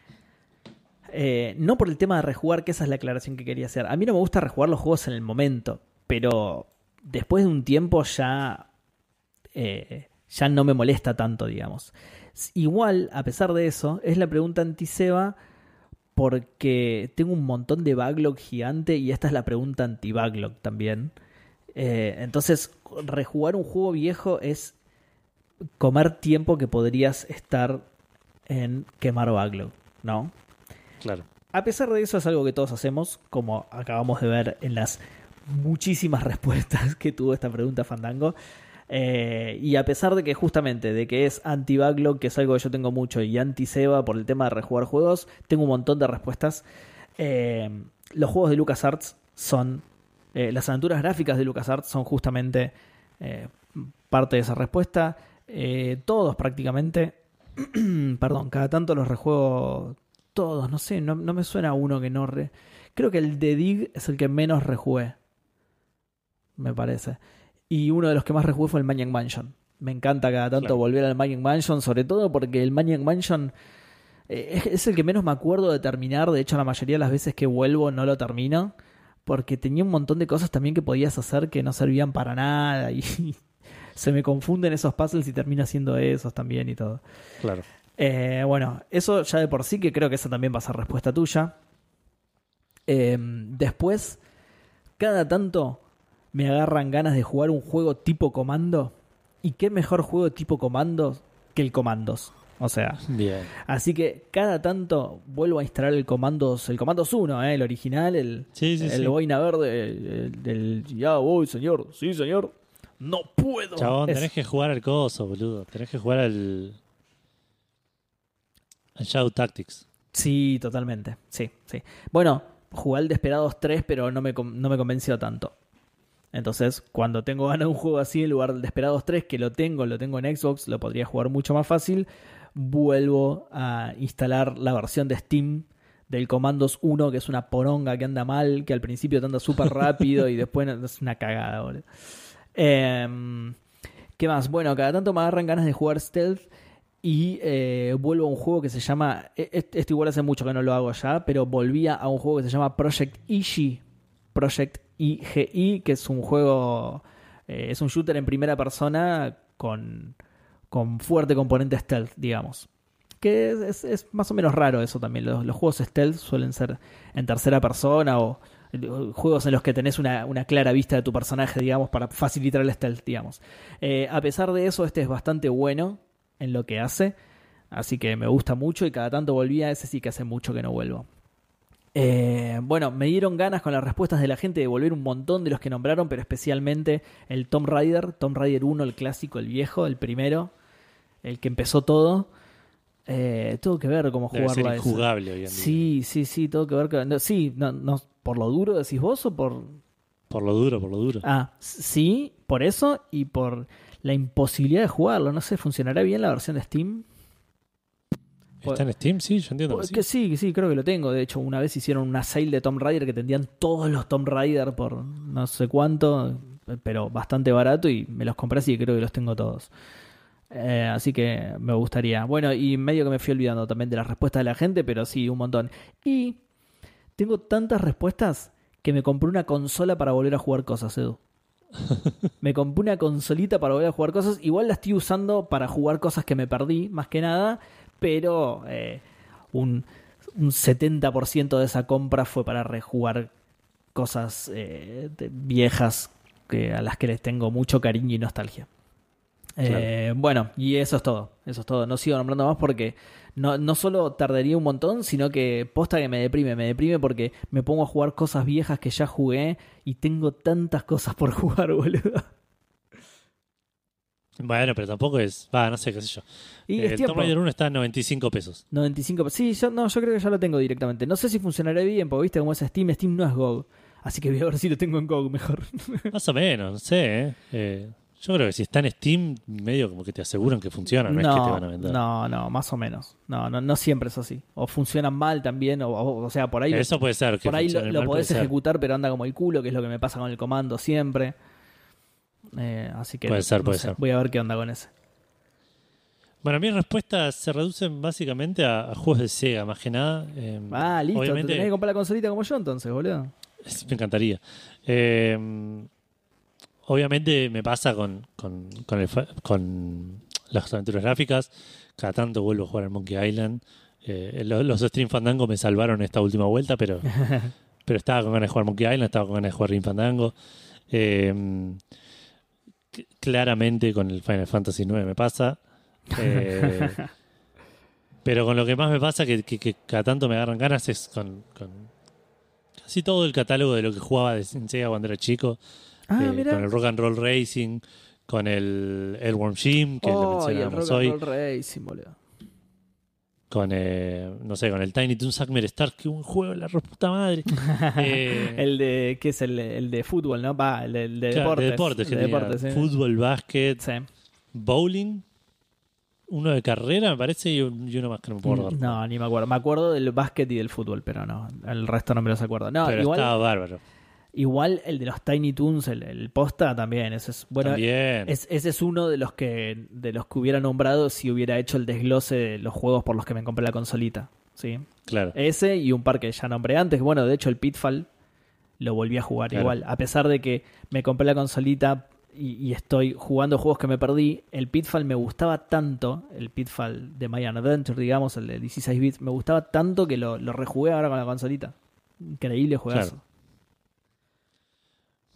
eh, no por el tema de rejugar, que esa es la aclaración que quería hacer. A mí no me gusta rejugar los juegos en el momento. Pero después de un tiempo ya. eh, ya no me molesta tanto, digamos. Igual, a pesar de eso, es la pregunta anti-Seba porque tengo un montón de backlog gigante y esta es la pregunta anti-backlog también. Eh, entonces, rejugar un juego viejo es comer tiempo que podrías estar en quemar backlog, ¿no? Claro. A pesar de eso es algo que todos hacemos, como acabamos de ver en las muchísimas respuestas que tuvo esta pregunta Fandango. Eh, y a pesar de que justamente de que es anti-backlog, que es algo que yo tengo mucho, y anti-Seba por el tema de rejugar juegos, tengo un montón de respuestas. Eh, los juegos de LucasArts son... eh, las aventuras gráficas de LucasArts son justamente parte de esa respuesta. Todos prácticamente... perdón, cada tanto los rejuego todos, no sé, no, no me suena uno que no re... Creo que el de Dig es el que menos rejugué. Me parece. Y uno de los que más rejugué fue el Maniac Mansion. Me encanta cada tanto Claro. volver al Maniac Mansion, sobre todo porque el Maniac Mansion eh, es, es el que menos me acuerdo de terminar. De hecho, la mayoría de las veces que vuelvo no lo termino. Porque tenía un montón de cosas también que podías hacer que no servían para nada. Y se me confunden esos puzzles y termino haciendo esos también y todo. Claro. Eh, bueno, eso ya de por sí, que creo que esa también va a ser respuesta tuya. Eh, después, cada tanto me agarran ganas de jugar un juego tipo comando. ¿Y qué mejor juego tipo comando que el comandos? O sea, Bien. así que cada tanto vuelvo a instalar el comandos, el comandos 1, eh, el original, el, Sí, sí, el sí. boina verde, el, del ya voy, señor, sí, señor. No puedo. Chabón, Es- tenés que jugar al coso, boludo. Tenés que jugar al. al Shadow Tactics. Sí, totalmente. Sí, sí. Bueno, jugué al Desperados 3, pero no me, no me convenció tanto. Entonces, cuando tengo ganas de un juego así en lugar del Desperados 3, que lo tengo, lo tengo en Xbox, lo podría jugar mucho más fácil, vuelvo a instalar la versión de Steam del Commandos 1, que es una poronga que anda mal, que al principio te anda súper rápido y después es una cagada, boludo. Em, ¿Qué más? Bueno, cada tanto me agarran ganas de jugar Stealth y eh, vuelvo a un juego que se llama. e- e- Esto igual hace mucho que no lo hago ya, pero volvía a un juego que se llama Project Ishi. Project IGI, que es un juego. eh, es un shooter en primera persona con, con fuerte componente stealth, digamos. Que es, más o menos raro eso también. Los, juegos stealth suelen ser en tercera persona o eh, juegos en los que tenés una, una clara vista de tu personaje, digamos, para facilitar el stealth, digamos. Eh, a pesar de eso, este es bastante bueno en lo que hace. Así que me gusta mucho y cada tanto volví a ese sí que hace mucho que no vuelvo. Eh, bueno, me dieron ganas con las respuestas de la gente de volver un montón de los que nombraron, pero especialmente el Tomb Raider, Tomb Raider 1, el clásico, el viejo, el primero, el que empezó todo. Eh, tengo que ver cómo Debe ser jugarlo hoy en día. Sí, sí, sí, tengo que ver. con- no, sí, no, no, por lo duro decís vos o por. Por lo duro, por lo duro. Ah, sí, por eso y por la imposibilidad de jugarlo. No sé, ¿funcionará bien la versión de Steam? ¿Está en Steam? Sí, yo entiendo que Pues sí. que sí, que sí, creo que lo tengo. De hecho, una vez hicieron una sale de Tomb Raider que tendían todos los Tomb Raider por no sé cuánto, pero bastante barato y me los compré así creo que los tengo todos. Eh, así que me gustaría. Bueno, y medio que me fui olvidando también de las respuestas de la gente, pero sí, un montón. Y tengo tantas respuestas que me compré una consola para volver a jugar cosas, Edu. Me compré una consolita para volver a jugar cosas. Igual la estoy usando para jugar cosas que me perdí, más que nada. Pero eh, un, un 70% de esa compra fue para rejugar cosas eh, de- viejas que, a las que les tengo mucho cariño y nostalgia. Eh, bueno, y eso es todo. Eso es todo. No sigo nombrando más porque no, no solo tardaría un montón, sino que posta que me deprime. Me deprime porque me pongo a jugar cosas viejas que ya jugué y tengo tantas cosas por jugar, boludo. Bueno, pero tampoco es. Va, no sé, qué sé yo. Y Eh, es el tiempo. Tomb Raider 1 está a 95 pesos. 95. Sí, yo, no, yo creo que ya lo tengo directamente. No sé si funcionará bien, porque viste cómo es Steam. Steam no es GOG. Así que voy a ver si lo tengo en GOG mejor. Más o menos, no sé, ¿eh? Eh, yo creo que si está en Steam, medio como que te aseguran que funciona, no, es que te van a vender. no, no, más o menos. No, no, no siempre es así. O funcionan mal también, o, o, o sea, por ahí, Eso puede ser. Que por ahí lo, lo podés ser. ejecutar, pero anda como el culo, que es lo que me pasa con el comando siempre. Eh, así que Puede ser, no puede sé, ser. voy a ver qué onda con ese. Bueno, mis respuestas se reducen básicamente a, a juegos de Sega, más que nada. Eh, Ah, listo, te obviamente, tenés que comprar la consolita como yo entonces, boludo. Me encantaría. Eh, obviamente me pasa con, con, con, el fa- con las aventuras gráficas. Cada tanto vuelvo a jugar al Monkey Island. Eh, lo- los Stream Fandango me salvaron esta última vuelta, pero, pero estaba con ganas de jugar Monkey Island, estaba con ganas de jugar Stream Fandango. Claramente con el Final Fantasy IX me pasa. Eh, pero con lo que más me pasa, que, que, que cada tanto me agarran ganas, es con, con casi todo el catálogo de lo que jugaba de Sega cuando era chico. Ah, Eh, con el Rock and Roll Racing, con el Airworm Jim, que lo Oh, y el Rock hoy, and Roll Racing, boludo. Con, eh, no sé, con el Tiny Toon Suckmer Stars, que un juego de la puta madre. Eh, el de, ¿qué es el, el de fútbol, no? Va, el de, el de claro, deportes. de deportes, el que de tenía deportes, sí. fútbol, básquet, Sí. bowling. uno de carrera, me parece, y, un- y uno más que no me acordar. No, ni me acuerdo. Me acuerdo del básquet y del fútbol, pero no, el resto no me los acuerdo. No, pero igual, estaba bárbaro. Igual el de los Tiny Toons, el, el posta también. Ese es, bueno, También. es- ese es uno de los que de los que hubiera nombrado si hubiera hecho el desglose de los juegos por los que me compré la consolita. ¿sí? Claro. Ese y un par que ya nombré antes. Bueno, de hecho, el Pitfall lo volví a jugar Claro. igual. A pesar de que me compré la consolita y, y estoy jugando juegos que me perdí, el Pitfall me gustaba tanto, el Pitfall de My Adventure, digamos, el de 16 bits, me gustaba tanto que lo, lo rejugué ahora con la consolita. Increíble juegazo. Claro.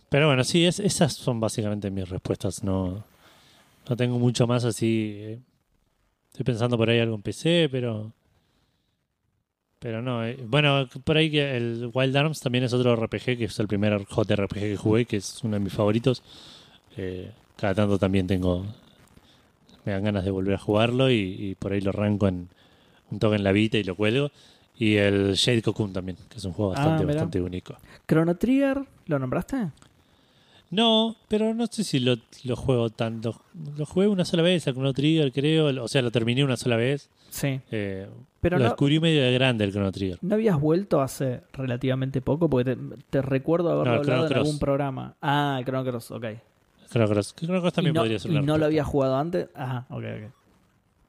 Pero bueno, sí, es, esas son básicamente mis respuestas. No, no tengo mucho más así. eh. Estoy pensando por ahí algo en PC, pero. Pero no. eh. Bueno, por ahí que el Wild Arms también es otro RPG, que es el primer JRPG que jugué, que es uno de mis favoritos. Eh, cada tanto también tengo. Me dan ganas de volver a jugarlo y, y por ahí lo arranco en un toque en la Vita y lo cuelgo. Y el Shade Cocoon también, que es un juego Ah, bastante, bastante único. Chrono Trigger, ¿lo nombraste? No, pero no sé si lo, lo juego tanto. Lo jugué una sola vez, al Chrono Trigger, creo. O sea, lo terminé una sola vez. Sí. Eh, Pero lo no, descubrí medio de grande el Chrono Trigger. ¿no habías vuelto hace relativamente poco? Porque te, te recuerdo haberlo No, hablado en algún programa. Ah, Chrono Cross, ok. Chrono Cross. Chrono Cross también ¿Y no, podría ser y no lo había jugado antes? Ajá, ok, ok.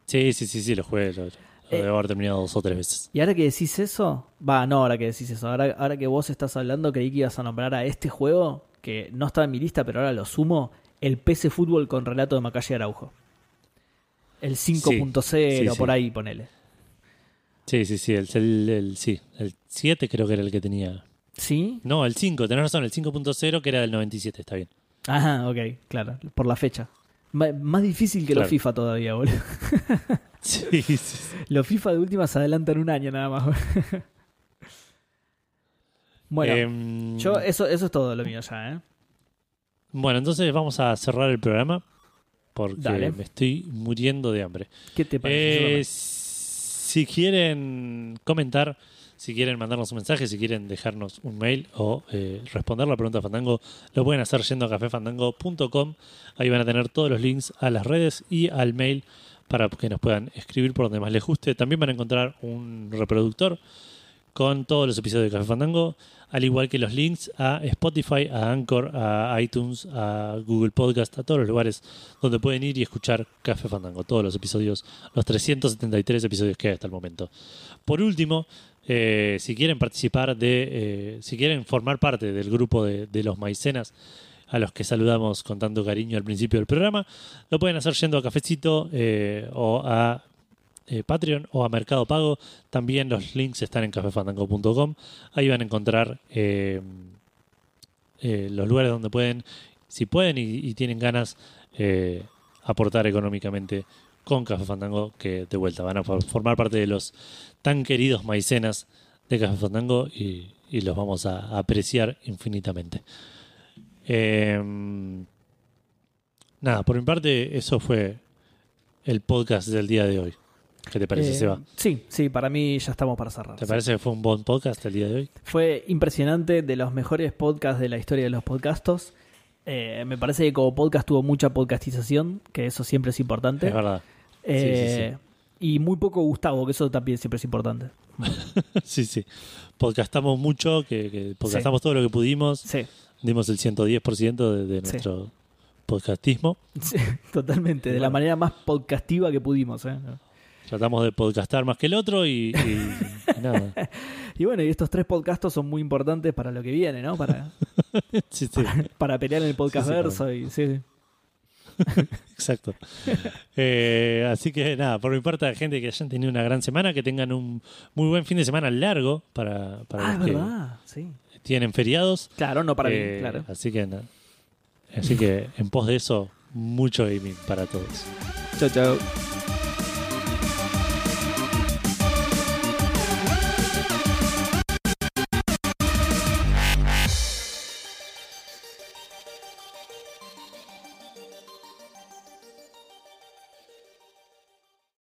Sí, sí, sí, sí, lo jugué. Lo, lo Eh, debo haber terminado dos o tres veces. Y ahora que decís eso, va, no, ahora que decís eso, ahora, ahora que vos estás hablando, creí que ibas a nombrar a este juego, que no estaba en mi lista, pero ahora lo sumo, el PC Fútbol con relato de Macalle Araujo. El 5.0, sí, sí. por ahí, ponele. Sí, sí, sí. El, el, el- sí, el 7 creo que era el que tenía. ¿Sí? No, el 5, tenés razón, el 5.0 que era del 97, está bien. Ajá, ok, claro, por la fecha. Más difícil que los Claro. FIFA todavía, boludo. Sí, sí, sí. Los FIFA de última se adelantan un año nada más. Bueno, Em, yo eso, eso es todo lo mío ya, ¿eh? Bueno, entonces vamos a cerrar el programa porque Dale. me estoy muriendo de hambre. ¿Qué te parece? Eh, si quieren comentar, si quieren mandarnos un mensaje, si quieren dejarnos un mail o eh, responder la pregunta de Fandango, lo pueden hacer yendo a cafefandango.com. Ahí van a tener todos los links a las redes y al mail para que nos puedan escribir por donde más les guste. También van a encontrar un reproductor con todos los episodios de Café Fandango, al igual que los links a Spotify, a Anchor, a iTunes, a Google Podcast, a todos los lugares donde pueden ir y escuchar Café Fandango, todos los episodios, los 373 episodios que hay hasta el momento. Por último, eh, si quieren participar de, eh, si quieren formar parte del grupo de, los maicenas, a los que saludamos con tanto cariño al principio del programa, lo pueden hacer yendo a Cafecito eh, o a eh, Patreon o a Mercado Pago. También los links están en cafefandango.com. Ahí van a encontrar eh, eh, los lugares donde pueden, si pueden y, tienen ganas, aportar económicamente con Café Fandango, que de vuelta van a for- formar parte de los tan queridos maicenas de Café Fandango y, los vamos a, apreciar infinitamente. Eh, nada, por mi parte, eso fue el podcast del día de hoy. ¿Qué te parece, Eh, Seba? Sí, sí, para mí ya estamos para cerrar. ¿Te sí. parece que fue un buen podcast el día de hoy? Fue impresionante, de los mejores podcasts de la historia de los podcastos. Eh, me parece que como podcast tuvo mucha podcastización, que eso siempre es importante. Es verdad. Eh, Y muy poco Gustavo, que eso también siempre es importante. sí, sí. Podcastamos mucho, que, que podcastamos todo lo que pudimos. Sí, Dimos el 110% de, de Sí. nuestro podcastismo. sí, totalmente, de la manera más podcastiva que pudimos. ¿eh? Tratamos de podcastar más que el otro y, y- nada. Y bueno, y estos tres podcastos son muy importantes para lo que viene, ¿no? Para, Sí, sí, para pelear en el podcast Sí, verso. Y, sí. exacto. Eh, así que nada, por mi parte, gente que hayan tenido una gran semana, que tengan un muy buen fin de semana largo para, para Ah, es los que verdad, sí. tienen feriados. Claro, no para Eh, mí, claro. Así que nada. Así que en pos de eso, mucho gaming para todos. Chao, chao.